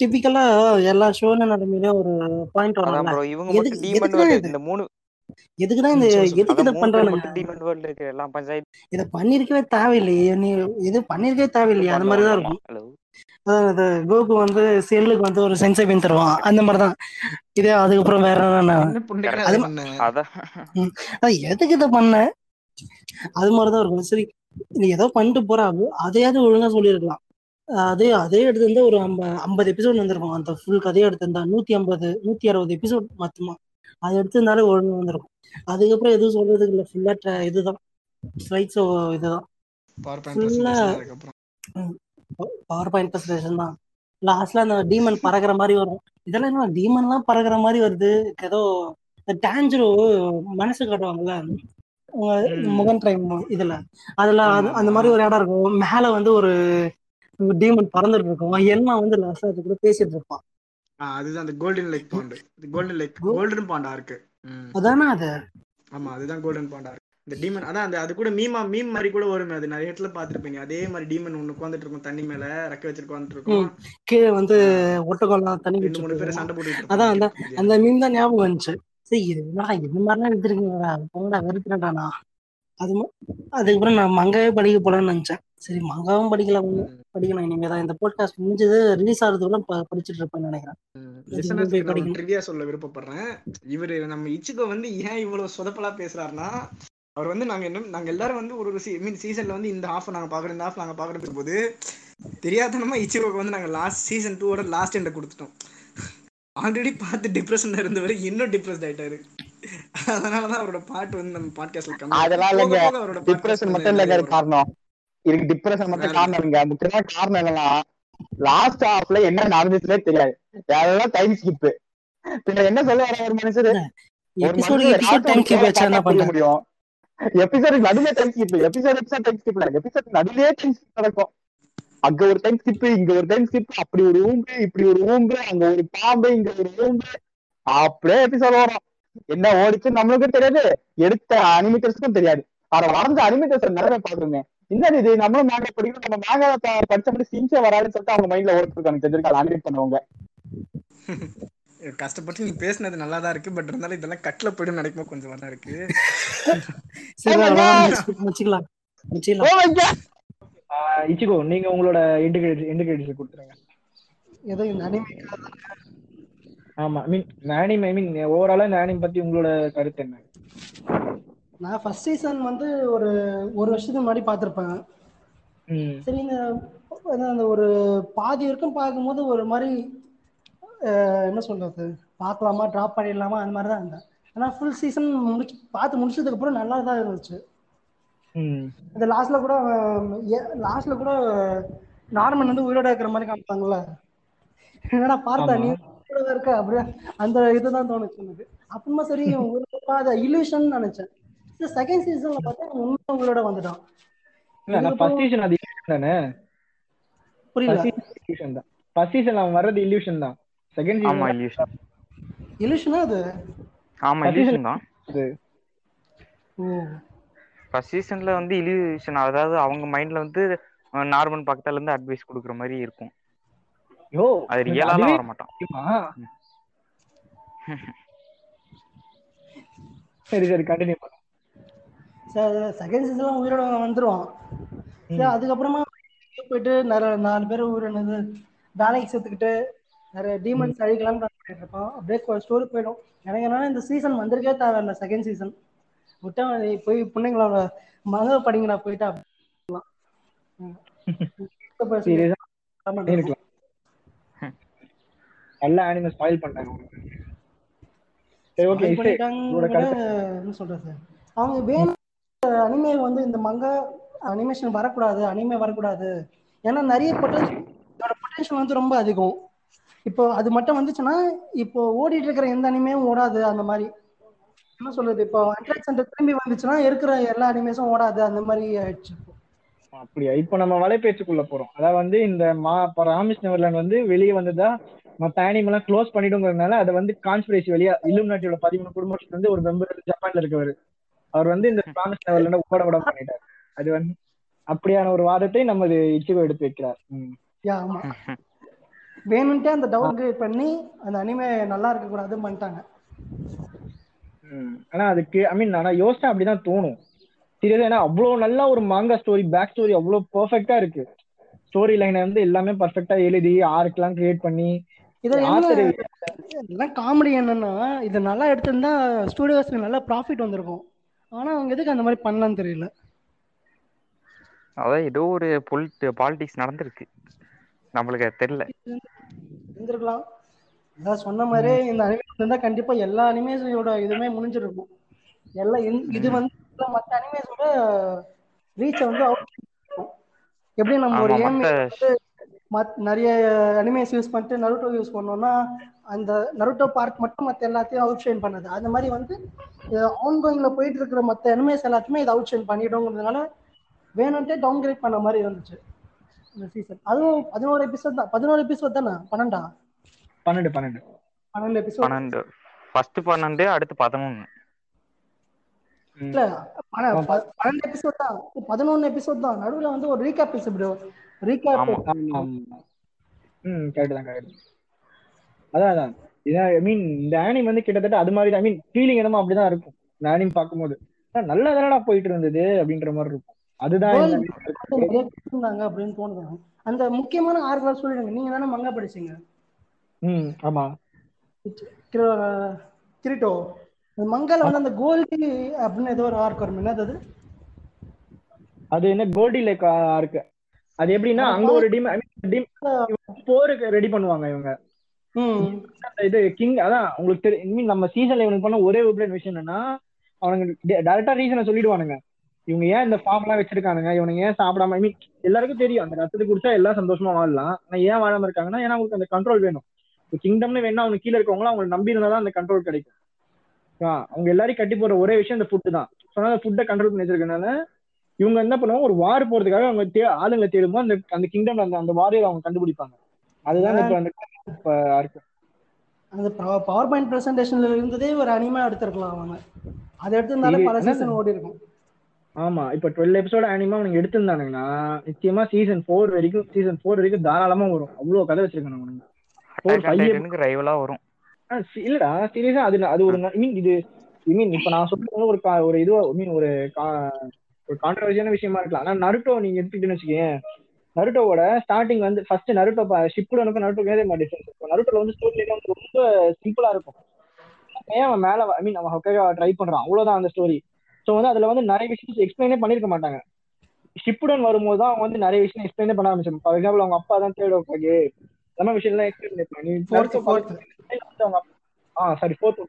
[SPEAKER 5] டிபிக்கலா எல்லா ஷோல நடமையில ஒரு பாயிண்ட்
[SPEAKER 2] வரும் இந்த மூணு
[SPEAKER 5] எதுக்குதான் இந்த எதுக்கு இதை
[SPEAKER 2] எல்லாம் பஞ்சாயத்து
[SPEAKER 5] இத பண்ணிருக்கவே தேவையில்லையே. நீ இது பண்ணிருக்கவே தேவையில்லையே. அந்த மாதிரிதான் இருக்கும். கோகு வந்து செல்லுக்கு வந்து ஒரு சென்சை பின் தருவான். அந்த மாதிரிதான். இதே அதுக்கப்புறம் வேற என்ன எதுக்கு இதை பண்ண? அது மாதிரிதான் இருக்கும். சரி நீ ஏதோ பண்ணிட்டு போறா அதையாவது ஒழுங்கா சொல்லியிருக்கலாம். அதே அதே எடுத்து இருந்தா ஒரு ஐம்ப ஐம்பது எபிசோட் வந்திருக்கும். அந்த ஃபுல் கதையை எடுத்து இருந்தா நூத்தி ஐம்பது நூத்தி அறுபது எபிசோட் மொத்தமா? அதை எடுத்து இருந்தாலே ஒழுங்கு வந்திருக்கும். அதுக்கப்புறம் எதுவும் சொல்றதுக்கு இல்லை. ஃபுல்லா இதுதான். ஸ்லைட்ஸ் இதுதான். ஃபுல்லா பவர் பாயிண்ட் ப்ரெசன்டேஷன் தான். லாஸ்ட்ல அந்த டீமன் பறகுற மாதிரி வரும். இதெல்லாம் என்ன டீமன்லாம் பறகுற மாதிரி வருது. ஏதோ டான்ஜரோ மனசு காட்டுவாங்கல்ல. முகன் ட்ரைம் இதுல. அதுல அந்த மாதிரி ஒரு இடம் இருக்கும். மேல வந்து ஒரு டீமன் பறந்துட்டு இருக்கும். என்ன வந்து லாஸ்டா கூட பேசிட்டு இருப்பான்.
[SPEAKER 3] அதுதான் அந்த golden like bond golden like golden Panda இருக்கு.
[SPEAKER 5] அதானே அது?
[SPEAKER 3] ஆமா அதுதான் கோல்டன் பாண்டா இருக்கு. இந்த டீமன் அதான் அந்த அது கூட மீமா மீம் மாதிரி கூட வருமே. அது நிறைய இடத்துல பாத்துருப்பீங்க அதே மாதிரி டீமன் ஒண்ணு உட்காந்துட்டு இருக்கும் தண்ணி மேல ரெக்க வச்சு உட்காந்துட்டு இருக்கும்.
[SPEAKER 5] கீழே வந்து ஒட்டக்கொல்லாம் தண்ணி
[SPEAKER 3] ரெண்டு மூணு பேர் சண்டை போட்டு
[SPEAKER 5] அதான் அந்த அந்த மீம் தான் ஞாபகம் வந்துச்சு. சரி இது இந்த மாதிரிலாம் எடுத்துருக்கீங்களா போங்கடா வெறுத்துறேன்டா அது அதுக்கப்புறம் நான் மங்காவே படிக்க போலான்னு நினைச்சேன். சரி மங்காவும் படிக்கல படிக்கணும். இனிமேதான் இந்த போட்காஸ்ட் முடிஞ்சது ரிலீஸ் ஆகிறதுக்குள்ள படிச்சுட்டு இருப்பேன்னு நினைக்கிறேன்.
[SPEAKER 3] ட்ரிவியா சொல்ல விருப்பப்படுறேன். இவரு நம்ம இச்சுக்கோ வந்து ஏன் இவ்வளவு சொதப்பலா பேசுறாருன்னா அவர் வந்து நாங்க என்ன நாங்க எல்லாரும் வந்து ஒரு மீன் சீசன்ல வந்து இந்த ஹாஃப் நாங்க பாக்குறோம் இந்த ஹாஃப் நாங்க பாக்குறது போது தெரியாதனமா இச்சுக்கோக்கு வந்து நாங்க லாஸ்ட் சீசன் டூவோட லாஸ்ட் எண்ட கொடுத்துட்டோம். ஆல்ரெடி பார்த்து டிப்ரெஷன்ல இருந்தவர் இன்னும் டிப்ரெஸ்ட் ஆயிட்டாரு. அதனாலதான் அவரோட பாட்டு வந்து நம்ம பாட்காஸ்ட்ல
[SPEAKER 4] அதெல்லாம் இல்லைங்க. டிப்ரெஷன் மட்டும் இல்லைங்க காரணம். இதுக்கு டிப்ரெஷன் மட்டும் காரணம் இல்லைங்க முக்கியமான காரணம் என்னன்னா லாஸ்ட் ஹாஃப்ல என்ன நடந்துச்சுனே தெரியாது. எல்லாம் டைம் ஸ்கிப் பின்ன என்ன சொல்ல வர ஒரு மனுஷரு? முடியும். எபிசோடு நடுவே time skip episode episode time skip இல்ல. எபிசோட் நடுவே டைம் ஸ்கிப் நடக்கும். அங்க ஒரு டைம் ஸ்கிப் இங்க ஒரு டைம் ஸ்கிப் அப்படி ஒரு ஊம்பு இப்படி ஒரு ஊம்பு அங்க ஒரு பாம்பு இங்க ஒரு ஊம்பு அப்படியே எபிசோட் வரும் என்ன ஓடிச்சு நம்மளுக்கும் தெரியாது. எடுத்த அனிமேட்டர்ஸ்க்கும் தெரியாது. ஆனா வளர்ந்த அனிமேட்டர்ஸ் நிறைய பாக்குறோங்க என்ன இது? நம்மளும் மேங்க படிக்கணும். நம்ம மேங்க படிச்சபடி சிஞ்சே வராதுன்னு சொல்லிட்டு அவங்க மைண்ட்ல ஓடிச்சிருக்காங்க தெரிஞ்சிருக்காங்க அனிமேட் பண்ணவங்க.
[SPEAKER 3] கஷ்டப்பட்டு நீ பேசினது நல்லா தான் இருக்கு. பட் இருந்தாலும் இதெல்லாம் கட்ல போயிடும் நடக்குமோ கொஞ்சம் நல்லா இருக்கு.
[SPEAKER 4] இச்சிகோ நீங்க உங்களோட இண்டிகேட்டர் இண்டிகேட்டர் கொடுத்துருங்க.
[SPEAKER 5] ஏதோ இந்த அனிமே
[SPEAKER 4] ஆமா மீன் அனிமே ஐ மீன் ஓவராலா அனிமே பத்தி உங்களோட கருத்து என்ன?
[SPEAKER 5] நான் ஃபர்ஸ்ட் சீசன் வந்து ஒரு ஒரு வருஷத்துக்கு முன்னாடி பார்த்துருப்பேன். சரி இந்த அந்த ஒரு பாதி வரைக்கும் பார்க்கும்போது ஒரு மாதிரி என்ன சொல்றது பார்க்கலாமா ட்ராப் பண்ணிடலாமா அந்த மாதிரி தான் இருந்தேன். ஆனால் ஃபுல் சீசன் முடிச்சு பார்த்து முடிச்சதுக்கு அப்புறம் நல்லா தான் இருந்துச்சு இந்த லாஸ்ட்ல கூட லாஸ்ட்ல கூட நார்மன் வந்து உயிரோட இருக்கிற மாதிரி காமிப்பாங்கல்ல. என்னடா பார்த்தா நீ உயிரோட இருக்க அப்படியே அந்த இதுதான் தோணுச்சு எனக்கு. அப்புறமா சரி அதை இல்யூஷன் நினைச்சேன். செகண்ட் சீசன்ல பார்த்தா உண்மை உங்களோட வந்துட்டான்
[SPEAKER 4] ஃபர்ஸ்ட் சீசன் அது தானே?
[SPEAKER 5] புரியல.
[SPEAKER 4] இல்யூஷன் தான். ஃபர்ஸ்ட் சீசன் அவன் வர்றது இல்யூஷன் தான். செகண்ட்
[SPEAKER 2] ஆமா இல்யூஷன்
[SPEAKER 5] இல்யூஷனா அது?
[SPEAKER 2] ஆமா இல்யூஷன் தான். ஃபர்ஸ்ட் சீசன்ல வந்து இலியூஷன் அதாவது அவங்க மைண்ட்ல வந்து நார்மல் பக்கத்துல இருந்து அட்வைஸ் கொடுக்குற மாதிரி இருக்கும்.
[SPEAKER 6] யோ
[SPEAKER 2] அது ரியலாலாம் வர மாட்டான்?
[SPEAKER 6] சரி சரி கண்டினியூ பண்ணு.
[SPEAKER 5] செகண்ட் சீசன்லாம் உயிரோட வந்துருவான். அதுக்கப்புறமா போயிட்டு நிறைய நாலு பேர் உயிரினது வேலைக்கு சேர்த்துக்கிட்டு நிறைய டீமன்ஸ் அழிக்கலாம்னு பண்ணிட்டு இருப்பான். அப்படியே ஸ்டோரி போயிடும். எனக்கு என்னன்னா இந்த சீசன் வந்திருக்கே தேவையில்ல செகண்ட் சீசன் விட்டா போய் பிள்ளைங்களோட மக போயிட்டா
[SPEAKER 6] Serious ஆ இருக்கலாம். நல்ல அனிமே ஸ்பாயில் பண்ணிட்டாங்க. சரி ஓகே
[SPEAKER 5] என்ன சொல்றது? அவங்க வேணும் அனிமே வந்து இந்த மங்கா அனிமேஷன் வரக்கூடாது அனிமே வரக்கூடாது. ஏன்னா நிறைய பொட்டன்ஷியல் இதோட பொட்டன்ஷியல் வந்து ரொம்ப அதிகம். இப்போ அது மட்டும் வந்துச்சுன்னா இப்போ ஓடிட்டு இருக்கிற எந்த அனிமையும் ஓடாது அந்த மாதிரி. என்ன சொல்றது? இப்போ ஹண்ட்ரட் சென்டர் திரும்பி வந்துச்சுன்னா இருக்கிற எல்லா அனிமேஸும் ஓடாது அந்த மாதிரி ஆயிடுச்சு
[SPEAKER 6] அப்படியா? இப்போ நம்ம வலைபேச்சுக்குள்ள போறோம். அதாவது வந்து இந்த மா ராமேஷ் நவர்லன் வந்து வெளியே வந்ததா மற்ற அனிமெல்லாம் க்ளோஸ் பண்ணிடுங்கிறதுனால அதை வந்து கான்ஸ்பிரசி வெளியா இல்லுமினாட்டியோட பதிமூணு குடும்பத்துல இருந்து ஒரு மெம்பர் ஜப்பான்ல இருக்கவர். அவர் வந்து இந்த ராமிஸ் நெவர்லாண்ட ஓட விட பண்ணிட்டார். அது வந்து அப்படியான ஒரு வாதத்தை நமது இச்சிகோ எடுத்து வைக்கிறார்.
[SPEAKER 5] ஆமா. வேணும்ட்டே அந்த டவுன் கிரேட் பண்ணி அந்த அனிமே நல்லா இருக்க கூடாதுன்னு பண்ணிட்டாங்க.
[SPEAKER 6] ஆனா அதுக்கு ஐ மீன் ஆனா யோசிச்சா அப்படிதான் தோணும். சீரியஸா ஏன்னா அவ்வளவு நல்ல ஒரு மாங்கா ஸ்டோரி பேக் ஸ்டோரி அவ்வளவு பெர்ஃபெக்ட்டா இருக்கு. ஸ்டோரி லைனை வந்து எல்லாமே பர்ஃபெக்ட்டா எழுதி ஆர்க்லாம் கிரியேட் பண்ணி
[SPEAKER 5] இதுல
[SPEAKER 6] author
[SPEAKER 5] என்ன எல்லாம் காமெடி என்னன்னா இது நல்லா எடுத்திருந்தா ஸ்டூடியோஸ்க்கு நல்ல ப்ராஃபிட் வந்திருக்கும். ஆனா அவங்க எதுக்கு அந்த மாதிரி பண்ணலாம்னு தெரியல.
[SPEAKER 2] அதான் ஏதோ ஒரு பொலிட் பாலிடிக்ஸ் நடந்திருக்கு. நம்மளுக்கு அது தெரியல.
[SPEAKER 5] இருந்திருக்கலாம் அதான் சொன்ன மாதிரி இந்த அனிமே இருந்தா கண்டிப்பா எல்லா அனிமேஸோட இதுவுமே முடிஞ்சிருக்கும். இந்த- இது வந்து மற்ற அனிமேஸோட ரீச்சை வந்து பண்ணிருக்கும். எப்படி நம்ம ஒரு ஏம்
[SPEAKER 2] மத்த
[SPEAKER 5] மத் நிறைய அனிமேஸ் யூஸ் பண்ணிட்டு நருட்டோ யூஸ் பண்ணோம்னா அந்த நருட்டோ பார்ட் மட்டும் மற்ற எல்லாத்தையும் அவுட் ஷைன் பண்ணது. அந்த மாதிரி வந்து ஆன் கோயிங்ல போயிட்டு இருக்கிற மற்ற அனிமேஸ் எல்லாத்தையுமே இதை அவுட் ஷைன் பண்ணிடுங்கிறதுனால வேணும்ட்டே டவுன் கிரேட் பண்ண மாதிரி இருந்துச்சு. இந்த சீசன் அதுவும் பதினோரு எபிசோட் தான். பதினோரு எபிசோட் தானே? பன்னெண்டா?
[SPEAKER 6] பன்னெண்டு பன்னெண்டு.
[SPEAKER 5] பன்னெண்டு எபிசோட்
[SPEAKER 2] பன்னெண்டு. ஃபர்ஸ்ட் பன்னெண்டு அடுத்து பதினொன்னு.
[SPEAKER 5] இல்ல பன்னெண்டு எபிசோட் தான். பதினொன்னு எபிசோட் தான். நடுவுல வந்து ஒரு ரீகேப் ப்ரோ ரீகேப்.
[SPEAKER 6] ம் கரெக்ட் தான் கரெக்ட் அதான் அதான். இதான் ஐ மீன் இந்த ஆனிம் வந்து கிட்டத்தட்ட அது மாதிரி ஐ மீன் ஃபீலிங் என்னமோ அப்படிதான் இருக்கும். இந்த ஆனிம் பார்க்கும்போது. நல்லா தானடா போயிட்டு இருந்தது அப்படின்ற மாதிரி இருக்கும். அதுதான்
[SPEAKER 5] அப்படின்னு தோணுது. அந்த முக்கியமான ஆறுகளை சொல்லிடுங்க. நீங்க தானே மங்கா படிச்சீங்க?
[SPEAKER 6] ம் ஆமா.
[SPEAKER 5] கிர- கிரிட்டோ. மங்கால வந்து அந்த கோல்டி அப்படின்னு ஏதோ ஒரு ஆர்க் வரும். என்னது அது?
[SPEAKER 6] அது என்ன? கோல்டி லேக் இருக்கு அது எப்படின்னா அங்க ஒரு டீம் போருக்கு ரெடி பண்ணுவாங்க இவங்க. இது கிங் அதான் உங்களுக்கு தெரியும் நம்ம சீசன்ல இவனுக்கு பண்ண ஒரே ஒரு விஷயம் என்னன்னா அவனுங்க டேரக்டா ரீசனை சொல்லிடுவானுங்க. இவங்க ஏன் இந்த ஃபார்ம் எல்லாம் வச்சிருக்கானுங்க? இவனுங்க ஏன் சாப்பிடாம ஐ மீன் எல்லாருக்கும் தெரியும். அந்த ரத்தத்தை குடிச்சா எல்லாம் சந்தோஷமா வாழலாம். ஆனா ஏன் வாழாம இருக்காங்கன்னா ஏன்னா அவங்களுக்கு அந்த கண்ட்ரோல் வேணும். கிங்டம்னு வேணா அவங்க கீழே இருக்கவங்களும் அவங்களை நம்பி இருந்தா தான் அந்த கண்ட்ரோல் கிடைக்கும். அவங்க எல்லாரையும் கட்டி போற ஒரே விஷயம் இந்த ஃபுட்டு தான். சொன்னா அந்த ஃபுட்டை கண்ட்ரோல் பண்ணி வச்சிருக்கனால இவங்க என்ன பண்ணுவாங்க? ஒரு வார் போறதுக்காக அவங்க தே ஆளுங்களை தேடும்போது அந்த அந்த கிங்டம்ல அந்த அந்த வாரியர் அவங்க கண்டுபிடிப்பாங்க. அதுதான் இப்ப அந்த
[SPEAKER 5] அந்த பவர் பாயிண்ட் பிரசன்டேஷன்ல இருந்ததே ஒரு அனிமே எடுத்திருக்கலாம் அவங்க. அதை எடுத்திருந்தாலே பல? சீசன் ஓடி இருக்கும்
[SPEAKER 6] ஆமா இப்ப டுவெல் எபிசோட் அனிமா அவனுங்க எடுத்திருந்தானுங்கன்னா நிச்சயமா சீசன் ஃபோர் வரைக்கும் சீசன் ஃபோர் வரைக்கும் தாராளமா வரும். அவ்வளவு கதை வச்சிருக்காங்க
[SPEAKER 2] டைட்டனுக்கு ரைவலா வரும்.
[SPEAKER 6] இல்லடா சீரியஸா அது அது ஒரு ஐ மீன் இது ஐ மீன் இப்ப நான் சொல்றது ஒரு கா- ஒரு இதுவா ஐ மீன் ஒரு கா- ஒரு கான்ட்ரவர்சியான விஷயமா இருக்கலாம். ஆனா நருட்டோ நீங்க எடுத்துக்கிட்டேன்னு வச்சுக்கேன் நருட்டோவோட ஸ்டார்டிங் வந்து ஃபர்ஸ்ட் நருட்டோ ஷிப்புடனுக்கும் நருட்டோ ஏதே மாதிரி டிஃபரன்ஸ் இருக்கும். நருட்டோல வந்து ஸ்டோரி வந்து ரொம்ப சிம்பிளா இருக்கும். ஏன் அவன் மேல ஐ மீன் அவன் ஹொக்கேகா ட்ரை பண்றான். அவ்வளவுதான் அந்த ஸ்டோரி சோ வந்து அதுல வந்து நிறைய விஷயம் எக்ஸ்பிளைனே பண்ணிருக்க மாட்டாங்க. ஷிப்புடன் வரும்போது தான் அவங்க வந்து நிறைய விஷயம் எக்ஸ்பிளைனே பண்ண ஆரம்பிச்சாங்க ஃபார் எக்ஸாம்பிள் அவங்க அப்பா தான் தேர்ட் ஹொக்கேகே நம்ம விஷயம் எல்லாம் எக்ஸ்பிளைன் பண்ணிருப்பாங்க அவங்க ஆ சாரி ஃபோர்த்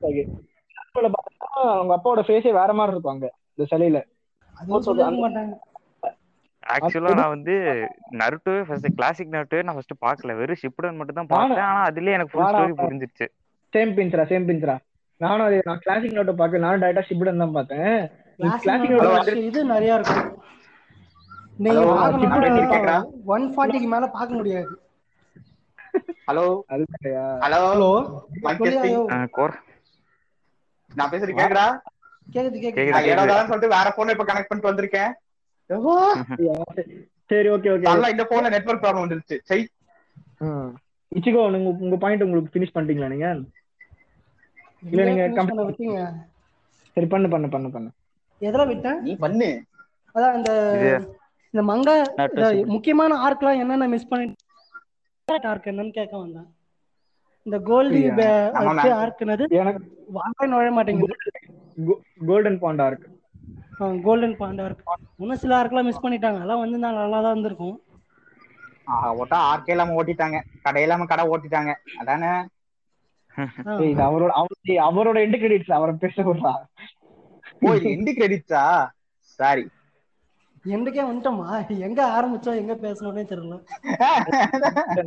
[SPEAKER 6] பார்த்தா அவங்க அப்பாவோட ஃபேஸே வேற மாதிரி இருக்கும் அங்க இந்த சிலையில.
[SPEAKER 5] மாட்டாங்க.
[SPEAKER 2] ஆக்சுவலா நான் வந்து நருட்டோவே ஃபர்ஸ்ட் கிளாசிக் நருட்டோவே நான் ஃபர்ஸ்ட் பார்க்கல. வெறும் ஷிப்புடன் மட்டும் தான் பார்த்தேன். ஆனா அதுலயே எனக்கு ஃபுல் ஸ்டோரி புரிஞ்சிருச்சு.
[SPEAKER 6] சேம் பின்ஸ்ரா சேம் பின்ஸ்ரா நானும் அதே நான் கிளாசிக் நோட்டை பார்க்க நானும் டேரக்டா ஷிப்புடன் தான் பார்த்தேன்.
[SPEAKER 5] Classic
[SPEAKER 6] கிளாசிக்
[SPEAKER 5] watch இது நிறைய இருக்கும். நீங்க
[SPEAKER 4] கேக்குதா?
[SPEAKER 5] ஒன் ஃபார்ட்டிக்கு மேல பார்க்க முடியாது.
[SPEAKER 4] ஹலோ ஹலோ
[SPEAKER 5] ஹலோ
[SPEAKER 4] நான் பேசுறது கேக்குதா?
[SPEAKER 5] கேக்குது கேக்குது.
[SPEAKER 4] சொல்லிட்டு வேற போன் இப்ப கனெக்ட் பண்ணிட்டு வந்திருக்கேன்?
[SPEAKER 6] சரி ஓகே ஓகே.
[SPEAKER 4] நல்லா இந்த போன்ல நெட்வொர்க் ப்ராப்ளம் வந்துருச்சு. சரி
[SPEAKER 6] இச்சிகோ நீங்க உங்க பாயிண்ட் உங்களுக்கு ஃபினிஷ் பண்ணிட்டீங்களா நீங்க? இல்ல நீங்க
[SPEAKER 5] பண்ண விட்டீங்க.
[SPEAKER 6] சரி பண்ணு பண்ணு பண்ணு பண்ணு.
[SPEAKER 5] எதுல விட்டேன்
[SPEAKER 4] நீ பண்ணு.
[SPEAKER 5] அதான் இந்த இந்த மங்கா. முக்கியமான ஆர்க்லாம் என்னென்ன மிஸ் பண்ணிட்டு ஆர்க் என்னன்னு கேட்க வந்தேன். இந்த கோல்டி ஆர்க் என்னது?
[SPEAKER 6] எனக்கு
[SPEAKER 5] வாங்க நுழைய மாட்டேங்குது.
[SPEAKER 6] கோல்டன் பாண்டா இருக்கு
[SPEAKER 5] கோல்டன் பாண்டா இருக்கு. இன்னும் சில ஆர்க்லாம் மிஸ் பண்ணிட்டாங்க. அதெல்லாம் வந்து நல்லா தான் இருந்திருக்கும்.
[SPEAKER 4] ஆஹ் ஓட்டா ஆர்கே இல்லாம ஓட்டிட்டாங்க. கடை இல்லாம கடை ஓட்டிட்டாங்க. அதானே?
[SPEAKER 6] அவரோட அவரோட அவரோட எண்டு கிரெடிட்ஸ் அவரை பேச விடுறா
[SPEAKER 4] ஓ இது எண்டு கிரெடிட்ஸா சாரி.
[SPEAKER 5] எண்டுக்கே வந்துட்டோமா? எங்க ஆரம்பிச்சோம் எங்க பேசணும்னே தெரியல.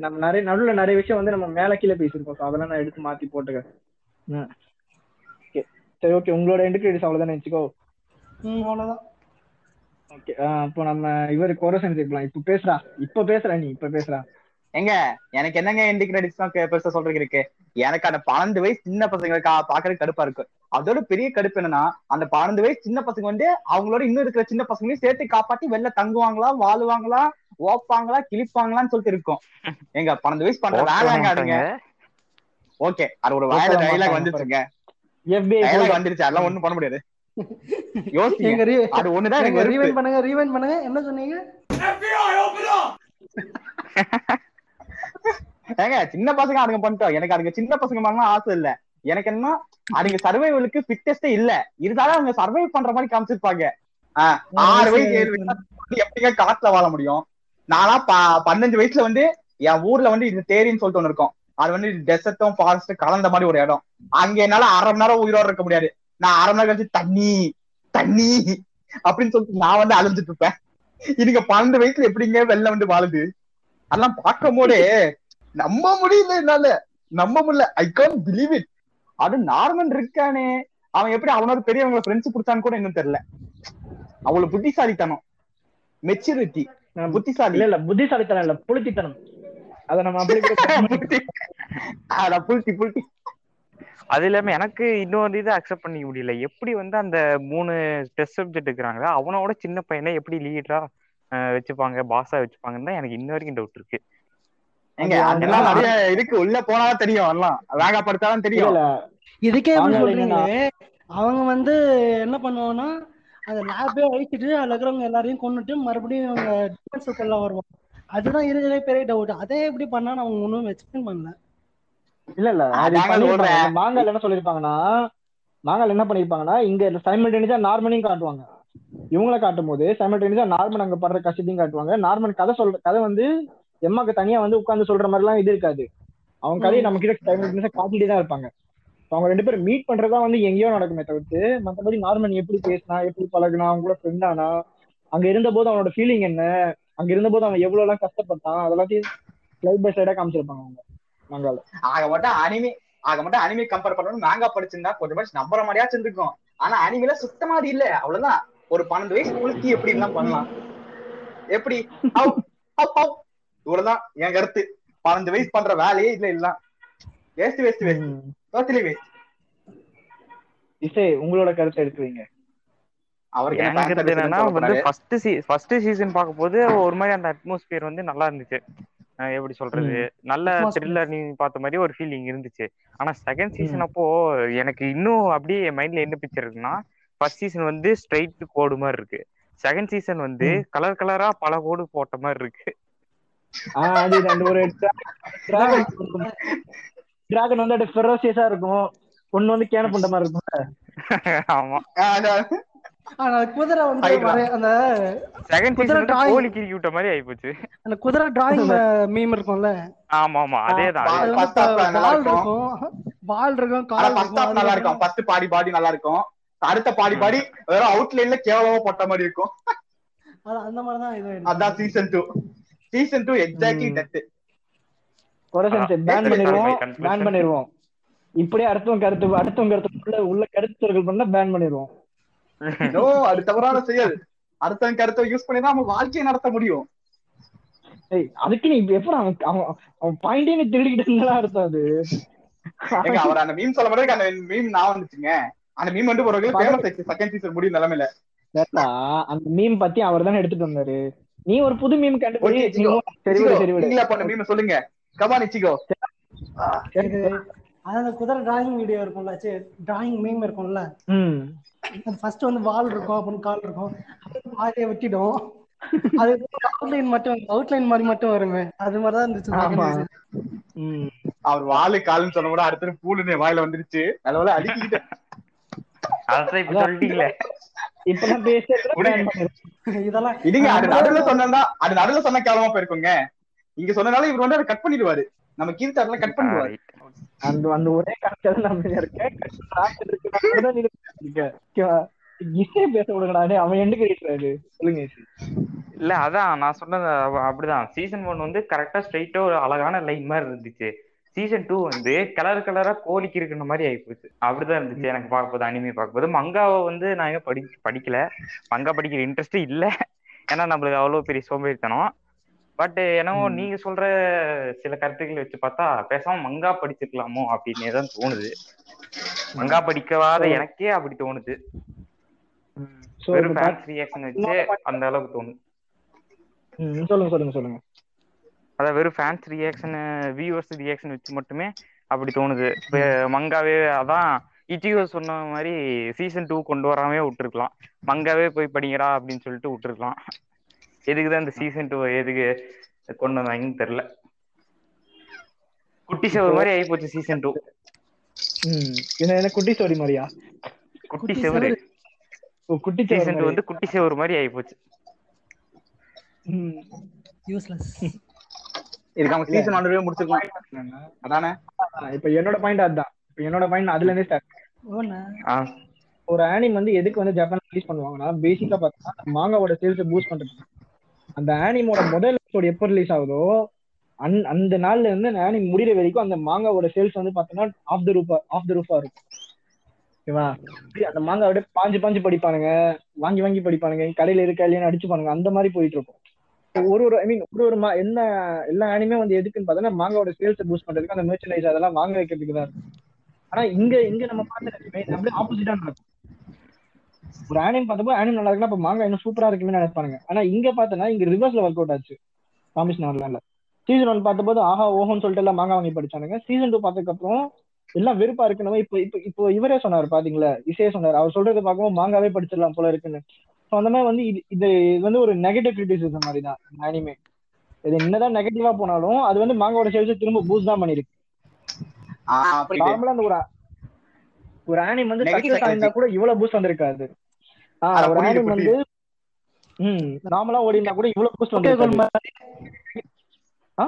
[SPEAKER 6] நம்ம நிறைய நடுவுல நிறைய விஷயம் வந்து நம்ம மேல கீழே பேசியிருக்கோம். So அதெல்லாம் நான் எடுத்து மாத்தி போட்டுக்கிறேன். சரி ஓகே உங்களோட எண்டு கிரெடிட்ஸ் அவ்வளவுதானே வச்சுக்கோ
[SPEAKER 5] ம் அவ்வளவுதான்.
[SPEAKER 6] ஓகே அப்போ நம்ம இவர் கோரசன் சேர்க்கலாம் இப்ப பேசுறா இப்ப பேசுறா நீ இப்ப பேசுறா
[SPEAKER 4] எங்க? எனக்கு என்னங்க எண்டு கிரெடிட்ஸ் தான் பெருசா சொல்றதுக்கு இருக்கு? எனக்கு அந்த பன்னெண்டு வயசு சின்ன பசங்களுக்கு பாக்குறது கடுப்பா இருக்கு. அதோட பெரிய கடுப்பு என்னன்னா அந்த பன்னெண்டு வயசு சின்ன பசங்க வந்து அவங்களோட இன்னும் இருக்கிற சின்ன பசங்களையும் சேர்த்து காப்பாத்தி வெளில தங்குவாங்களா வாழுவாங்களா ஓப்பாங்களா கிழிப்பாங்களான்னு சொல்லிட்டு இருக்கும். எங்க பன்னெண்டு வயசு பண்ற வேலைங்க அதுங்க? ஓகே அது ஒரு வேலை
[SPEAKER 6] ஓப்பலாம்
[SPEAKER 4] டைலாக்
[SPEAKER 6] FBI
[SPEAKER 4] டைலாக் வந்துருச்சு அதெல்லாம் ஒண்ணும் பண்ண முடியாது. யோசிங்க. அது ஒண்ணுதான் எனக்கு.
[SPEAKER 5] ரீவைண்ட் பண்ணுங்க ரீவைண்ட் பண்ணுங்க. என்ன சொன்னீங்க?
[SPEAKER 4] ஏங்க சின்ன பசங்க அதுங்க பண்ணிட்டோம். எனக்கு அதுங்க சின்ன பசங்க பண்ணலாம் ஆசை இல்ல. எனக்கு என்ன அதுங்க சர்வைவலுக்கு ஃபிட்டஸ்டே இல்ல. இருந்தாலும் அவங்க சர்வை பண்ற மாதிரி காமிச்சிருப்பாங்க. ஆறு வயசு ஏழு வயசு எப்படிங்க காட்டுல வாழ முடியும்? நானா ப- பன்னெண்டு வயசுல வந்து என் ஊர்ல வந்து இது தேரின்னு சொல்லிட்டு ஒண்ணு இருக்கும். அது வந்து டெசர்ட்டும் ஃபாரஸ்ட் கலந்த மாதிரி ஒரு இடம். அங்க என்னால அரை மணி நேரம் உயிரோட இருக்க முடியாது. நான் அரை மணி கழிச்சு தண்ணி தண்ணி அப்படின்னு சொல்லிட்டு நான் வந்து அழிஞ்சிட்டு இருப்பேன். இதுங்க பன்னெண்டு வயசுல எப்படிங்க வெளில வந்து வாழுது? அதெல்லாம் பார்க்கும் போதே நம்ப முடியல என்னால. நம்ப முடியல. ஐ கான் பிலீவ் இட் அது நார்மல் இருக்கானே. அவன் எப்படி அவனோட பெரியவங்க ஃப்ரெண்ட்ஸ் பிடிச்சான்னு கூட இன்னும் தெரியல. அவ்வளவு புத்திசாலித்தனம். மெச்சூரிட்டி புத்திசாலி.
[SPEAKER 6] இல்ல இல்ல புத்திசாலித்தனம் இல்ல புளித்தித்தனம். அத நம்ம அப்படி
[SPEAKER 4] புல்டி புல்டி
[SPEAKER 2] அது இல்லாம எனக்கு இன்னொரு இதை அக்செப்ட் பண்ணிக்க முடியல. எப்படி வந்து அந்த மூணு டெஸ்ட் சப்ஜெக்ட் இருக்கிறாங்க அவனோட சின்ன பையனை எப்படி லீடரா வச்சுப்பாங்க பாஸா வச்சுப்பாங்கன்னு தான் எனக்கு இன்ன வரைக்கும் டவுட் இருக்கு.
[SPEAKER 4] எங்க அதெல்லாம் நிறைய இருக்கு. உள்ள போனாதான் தெரியும் எல்லாம் வேகா படுத்தாதான்
[SPEAKER 6] இல்ல
[SPEAKER 4] தெரியும்
[SPEAKER 5] இதுக்கே எப்படி
[SPEAKER 6] அவங்க
[SPEAKER 5] சொல்றீங்களே அவங்க வந்து என்ன பண்ணுவாங்கன்னா அந்த லேபே அழிச்சிட்டு அதுல இருக்கிறவங்க எல்லாரையும் கொன்னுட்டு மறுபடியும் அவங்க டிஃபென்ஸ் எல்லாம் வருவாங்க. அதுதான் இருக்கிறதே பெரிய டவுட் அதே எப்படி பண்ணா அவங்க ஒன்றும் எக்ஸ்பிளைன் பண்ணல.
[SPEAKER 6] இல்ல இல்ல மாங்கால என்ன சொல்லிருப்பாங்கன்னா மாங்கால என்ன பண்ணிருப்பாங்கன்னா இங்க சைமல்டேனியஸா நார்மனையும் காட்டுவாங்க. இவங்கள காட்டும் போது சைமல்டேனியஸா நார்மன் அங்க படுற கஷ்டத்தையும் காட்டுவாங்க. நார்மன் கதை சொல்ற கதை வந்து எம்மாக்கு தனியா வந்து உட்கார்ந்து சொல்ற மாதிரி எல்லாம் இது இருக்காது. அவங்க கதையை நம்ம கிட்ட சைமல்டேனியஸா காட்டிட்டே தான் இருப்பாங்க. அவங்க ரெண்டு பேரும் மீட் பண்றதா வந்து எங்கேயோ நடக்குமே தவிர்த்து மத்தபடி நார்மன் எப்படி பேசினா எப்படி பழகுனா அவங்க கூட ஃப்ரெண்ட் ஆனா அங்க இருந்த போது அவனோட ஃபீலிங் என்ன அங்க இருந்த போது அவன் எவ்வளவு எல்லாம் கஷ்டப்பட்டான் அதெல்லாத்தையும் ஸ்லைட் பை ஸ்லைடா காமிச்சிருப்பாங்க அவங்க. மங்கால.
[SPEAKER 4] ஆக மட்டும் அனிமே ஆக மட்டும் அனிமே கம்பேர் பண்ணணும் மேங்கா படிச்சிருந்தா கொஞ்சம் மாதிரி நம்புற மாதிரியா இருந்திருக்கும் ஆனா அனிமையில சுத்தமா அது இல்ல. அவ்வளவுதான். ஒரு பன்னெண்டு வயசு குளிக்கி எப்படி? எல்லாம் பண்ணலாம் எப்படி. இவ்வளவுதான். என் கருத்து. பன்னெண்டு வயசு பண்ற வேலையே இல்ல. இல்ல waste waste waste totally waste
[SPEAKER 6] இசை உங்களோட கருத்தை எடுத்துவீங்க
[SPEAKER 4] அவருக்கு
[SPEAKER 2] என்னன்னா வந்து. ஃபர்ஸ்ட் சீ ஃபர்ஸ்ட் சீசன் பார்க்கும்போது ஒரு மாதிரி அந்த அட்மாஸ்பியர் வந்து நல்லா இருந்துச்சு. எப்படி சொல்றது? நல்ல. த்ரில்லர் நீ பார்த்த மாதிரி ஒரு ஃபீலிங் இருந்துச்சு. ஆனா செகண்ட் சீசன் அப்போ எனக்கு இன்னும் அப்படியே என் மைண்ட்ல என்ன பிக்சர் இருக்குன்னா ஃபர்ஸ்ட் சீசன் வந்து ஸ்ட்ரைட் கோடு மாதிரி இருக்கு. செகண்ட் சீசன் வந்து கலர் கலரா பல கோடு போட்ட மாதிரி இருக்கு.
[SPEAKER 6] டிராகன் வந்து ஃபெரோசியஸா இருக்கும். ஒண்ணு வந்து கேன புண்ட மாதிரி இருக்கும்
[SPEAKER 2] ஆமா.
[SPEAKER 5] ஆனா குதிரை வந்து அந்த
[SPEAKER 2] செகண்ட்
[SPEAKER 5] குதிரை.
[SPEAKER 2] கோழி கிறுக்கி விட்ட மாதிரி ஆயிப்போச்சு.
[SPEAKER 5] அந்த குதிரை டிராயிங் மீம் இருக்கும்ல.
[SPEAKER 2] ஆமா ஆமா அதேதான்.
[SPEAKER 5] பால்
[SPEAKER 4] இருக்கும்.
[SPEAKER 5] இருக்கும். பால் இருக்கும் கால்
[SPEAKER 4] நல்லா இருக்கும். ஃபர்ஸ்ட் பாடி பாடி நல்லா இருக்கும். அடுத்த பாடி பாடி வெறும் அவுட்லைன்ல கேவலமா போட்ட மாதிரி இருக்கும்.
[SPEAKER 5] அந்த மாதிரி தான் இது
[SPEAKER 4] அதான் season two
[SPEAKER 6] season
[SPEAKER 4] two
[SPEAKER 6] exactly
[SPEAKER 2] ஆ,
[SPEAKER 6] பேன் பண்ணிடுவோம். பேன் பண்ணிடுவோம். இப்படியே அடுத்தவங்க கருத்து அடுத்தவங்க கருத்து உள்ள உள்ள பண்ணா பேன் பண்ணிடுவோம்.
[SPEAKER 4] நோ அது தவறான செயல். அடுத்தவன் கருத்தை யூஸ் பண்ணி தான் நம்ம வாழ்க்கையை நடத்த முடியும்.
[SPEAKER 6] அதுக்கு நீ எப்படி அவன் அவன் அவன் பாயிண்டே நீ திருடிக்கிட்டு அர்த்தம் அது?
[SPEAKER 4] அவர் அந்த மீம் சொல்ல மாதிரி அந்த மீம் நான் வந்துச்சுங்க. அந்த மீம் வந்து ஒரு வகையில செகண்ட் சீசன் முடியும் நிலைமையில.
[SPEAKER 6] அந்த மீம் பத்தி அவர் தானே எடுத்துட்டு வந்தாரு. நீ ஒரு புது மீம் கண்டுபிடி.
[SPEAKER 4] சிகோ.
[SPEAKER 6] சரி விடு சரி விடு.
[SPEAKER 4] நீங்களா பண்ண மீம் சொல்லுங்க. கபானி சிகோ.
[SPEAKER 7] இது அது அந்த குதிரை டிராயிங் வீடியோ இருக்கும்ல சரி டிராயிங் மீம் இருக்கும்ல.
[SPEAKER 6] ம்.
[SPEAKER 7] ஃபர்ஸ்ட் வந்து வால் இருக்கும் அப்புறம் கால் இருக்கும். அப்புறம் வெட்டிடும். அது அவுட்லைன் மட்டும் அவுட்லைன் மாதிரி மட்டும் வருமே. அது மாதிரி தான் இருந்துச்சு
[SPEAKER 4] அவர் வாலு காலுன்னு சொன்ன கூட அடுத்து பூலுன்னு வாயில வந்துருச்சு. நல்லவேளை அடிக்கிட்டு
[SPEAKER 2] அதான் இப்ப சொல்லிட்டீங்களே.
[SPEAKER 6] இப்ப நான் பேசுறது
[SPEAKER 4] விடுங்க.
[SPEAKER 7] இதெல்லாம்
[SPEAKER 4] இதுங்க அது நடுவுல சொன்னா அது நடுவுல சொன்னா கேவலமா போயிருக்குங்க. இங்க சொன்னனால இவர் வந்து அதை கட் பண்ணிடுவாரு. நம்ம கீழ்த்தாடுல கட் பண்ணிடுவாரு
[SPEAKER 6] அந்த அந்த ஒரே கணக்கு நம்ம இருக்கேன் இசையை பேச விடுங்கடா. டேய், அவன் எண்டு கிடைக்கிறாரு சொல்லுங்க.
[SPEAKER 2] இல்ல அதான் நான் சொன்னது அப்படிதான். சீசன் ஒன் வந்து கரெக்டா ஸ்ட்ரைட்டா ஒரு அழகான லைன் மாதிரி இருந்துச்சு. சீசன் டூ வந்து கலர் கலரா கோழிக்கு இருக்கிற மாதிரி ஆயிப்போச்சு. அப்படிதான் இருந்துச்சு எனக்கு பார்க்கும்போது அனிமே பார்க்கும்போது மங்காவை வந்து நான் படி படிக்கல. மங்கா படிக்கிற இன்ட்ரெஸ்ட் இல்ல. ஏன்னா நம்மளுக்கு அவ்வளவு பெரிய சோம்பேறித்தனம். பட் என்னவோ. நீங்க சொல்ற சில கருத்துக்களை வச்சு பார்த்தா பேசாம மங்கா படிச்சிருக்கலாமோ அப்படின்னே தான் தோணுது. மங்கா படிக்காத எனக்கே அப்படி தோணுது. வெறும் ஃபேன்ஸ் ரியாக்ஷன் வச்சு அந்த அளவுக்கு தோணுது.
[SPEAKER 6] சொல்லுங்க சொல்லுங்க சொல்லுங்க.
[SPEAKER 2] அதான் வெறும் ஃபேன்ஸ் ரியாக்ஷன் வியூவர்ஸ் ரியாக்ஷன் வச்சு மட்டுமே அப்படி தோணுது. மங்காவே அதான் இட்டியோ சொன்ன மாதிரி சீசன் டூ கொண்டு வராமே விட்டுருக்கலாம். மங்காவே போய் படிங்கடா அப்படின்னு சொல்லிட்டு விட்டுருக்கலாம். எதுக்குதான் இந்த சீசன் டூ எதுக்கு கொண்டு வந்தாங்கன்னு தெரியல. குட்டி செவர் மாதிரி ஆகி போச்சு சீசன் டூ
[SPEAKER 6] ம். என்ன என்ன குட்டி ஸ்டோரி மாதிரியா?
[SPEAKER 2] குட்டி செவரு
[SPEAKER 6] ஓ குட்டி
[SPEAKER 2] சீசன் டூ வந்து குட்டி செவர் மாதிரி ஆகி போச்சு
[SPEAKER 6] ம்
[SPEAKER 7] யூஸ்லெஸ்
[SPEAKER 4] இதுக்கு சீசன் ஆண்டவே முடிச்சிருக்கலாம் அதானே?
[SPEAKER 6] இப்ப என்னோட பாயிண்ட் அதுதான். இப்ப என்னோட பாயிண்ட் அதுல இருந்தே ஸ்டார்ட் ஒரு ஆனிம் வந்து எதுக்கு வந்து ஜப்பான் ரிலீஸ் பண்ணுவாங்கன்னா பேசிக்கா பார்த்தா மாங்காவோட சேல்ஸ் பூஸ்ட் பண்றதுக்கு. அந்த ஆனிமோட முதல் எபிசோடு எப்போ ரிலீஸ் ஆகுதோ அந் அந்த நாள்ல இருந்து அந்த ஆனிம் முடிகிற வரைக்கும் அந்த மாங்காவோட சேல்ஸ் வந்து பார்த்தோன்னா ஆஃப் த ரூஃபா ஆஃப் த ரூஃபா இருக்கும். ஓகேவா அந்த அந்த மாங்காவோட பாஞ்சு பாஞ்சு படிப்பானுங்க. வாங்கி வாங்கி படிப்பானுங்க. கடையில இருக்க இல்லையான்னு அடிச்சுப்பானுங்க. அந்த மாதிரி போயிட்டு இருக்கும். ஒரு ஒரு ஐ மீன் ஒரு ஒரு மா- என்ன எல்லா ஆனிமே வந்து எதுக்குன்னு பார்த்தோன்னா மாங்காவோட சேல்ஸ் பூஸ்ட் பண்றதுக்கு அந்த மெர்ச்சனைஸ் அதெல்லாம் வாங்க வைக்கிறதுக்கு தான் இருக்கும். ஆனா இங்க இங்க நம்ம பார்த்து அப்படியே ஆப்போசிட்டா நடக்கும். ஒரு ஆனிம் பார்த்தப்போ ஆனிம் நல்லா இருக்குன்னா அப்ப மாங்கா இன்னும் சூப்பரா இருக்குமே நினைப்பாங்க ஆனா இங்க பார்த்தனா இங்க ரிவர்ஸ்ல ஒர்க் அவுட் ஆச்சு. காமிஷன் வரல. சீசன் ஒன் பார்த்தபோது ஆஹா ஓஹோன்னு சொல்லிட்டு எல்லாம் மாங்கா வாங்கி படிச்சானுங்க. சீசன் டூ பார்த்ததுக்கு அப்புறம் எல்லாம் வெறுப்பா இருக்குன்னு இப்போ இப்போ இப்போ இவரே சொன்னார் பாத்தீங்களா? இசையே சொன்னார். அவர் சொல்றதை பார்க்கும்போது மாங்காவே படிச்சிடலாம் போல இருக்குன்னு. ஸோ அந்த மாதிரி வந்து இது இது வந்து ஒரு நெகட்டிவ் கிரிட்டிசிசம் மாதிரி தான் அனிமே இது என்னதான் நெகட்டிவா போனாலும் அது வந்து மாங்காவோட சேல்ஸ் திரும்ப பூஸ்ட் தான் பண்ணிருக்கு. நார்மலா அந்த ஒரு ஒரு ஆனிம் வந்து சக்சஸ் ஆயிருந்தா கூட இவ்வளவு பூஸ்ட் வந்திருக்காது. ஒரு
[SPEAKER 4] புரியுது,
[SPEAKER 6] ஆனிம் வந்து ம் நார்மலா ஓடி இருந்தா கூட இவ்வளவு பூஸ்ட்
[SPEAKER 7] டோக்கியோ கோல்
[SPEAKER 6] வந்திருக்காது
[SPEAKER 7] மாதிரி.
[SPEAKER 6] ஆ?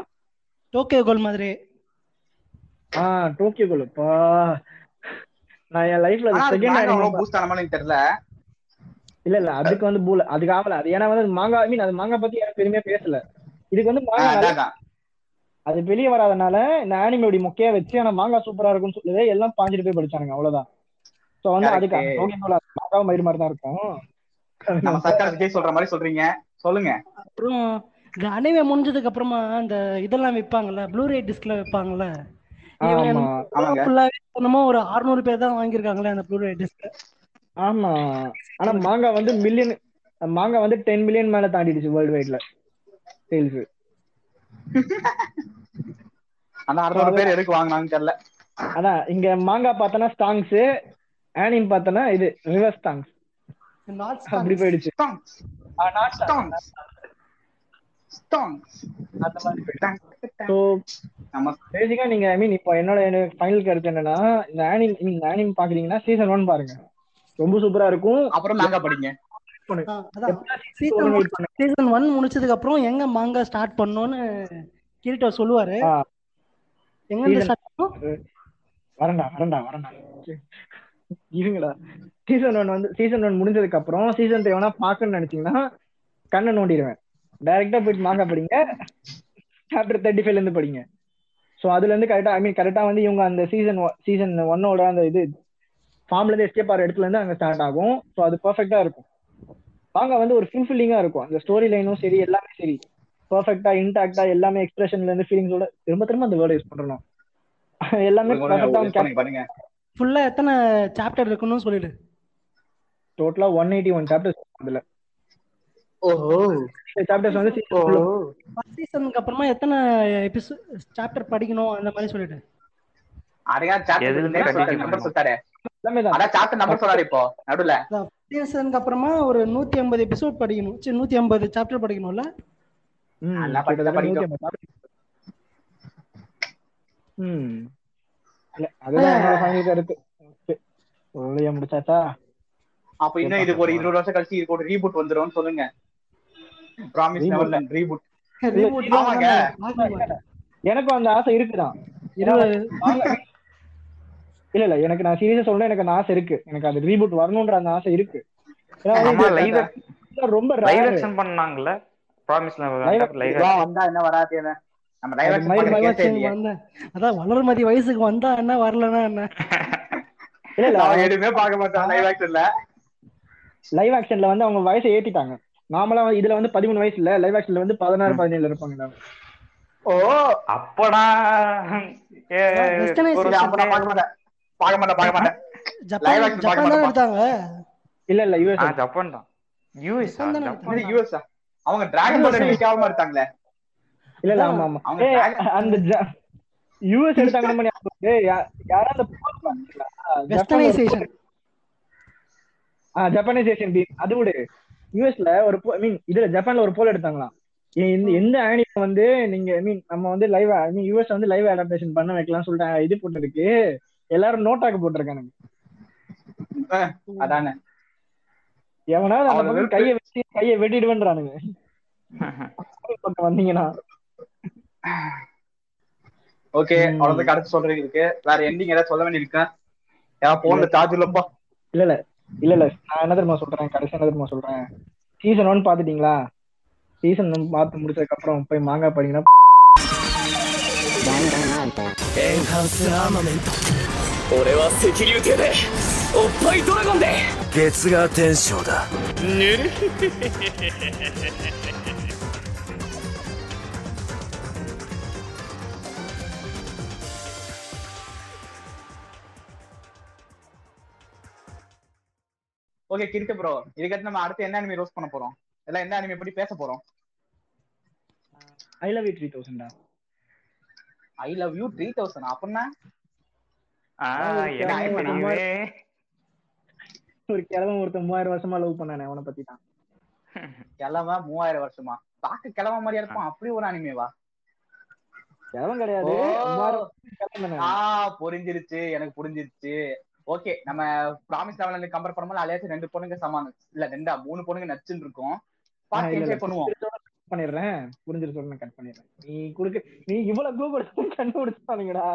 [SPEAKER 7] டோக்கியோ கோல் மாதிரி.
[SPEAKER 6] ஆ டோக்கியோ கோல் பா. நான் என் லைஃப்ல செகண்ட் ஆனிம்
[SPEAKER 4] பூஸ்ட் ஆன மாதிரி தெரியல.
[SPEAKER 6] இல்ல இல்ல அதுக்கு வந்து பூல அதுக்கு ஆகல. அது ஏன்னா வந்து மாங்கா ஐ மீன் அது மாங்கா பத்தி யாரும் பெருமையா பேசல. இதுக்கு வந்து மாங்கா. அது வெளியே வராதனால இந்த ஆனிமே இப்படி மொக்கையா வச்சு ஆனா மாங்கா சூப்பரா இருக்கும்னு சொல்லுது எல்லாம் பாஞ்சிட்டு போய் படிச்சானுங்க. அவ்வளவுதான். சோ வந்து. அதுக்கு மாங்காவை மயிறு மாதிரி தான் இருக்கும்.
[SPEAKER 4] நம்ம சர்க்கார் விஜய் சொல்ற மாதிரி சொல்றீங்க. சொல்லுங்க.
[SPEAKER 7] அப்புறம் இந்த அனிமே முடிஞ்சதுக்கு அப்புறமா இந்த இதெல்லாம் விற்பாங்கல்ல ப்ளூரே டிஸ்க்ல விற்பாங்கல்ல என்னமோ ஒரு 600 பேர் தான் வாங்கியிருக்காங்களே அந்த ப்ளூரே டிஸ்க்
[SPEAKER 6] ஆமா. ஆனா மாங்கா வந்து மில்லியன் மாங்கா வந்து டென் மில்லியன் மேல தாண்டிடுச்சு வேர்ல்டு வைட்ல சேல்ஸ்
[SPEAKER 4] அந்த அறுநூறு பேர் எதுக்கு வாங்கினாங்கன்னு தெரியல.
[SPEAKER 6] அதான் இங்க மாங்கா பார்த்தனா ஸ்டாங்ஸ் ஆனிம் பார்த்தனா இது ரிவர்ஸ்
[SPEAKER 7] நாட்
[SPEAKER 6] அப்படி போயிடுச்சு. நீங்க ஐ மீன் இப்போ என்னோட ஃபைனல் கருத்து என்னன்னா இந்த ஆனிம் இந்த ஆனிம் பாக்குறீங்கன்னா சீசன் ஒன் பாருங்க. ரொம்ப சூப்பரா இருக்கும்.
[SPEAKER 4] அப்புறம் நாங்க படிங்க.
[SPEAKER 7] சீசன் ஒன் முடிச்சதுக்கு அப்புறம் எங்க மாங்கா ஸ்டார்ட் பண்ணோம்னு கிரிட்டோ சொல்லுவாரு. எங்க இருந்து ஸ்டார்ட்
[SPEAKER 6] வரண்டா வரண்டா வரண்டா இருங்கடா. சீசன் ஒன் வந்து சீசன் ஒன் முடிஞ்சதுக்கு அப்புறம் சீசன் த்ரீ வேணா பாக்கணும்னு நினைச்சீங்கன்னா கண்ணை நோண்டிடுவேன் டைரக்டா போயிட்டு மாங்கா படிங்க. சாப்டர் தேர்ட்டி ஃபைவ்ல இருந்து படிங்க. ஸோ அதுல இருந்து கரெக்டா ஐ மீன் கரெக்டா வந்து இவங்க அந்த சீசன் சீசன் ஒன்னோட அந்த இது ஃபார்ம்ல இருந்து எஸ்கேப் ஆகிற இடத்துல இருந்து அங்க ஸ்டார்ட் ஆகும். ஸோ அது பர்ஃபெக்டா இருக்கும். மாங்கா வந்து ஒரு ஃபுல்ஃபில்லிங்கா இருக்கும். அந்த ஸ்டோரி லைனும் சரி எல்லாமே சரி. பர்ஃபெக்டா இன்டாக்டா எல்லாமே எக்ஸ்பிரஷன்ல இருந்து ஃபீலிங்ஸோட திரும்ப திரும்ப அந்த வேர்டு யூஸ் பண்றோம் எல்லாமே பர்ஃபெக்டா
[SPEAKER 7] ஃபுல்லா எத்தனை சாப்டர் இருக்குன்னு சொல்லிடு.
[SPEAKER 6] டோட்டலா ஒன் எயிட்டி ஒன் சாப்டர்ஸ் அதுல.
[SPEAKER 4] ஓஹோ.
[SPEAKER 6] சாப்டர்ஸ் வந்து
[SPEAKER 7] ஃபர்ஸ்ட் சீசனுக்கு அப்புறமா எத்தனை எபிசோட் சாப்டர் படிக்கணும் அந்த மாதிரி சொல்லிடு.
[SPEAKER 4] அரையா
[SPEAKER 2] எதுலுமே
[SPEAKER 4] சாப்டர்
[SPEAKER 2] continue
[SPEAKER 4] நம்பர்
[SPEAKER 2] பண்ணணும்.
[SPEAKER 4] சொல்றாரு
[SPEAKER 6] எல்லாமே தான்.
[SPEAKER 4] அதான் சாப்டர் நம்பர் சொல்றாரு இப்போ நடுவுல.
[SPEAKER 7] சீசனுக்கு அப்புறமா ஒரு நூத்தி ஐம்பது எபிசோட் படிக்கணும். சரி நூத்தி ஐம்பது சாப்டர் படிக்கணும்ல?
[SPEAKER 6] ம்,
[SPEAKER 4] நல்லா
[SPEAKER 6] கிட்டத்தட்ட
[SPEAKER 4] படிக்க-
[SPEAKER 6] 150 chapters. ம். இல்ல அதுதான் முடிச்சாச்சா?
[SPEAKER 4] அப்ப இன்னும் இதுக்கு ஒரு இருபது வருஷம் கழிச்சு இதுக்கு ஒரு ரீபூட் வந்துரும் சொல்லுங்க. Promise
[SPEAKER 6] Reboot.
[SPEAKER 4] Neverland
[SPEAKER 7] reboot.
[SPEAKER 6] எனக்கும் அந்த ஆசை இருக்குதான். இல்ல இல்ல எனக்கு நான் சீரியஸா சொல்றேன் எனக்கு அந்த ஆசை இருக்கு. எனக்கு அது ரீபூட் வரணும்ன்ற அந்த ஆசை இருக்கு. ரொம்ப
[SPEAKER 2] பண்ணாங்கல்ல. ப்ராமிஸ்
[SPEAKER 4] வந்தா என்ன வராது லைவ்.
[SPEAKER 7] அதான் வளர்மதி வயசுக்கு வந்தா என்ன வரலன்னா என்ன?
[SPEAKER 6] இல்ல இல்ல
[SPEAKER 4] அவன் எதுவுமே பார்க்க மாட்டான் லைவ் ஆக்ஷன்ல
[SPEAKER 6] லைவ் ஆக்ஷன்ல வந்து அவங்க வயசை ஏத்திட்டாங்க. நார்மலா இதுல வந்து பதிமூணு வயசு இல்ல லைவ் ஆக்ஷன்ல வந்து பதினாறு பதினேழுல இருப்பாங்க
[SPEAKER 4] ஓ
[SPEAKER 2] அப்படா.
[SPEAKER 4] பார்க்க மாட்டேன். பார்க்க மாட்டேன் பார்க்க?
[SPEAKER 7] எடுத்தாங்க?
[SPEAKER 6] இல்ல இல்ல
[SPEAKER 2] ஆ,
[SPEAKER 6] யூஎஸ்
[SPEAKER 2] ஜப்பான் தான் யூஎஸ்
[SPEAKER 7] ஜப்பான்
[SPEAKER 4] யூஎஸ் அவங்க டிராகன் பால் ரெண்டு கேவலமா எடுத்தாங்களே
[SPEAKER 6] இல்ல இல்ல ஆமா ஆமா. அந்த யூஎஸ் எடுத்தாங்க யாரோ அந்த ஒரு
[SPEAKER 7] வெஸ்டர்னைசேஷன்
[SPEAKER 6] ஆ ஜப்பானைசேஷன் பீம் அது விடு. யூஎஸ்ல ஒரு ஐ மீன் இதுல ஜப்பான்ல ஒரு போல் எடுத்தாங்களாம். எந்த ஆனிமே வந்து நீங்க ஐ மீன் நம்ம வந்து லைவ் ஐ மீன் யூஎஸ் வந்து லைவ் அடாப்டேஷன் பண்ண வைக்கலாம் சொல்லிட்டு இது போட்டுருக்கு. எல்லாரும் நோட்டாக்கு போட்டிருக்கானுங்க.
[SPEAKER 4] அதானே.
[SPEAKER 6] எவனாவது கையை வச்சு கையை வெட்டிடுவேன்றானுங்க. வந்தீங்கன்னா.
[SPEAKER 4] ஓகே
[SPEAKER 6] ம்.
[SPEAKER 4] அவ்வளவுக்கு அடுத்து சொல்றீங்க இருக்கு வேற எண்டிங் ஏதாவது சொல்ல வேண்டியிருக்கா ஏதாவது போன்ல சார்ஜ் இல்லப்பா
[SPEAKER 6] இல்ல இல்ல இல்ல இல்ல நான் என்ன தெரியுமா சொல்றேன் கடைசி என்ன தெரியுமா சொல்றேன் சீசன் ஒன் பாத்துட்டீங்களா சீசன் ஒன் பார்த்து முடிச்சதுக்கு அப்புறம் போய் மாங்காய் படிங்கன்னா
[SPEAKER 1] エンハンスアーマメント俺は赤竜艇でおっぱいドラゴンで月が天章だぬる
[SPEAKER 4] ஓகே கிரிக்க ப்ரோ இதுக்கடுத்து நம்ம அடுத்து என்ன அனிமே ரோஸ் பண்ண போறோம்? எல்லாம் என்ன அனிமே பத்தி பேச போறோம்?
[SPEAKER 6] I love you three தௌசண்டா
[SPEAKER 4] I love you three thousand அப்படின்னா
[SPEAKER 2] ஆ,
[SPEAKER 6] ஒரு
[SPEAKER 2] எனக்கு
[SPEAKER 6] கிழமை
[SPEAKER 2] தெரியுமே
[SPEAKER 6] ஒரு கிழவன் ஒருத்தன் மூவாயிரம் வருஷமா லவ் பண்ணானே அவனை பத்தி தான்
[SPEAKER 4] கிழமை மூவாயிரம் வருஷமா? பாக்க கிழமை மாதிரியா இருக்கும் அப்படி ஒரு அனிமேவா
[SPEAKER 6] கிழவன் கிடையாது.
[SPEAKER 4] புரிஞ்சிருச்சு. எனக்கு புரிஞ்சிருச்சு. ஓகே நம்ம ப்ராமிஸ் லெவல்ல கம்பேர் பண்ணும்போது அலையாச்சும் ரெண்டு பொண்ணுங்க சமானம் இல்ல ரெண்டா மூணு பொண்ணுங்க நச்சுன்னு இருக்கும். பார்த்து. என்ஜாய் பண்ணுவோம்.
[SPEAKER 6] பண்ணிடுறேன். புரிஞ்சிருச்சு கட் பண்ணிடுறேன். நீ குடுக்க நீ இவ்வளவு க்ளூ கொடுத்து கண்டுபிடிச்சானுங்கடா